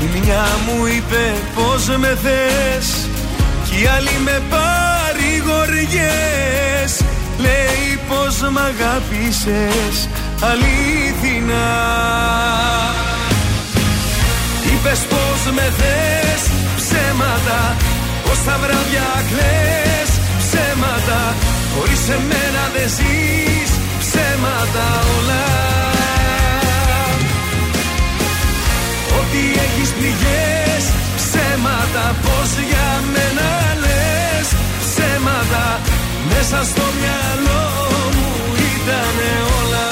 Η μια μου είπε πως με θες; Κι η άλλη με παρηγοριές Λέει πως μ' αγάπησες αλήθινα Είπες πως με θες ψέματα. Πως τα βράδια κλαις ψέματα. Χωρίς εμένα δεν ζεις ψέματα όλα. Ότι έχεις πληγές ψέματα. Πως για μένα λες ψέματα. Μέσα στο μυαλό μου ήτανε όλα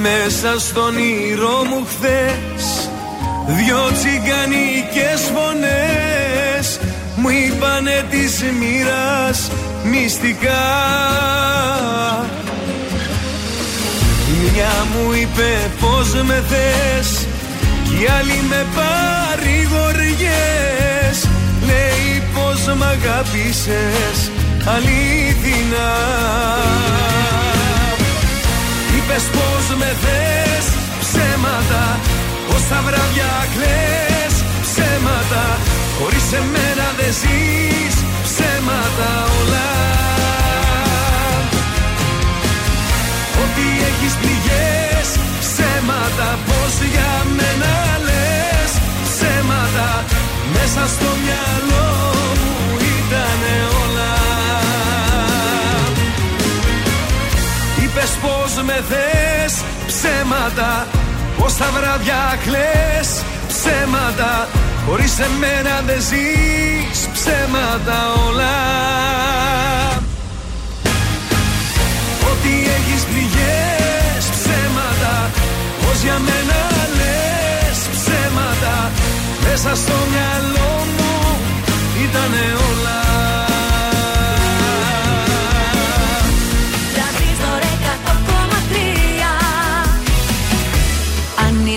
Μέσα στον ήρω μου χθες Δυο τσιγκανικές φωνές Μου είπανε της μοίρας μυστικά. Μια μου είπε πως με θες Κι η άλλη με παρηγοριές Λέει πως μ' αγάπησες αλήθινα Είπες πως με θες. Ψέματα Πως τα βράδια κλαις. Ψέματα Χωρίς εμένα δεν ζεις. Ψέματα όλα. Ότι έχεις πληγές. Ψέματα Πως για μένα λες. Ψέματα Μέσα στο μυαλό μου Είπες πως με θες ψέματα. Πως τα βράδια κλαις ψέματα. Χωρίς εμένα δεν ζεις ψέματα όλα. Ότι έχεις πληγές ψέματα. Πως για μένα λες ψέματα. Μέσα στο μυαλό μου ήτανε όλα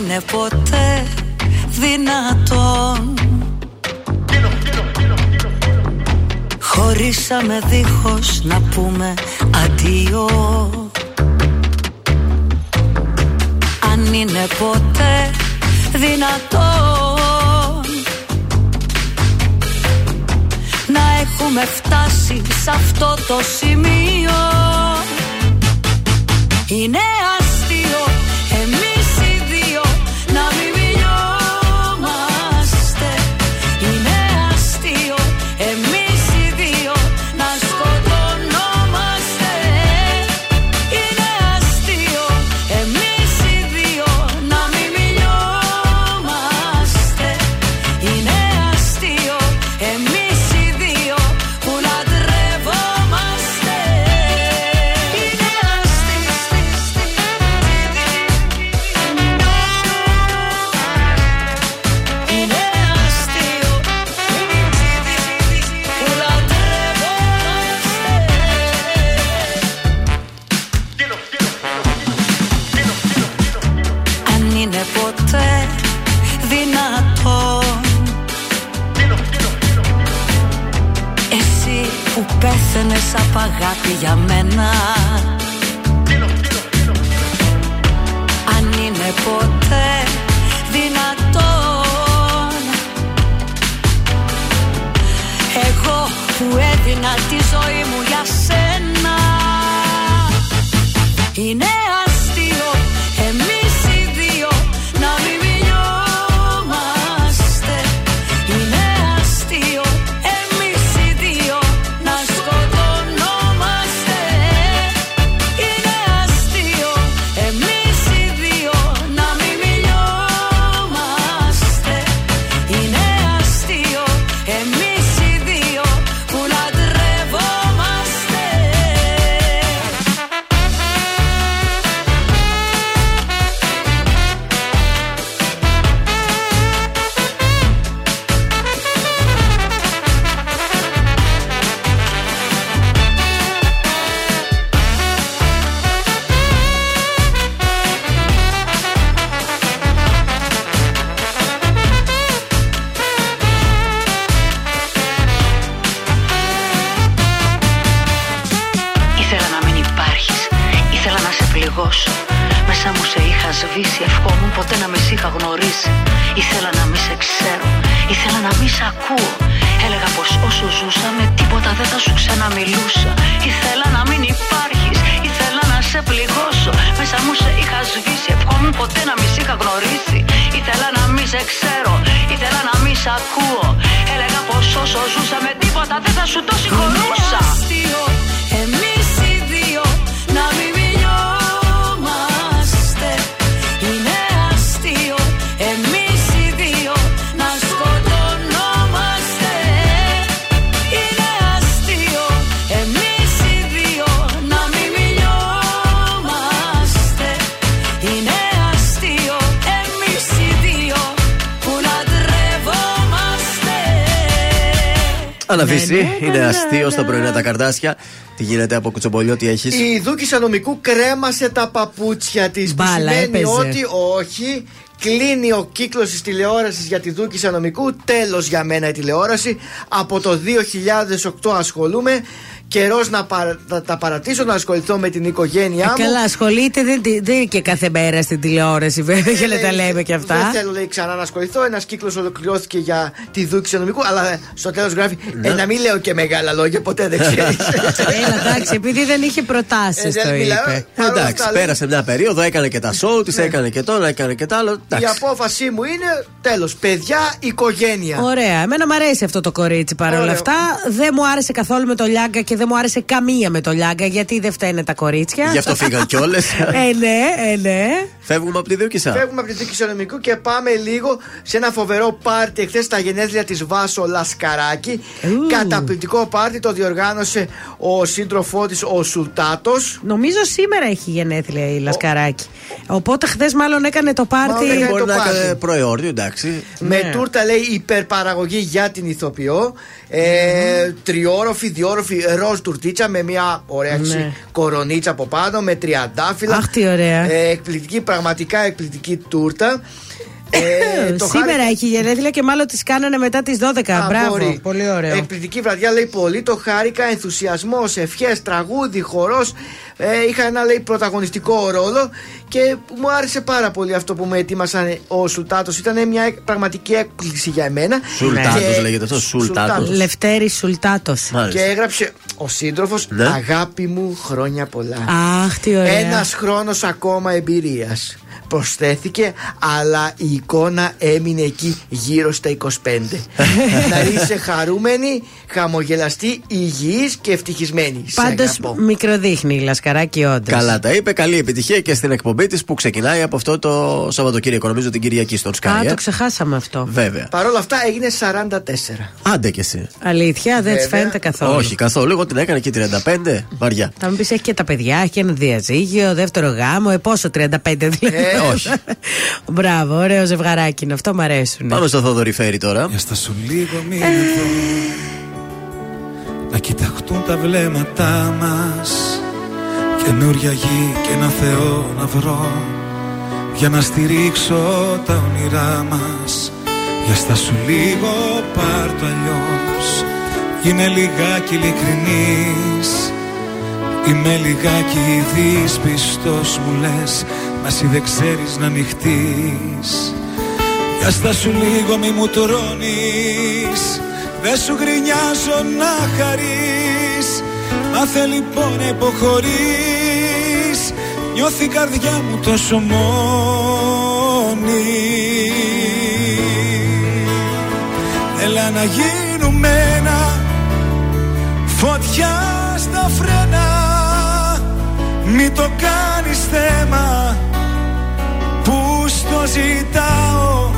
είναι ποτέ δυνατόν. Χωρίσαμε δίχως να πούμε αντίο. Αν είναι ποτέ δυνατόν. Να έχουμε φτάσει σε αυτό το σημείο. Είναι Εσύ που πέθαινες απ' αγάπη για μένα. Αν είναι ποτέ δυνατόν Εγώ που έδινα τη ζωή μου για σένα. Είναι θα σου ξαναμιλούσα Ήθελα να μην υπάρχεις, ήθελα να σε πληγώσω. Μέσα μου σε είχα σβήσει, ευχόμουν ποτέ να μην σ' είχα γνωρίσει. Ήθελα να μην σε ξέρω, ήθελα να μην σε ακούω. Έλεγα πως όσο ζούσαμε τίποτα δεν θα σου το συγχωρούσα Αναβήσει, Ναι, ναι, είναι ναι, αστείο ναι, στα πρωινά τα καρδάσια. Τι γίνεται από κουτσομπολιό, τι έχεις; Η Δούκη Νομικού κρέμασε τα παπούτσια της. Που Μπάλα, σημαίνει έπαιζε. ότι όχι. Κλείνει ο κύκλος της τηλεόρασης για τη Δούκη Νομικού. Τέλος για μένα η τηλεόραση. Από το 2008 ασχολούμαι. Καιρός να, παρα- να τα παρατήσω, να ασχοληθώ με την οικογένειά Ε, μου. καλά, ασχολείται, δεν, δεν είναι και κάθε μέρα στην τηλεόραση, βέβαια, για να τα λέμε και Δεν αυτά. θέλω λέει, ξανά να ασχοληθώ. Ένας κύκλος ολοκληρώθηκε για τη Δούκη Νομικού. Αλλά στο τέλος γράφει. Ε, να μην λέω και μεγάλα λόγια, ποτέ δεν ξέρεις. Έλα, εντάξει, επειδή δεν είχε προτάσεις, Ε, δεν το μιλάω. είπε. Παρ' όλα Εντάξει, αυτά, λέει, πέρασε μια περίοδο, έκανε και τα σοου της, έκανε και το ένα, έκανε και το άλλο. Η Εντάξει. απόφασή μου είναι τέλος. Παιδιά, οικογένεια. Ωραία, εμένα μου αρέσει αυτό το κορίτσι παρόλα Ωραίο. αυτά. Δεν μου άρεσε καθόλου με το λιάγκα και δεν μου άρεσε καμία με το λιάγκα γιατί δεν φταίνε τα κορίτσια. Γι' αυτό φύγαν κιόλε. ε, ναι, ε, ναι. Φεύγουμε από τη Δούκησα. Φεύγουμε από τη Δίκη Οικονομικού και πάμε λίγο σε ένα φοβερό πάρτι εχθέ στα γενέθλια της Βάσο Λασκαράκη. Καταπληκτικό πάρτι το διοργάνωσε ο σύντροφός της, ο Σουλτάτος. Νομίζω σήμερα έχει γενέθλια η Λασκαράκη. Οπότε χθες μάλλον έκανε το πάρτι. Μάλλον έκανε Μπορεί το να πάρτι. έκανε προϊόρτιο, εντάξει. Με Ναι. τούρτα λέει υπερπαραγωγή για την ηθοποιό. Ε, Τριόροφη, διόροφη ροζ τουρτίτσα με μια ωραία έτσι Ναι. κορονίτσα από πάνω με τριαντάφυλλα. Αχ, τι ωραία. Ε, εκπληκτική, πραγματικά εκπληκτική τούρτα. Ε, το Σήμερα χάρη- έχει γενέθλια και μάλλον τις κάνανε μετά τις 12. Α, Μπράβο. μπορεί. Πολύ ωραίο. Εκπληκτική βραδιά λέει πολύ. Το χάρηκα. Ενθουσιασμός, ευχές, τραγούδι, χορός. Ε, είχα ένα λέει πρωταγωνιστικό ρόλο και μου άρεσε πάρα πολύ αυτό που με ετοίμασαν ο Σουλτάτος. Ήταν μια εκ- πραγματική έκπληξη για εμένα. Σουλτάτος Και- λέγεται αυτό. Σουλτάτος. Σουλτάτος. Λευτέρη Σουλτάτος. Και έγραψε ο σύντροφος Ναι. Αγάπη μου χρόνια πολλά. Αχ, τι ωραία. Ένας χρόνος ακόμα εμπειρίας. Προσθέθηκε, αλλά η εικόνα έμεινε εκεί γύρω στα 25. να είσαι χαρούμενη, χαμογελαστή, υγιής και ευτυχισμένη. Σε Πάντως αγαπώ. μικροδείχνει η Λασκαράκη, όντω. Καλά τα είπε. Καλή επιτυχία και στην εκπομπή της που ξεκινάει από αυτό το Σαββατοκύριακο. Νομίζω την Κυριακή στον Sky. Α, ε. το ξεχάσαμε αυτό. Βέβαια. Παρ' όλα αυτά έγινε 44. Άντε κι εσύ. Αλήθεια, δεν της Βέβαια. φαίνεται καθόλου. Όχι καθόλου. Εγώ την έκανα και 35. Βαριά. Θα μου πεις έχει και τα παιδιά, έχει και ένα διαζύγιο, δεύτερο γάμο. Ε, πόσο 35 δηλαδή. Ε, όχι. Μπράβο, ωραίο ζευγαράκι είναι. Αυτό μου αρέσουν. Πάμε στο Θοδωρή Φέρι τώρα. Για στα σου λίγο μείνε εδώ Να κοιταχτούν τα βλέμματά μας Καινούρια γη και ένα Θεό να βρω Για να στηρίξω τα όνειρά μας Για στα σου λίγο πάρ' το αλλιώς Είναι λιγάκι ειλικρινής Είμαι λιγάκι δύσπιστος μου λες Μας εσύ δεν ξέρεις να ανοιχτείς για στα σου λίγο μη μου τρώνεις Δεν σου γκρινιάζω να χαρείς. Μάθε λοιπόν να υποχωρείς Νιώθει η καρδιά μου τόσο μόνη. Έλα να γίνουμε ένα Φωτιά. στα φρένα Μη το κάνεις θέμα που στο ζητάω.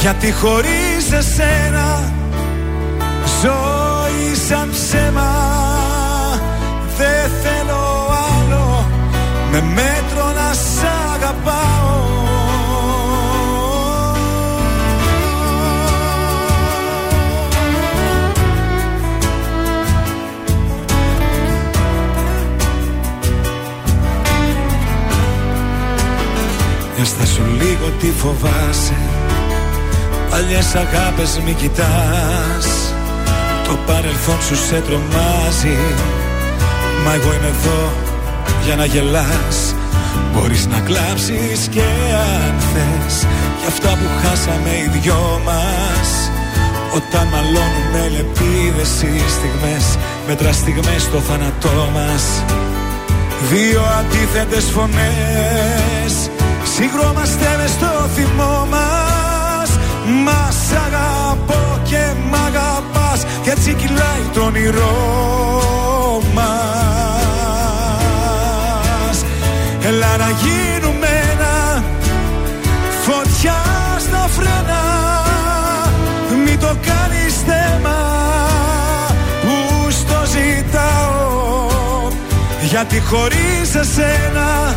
Γιατί χωρίς εσένα ζωή σαν ψέμα. Δεν θέλω άλλο. Με μέτρο να σ' αγαπάω Έστα σου λίγο τι φοβάσαι. Παλιές αγάπες μη κοιτάς. Το παρελθόν σου σε τρομάζει. Μα εγώ είμαι εδώ για να γελάς. Μπορείς να κλάψεις και αν θες. Για αυτά που χάσαμε οι δυο μας. Όταν μαλώνουμε λεπίδες οι στιγμές Μέτρα στιγμές στο θάνατό μας. Δύο αντίθετες φωνές Συγκρόμαστε μες στο θυμό μας. Μας αγαπώ και μ' αγαπάς. Κι έτσι κυλάει το όνειρό μας. Έλα να γίνουμε ένα Φωτιά στα φρένα. Μη το κάνεις θέμα Που στο ζητάω. Γιατί χωρίς εσένα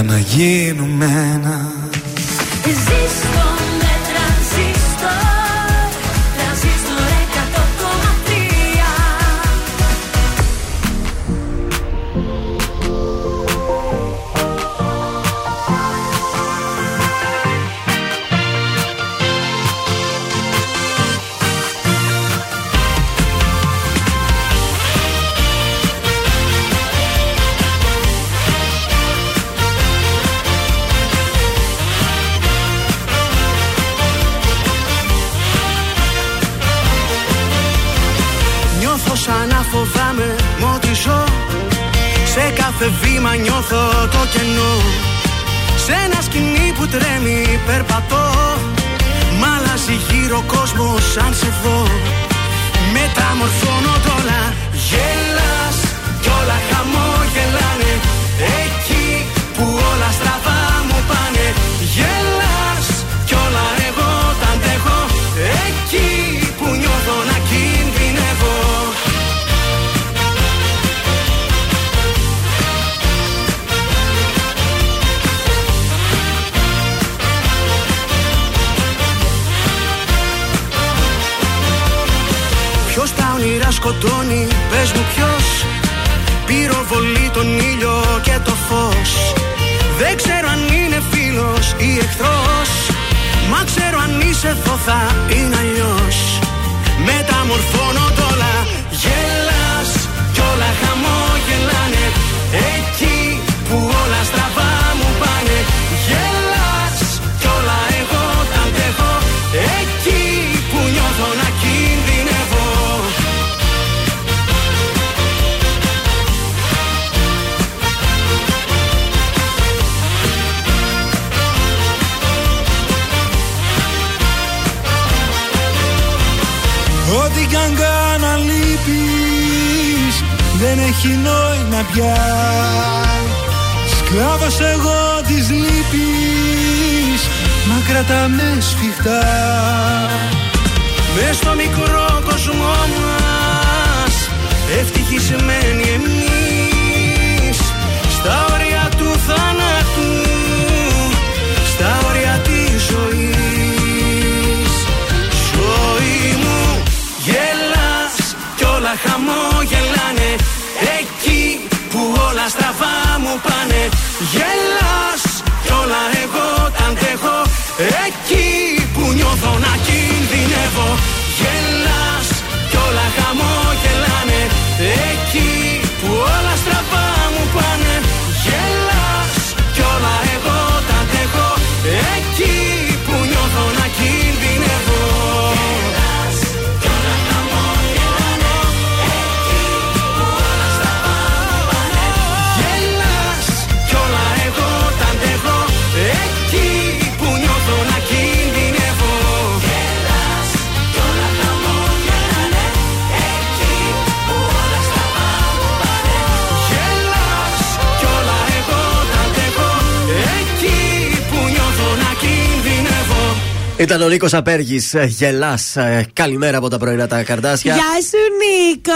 Έλα να γίνουμε ένα το κενό Σε ένα σκηνή που τρέμει περπατώ Μ' αλλάζει γύρω ο κόσμος σαν σε δω Μεταμορφώνω όλα Γέλας πες μου ποιος Πυροβολεί τον ήλιο και το φως. Δεν ξέρω αν είναι φίλος ή εχθρός Μα ξέρω αν είσαι εδώ θα είναι αλλιώς. Μεταμορφώνω Ό,τι κι αν κάνω αν λείπεις Δεν έχει νόημα πια Σκλάβος εγώ της λύπης Μα κρατάμε σφιχτά. Μες στο μικρό κόσμο μας Ευτυχισμένοι εμείς. Στα χαμόγελάνε Ήταν ο Νίκος Απέργης. Γελάς. Καλημέρα από τα πρωινά τα καρδάσια. Γεια σου, Νίκο!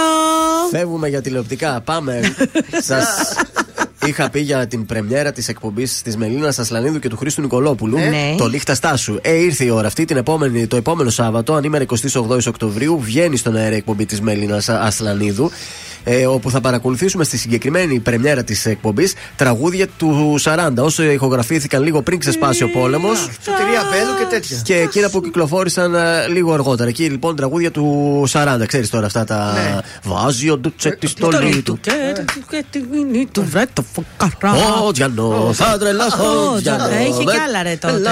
Φεύγουμε για τηλεοπτικά. Πάμε. Σας είχα πει για την πρεμιέρα της εκπομπής της Μελίνα Ασλανίδου και του Χρήστου Νικολόπουλου. Ναι. Το Λίχτα Στάσου. Ε, ήρθε η ώρα αυτή. Την επόμενη, το επόμενο Σάββατο, ανήμερα 28 Οκτωβρίου, βγαίνει στον αέρα η εκπομπή της Μελίνα Ασλανίδου. Ε, όπου θα παρακολουθήσουμε στη συγκεκριμένη πρεμιέρα τη εκπομπή τραγούδια του 40. Όσο ηχογραφήθηκαν λίγο πριν ξεσπάσει ο πόλεμο. Σωτηρία Μπέλου και τέτοια. Και εκείνα που κυκλοφόρησαν ε, λίγο αργότερα. Εκεί λοιπόν τραγούδια του 40. Ξέρει τώρα αυτά τα. Ναι. Βάζει ο Ντούτσε τη στολή του. Και τη μήνυ του βρε το φωκαρά. Ω Τζιάνο, θα τρελαθώ. Ω, Τζιάνο. Έχει κι άλλα ρε τότε.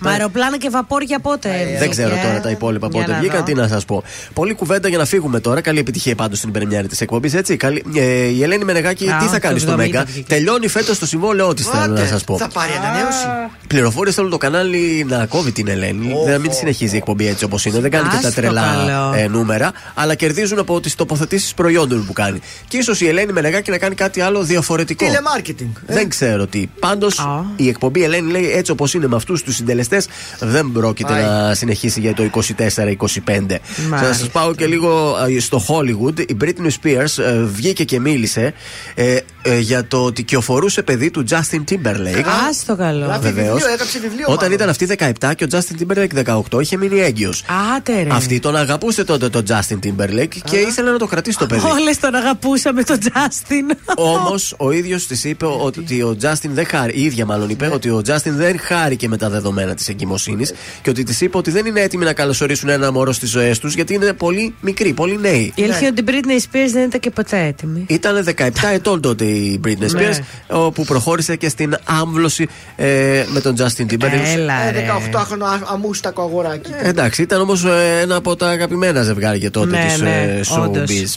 Μα αεροπλάνα και βαπόρια πότε. Δεν ξέρω βγήκε, τώρα ε? τα υπόλοιπα Για πότε να βγήκαν, δω. τι να σα πω. Πολλή κουβέντα για να φύγουμε τώρα. Καλή επιτυχία πάντω στην πρεμιέρα τη εκπομπής, έτσι. Καλή... Ε, η Ελένη Μενεγάκη Α, τι θα κάνει το στο 70 Μέγκα; βγήκε. Τελειώνει φέτος το συμβόλαιό της, θέλω να σας πω. Θα πάρει ανανέωση. Πληροφορίες θέλουν το κανάλι να κόβει την Ελένη. Να μην συνεχίζει η εκπομπή έτσι όπως είναι. Δεν κάνει και τα Άστο τρελά καλό. ε, νούμερα. Αλλά κερδίζουν από τις τοποθετήσεις προϊόντων που κάνει. Και ίσως η Ελένη Μενεγάκη να κάνει κάτι άλλο διαφορετικό. Τηλεμάρκετινγκ. ε. Δεν ξέρω τι. Πάντως η εκπομπή Ελένη λέει έτσι όπως είναι με αυτούς τους συντελεστές δεν πρόκειται Πάει. να συνεχίσει για το 24-25. Θα Μάλιστα. σας πάω και λίγο ε, στο Hollywood. Η Britney Spears ε, βγήκε και μίλησε ε, ε, για το ότι κυοφορούσε παιδί του Justin Timberlake. Άστο καλό. Γράφει Βεβαίως. βιβλίο, έγραψε βιβλίο. Όταν μάλλον. ήταν αυτή 17 και ο Justin Timberlake 18, είχε μείνει έγκυος. Άτε ρε. Αυτή τον αγαπούσε τότε τον Justin Timberlake και ήθελε να το κρατήσει το παιδί. Όλες τον αγαπούσαμε τον Τζάστιν. Όμως ο ίδιος της είπε ότι ο Justin δεν χάρη, η ίδια μάλλον είπε ότι ο Justin δεν χάρηκε με τα δεδομένα της εγκυμοσύνης και ότι της είπε ότι δεν είναι έτοιμοι να καλωσορίσουν ένα μωρό στις ζωές τους γιατί είναι πολύ μικροί, πολύ νέοι. Η αλήθεια είναι ότι η Britney Spears δεν ήταν και ποτέ έτοιμη. Ήταν 17 ετών τότε η Britney Spears, Ναι. όπου προχώρησε και στην άμβλωση ε, με τον Justin Timberlake. Έλα ρε. Ε, 18χρονο α- αμούστακο αγοράκι. Ε, εντάξει, ήταν όμως ένα από τα αγαπημένα ζευγάρια τότε Ναι, της ναι, ε, όντως. showbiz.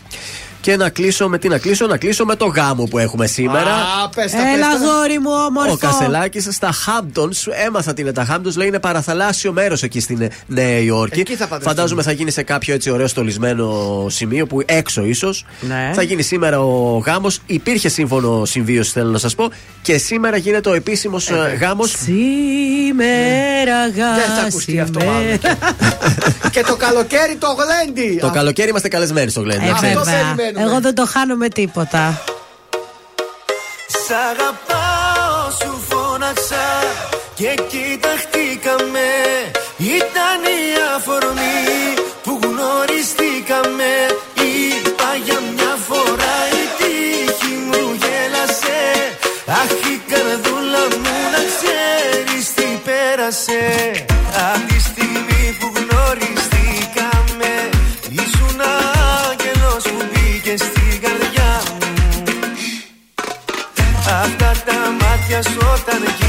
Και να κλείσω με τι να κλείσω, να κλείσω με το γάμο που έχουμε σήμερα. Α, πες τα, Έλα πες τα. γόρι μου όμορφο. Ο Κασελάκης στα Hamptons, έμαθα τι είναι τα Hamptons, λέει είναι παραθαλάσσιο μέρος εκεί στην ε, Νέα Υόρκη. Εκεί θα παντρευτούν. Φαντάζομαι θα γίνει σε κάποιο έτσι ωραίο στολισμένο σημείο που έξω ίσως. Ναι. Θα γίνει σήμερα ο γάμος. Υπήρχε σύμφωνο συμβίωση, θέλω να σας πω. Και σήμερα γίνεται ο επίσημος ε, γάμος. Σήμερα Δεν θα ακουστεί αυτό γάσιμε. μάλλον. Και το καλοκαίρι το γλέντι. Το Α, καλοκαίρι είμαστε καλεσμένοι στο Γκλέντι. Ε, να ξέρεις. Αυτό βέβαια. Περιμένουμε. Εγώ δεν το χάνω με τίποτα. Σ' αγαπάω σου φώναξα και κοιταχτήκαμε Ήταν η αφορμή που γνωριστήκαμε Είπα για μια φορά η τύχη μου γέλασε Αχ η καρδούλα μου να ξέρεις τι πέρασε μάτια σου όταν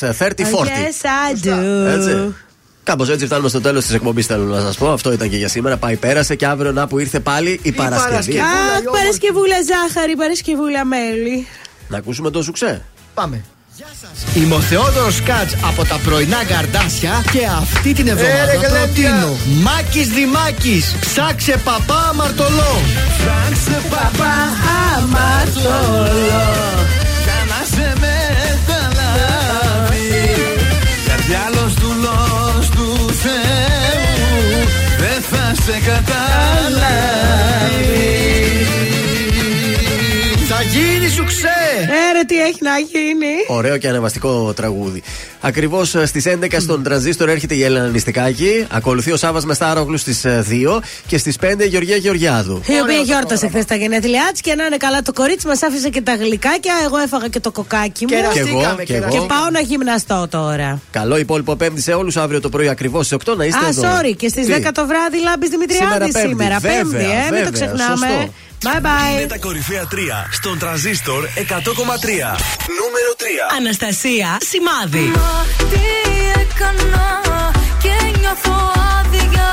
34. Yes, I do. Έτσι. Κάπως έτσι φτάνουμε στο τέλος της εκπομπής. Θέλω να σας πω. Αυτό ήταν και για σήμερα. Πάει, πέρασε και αύριο να που ήρθε πάλι η, η Παρασκευή. Παρασκευούλα, Αχ, Παρασκευούλα ζάχαρη, Παρασκευούλα μέλι. Να ακούσουμε το σουξέ. Πάμε. Είμαι ο Θεόδωρος από τα πρωινά καρδάσια και αυτή την εβδομάδα ε, προτείνω Μάκης Δημάκης, ψάξε παπά αμαρτωλό Ψάξε παπά αμαρτωλό σε καταλάβεις Θα γίνει σου ξέ Ε, τι έχει να γίνει. Ωραίο και ανεβαστικό τραγούδι. Ακριβώς στις 11 στον τραζίστορ έρχεται η Έλενα Νηστικάκη. Ακολουθεί ο Σάβα Μεστάρογλου στις 2 και στις 5 η Γεωργία Γεωργιάδου. Η οποία γιόρτασε χθες τα γενέθλιά της και να είναι καλά το κορίτσι μας άφησε και τα γλυκάκια. Εγώ έφαγα και το κοκάκι μου. Και εγώ, και εγώ. Και πάω να γυμναστώ τώρα. Καλό υπόλοιπο Πέμπτη σε όλους. Αύριο το πρωί ακριβώς στις 8 να είστε Α, εδώ. sorry, και στις Τι; 10 το βράδυ λάμπη Δημητριάδη Σήμερα σήμερα. Πέμπτη, Πέμπτη, βέβαια, ε, μην βέβαια, το ξεχνάμε. Σωστό. Bye bye. Είναι τα κορυφαία 3 στον τραζίστορ 100,3. Νούμερο 3. Αναστασία Σημάδι. Τι έκανα και νιώθω άδεια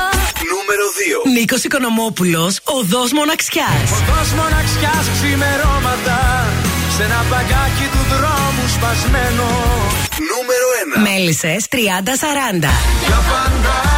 Νούμερο 2. Νίκος Οικονομόπουλος, οδός μοναξιάς. Οδός μοναξιάς ξημερώματα Σε ένα παγκάκι του δρόμου σπασμένο Νούμερο 1. Μέλισσες 30-40. Για πάντα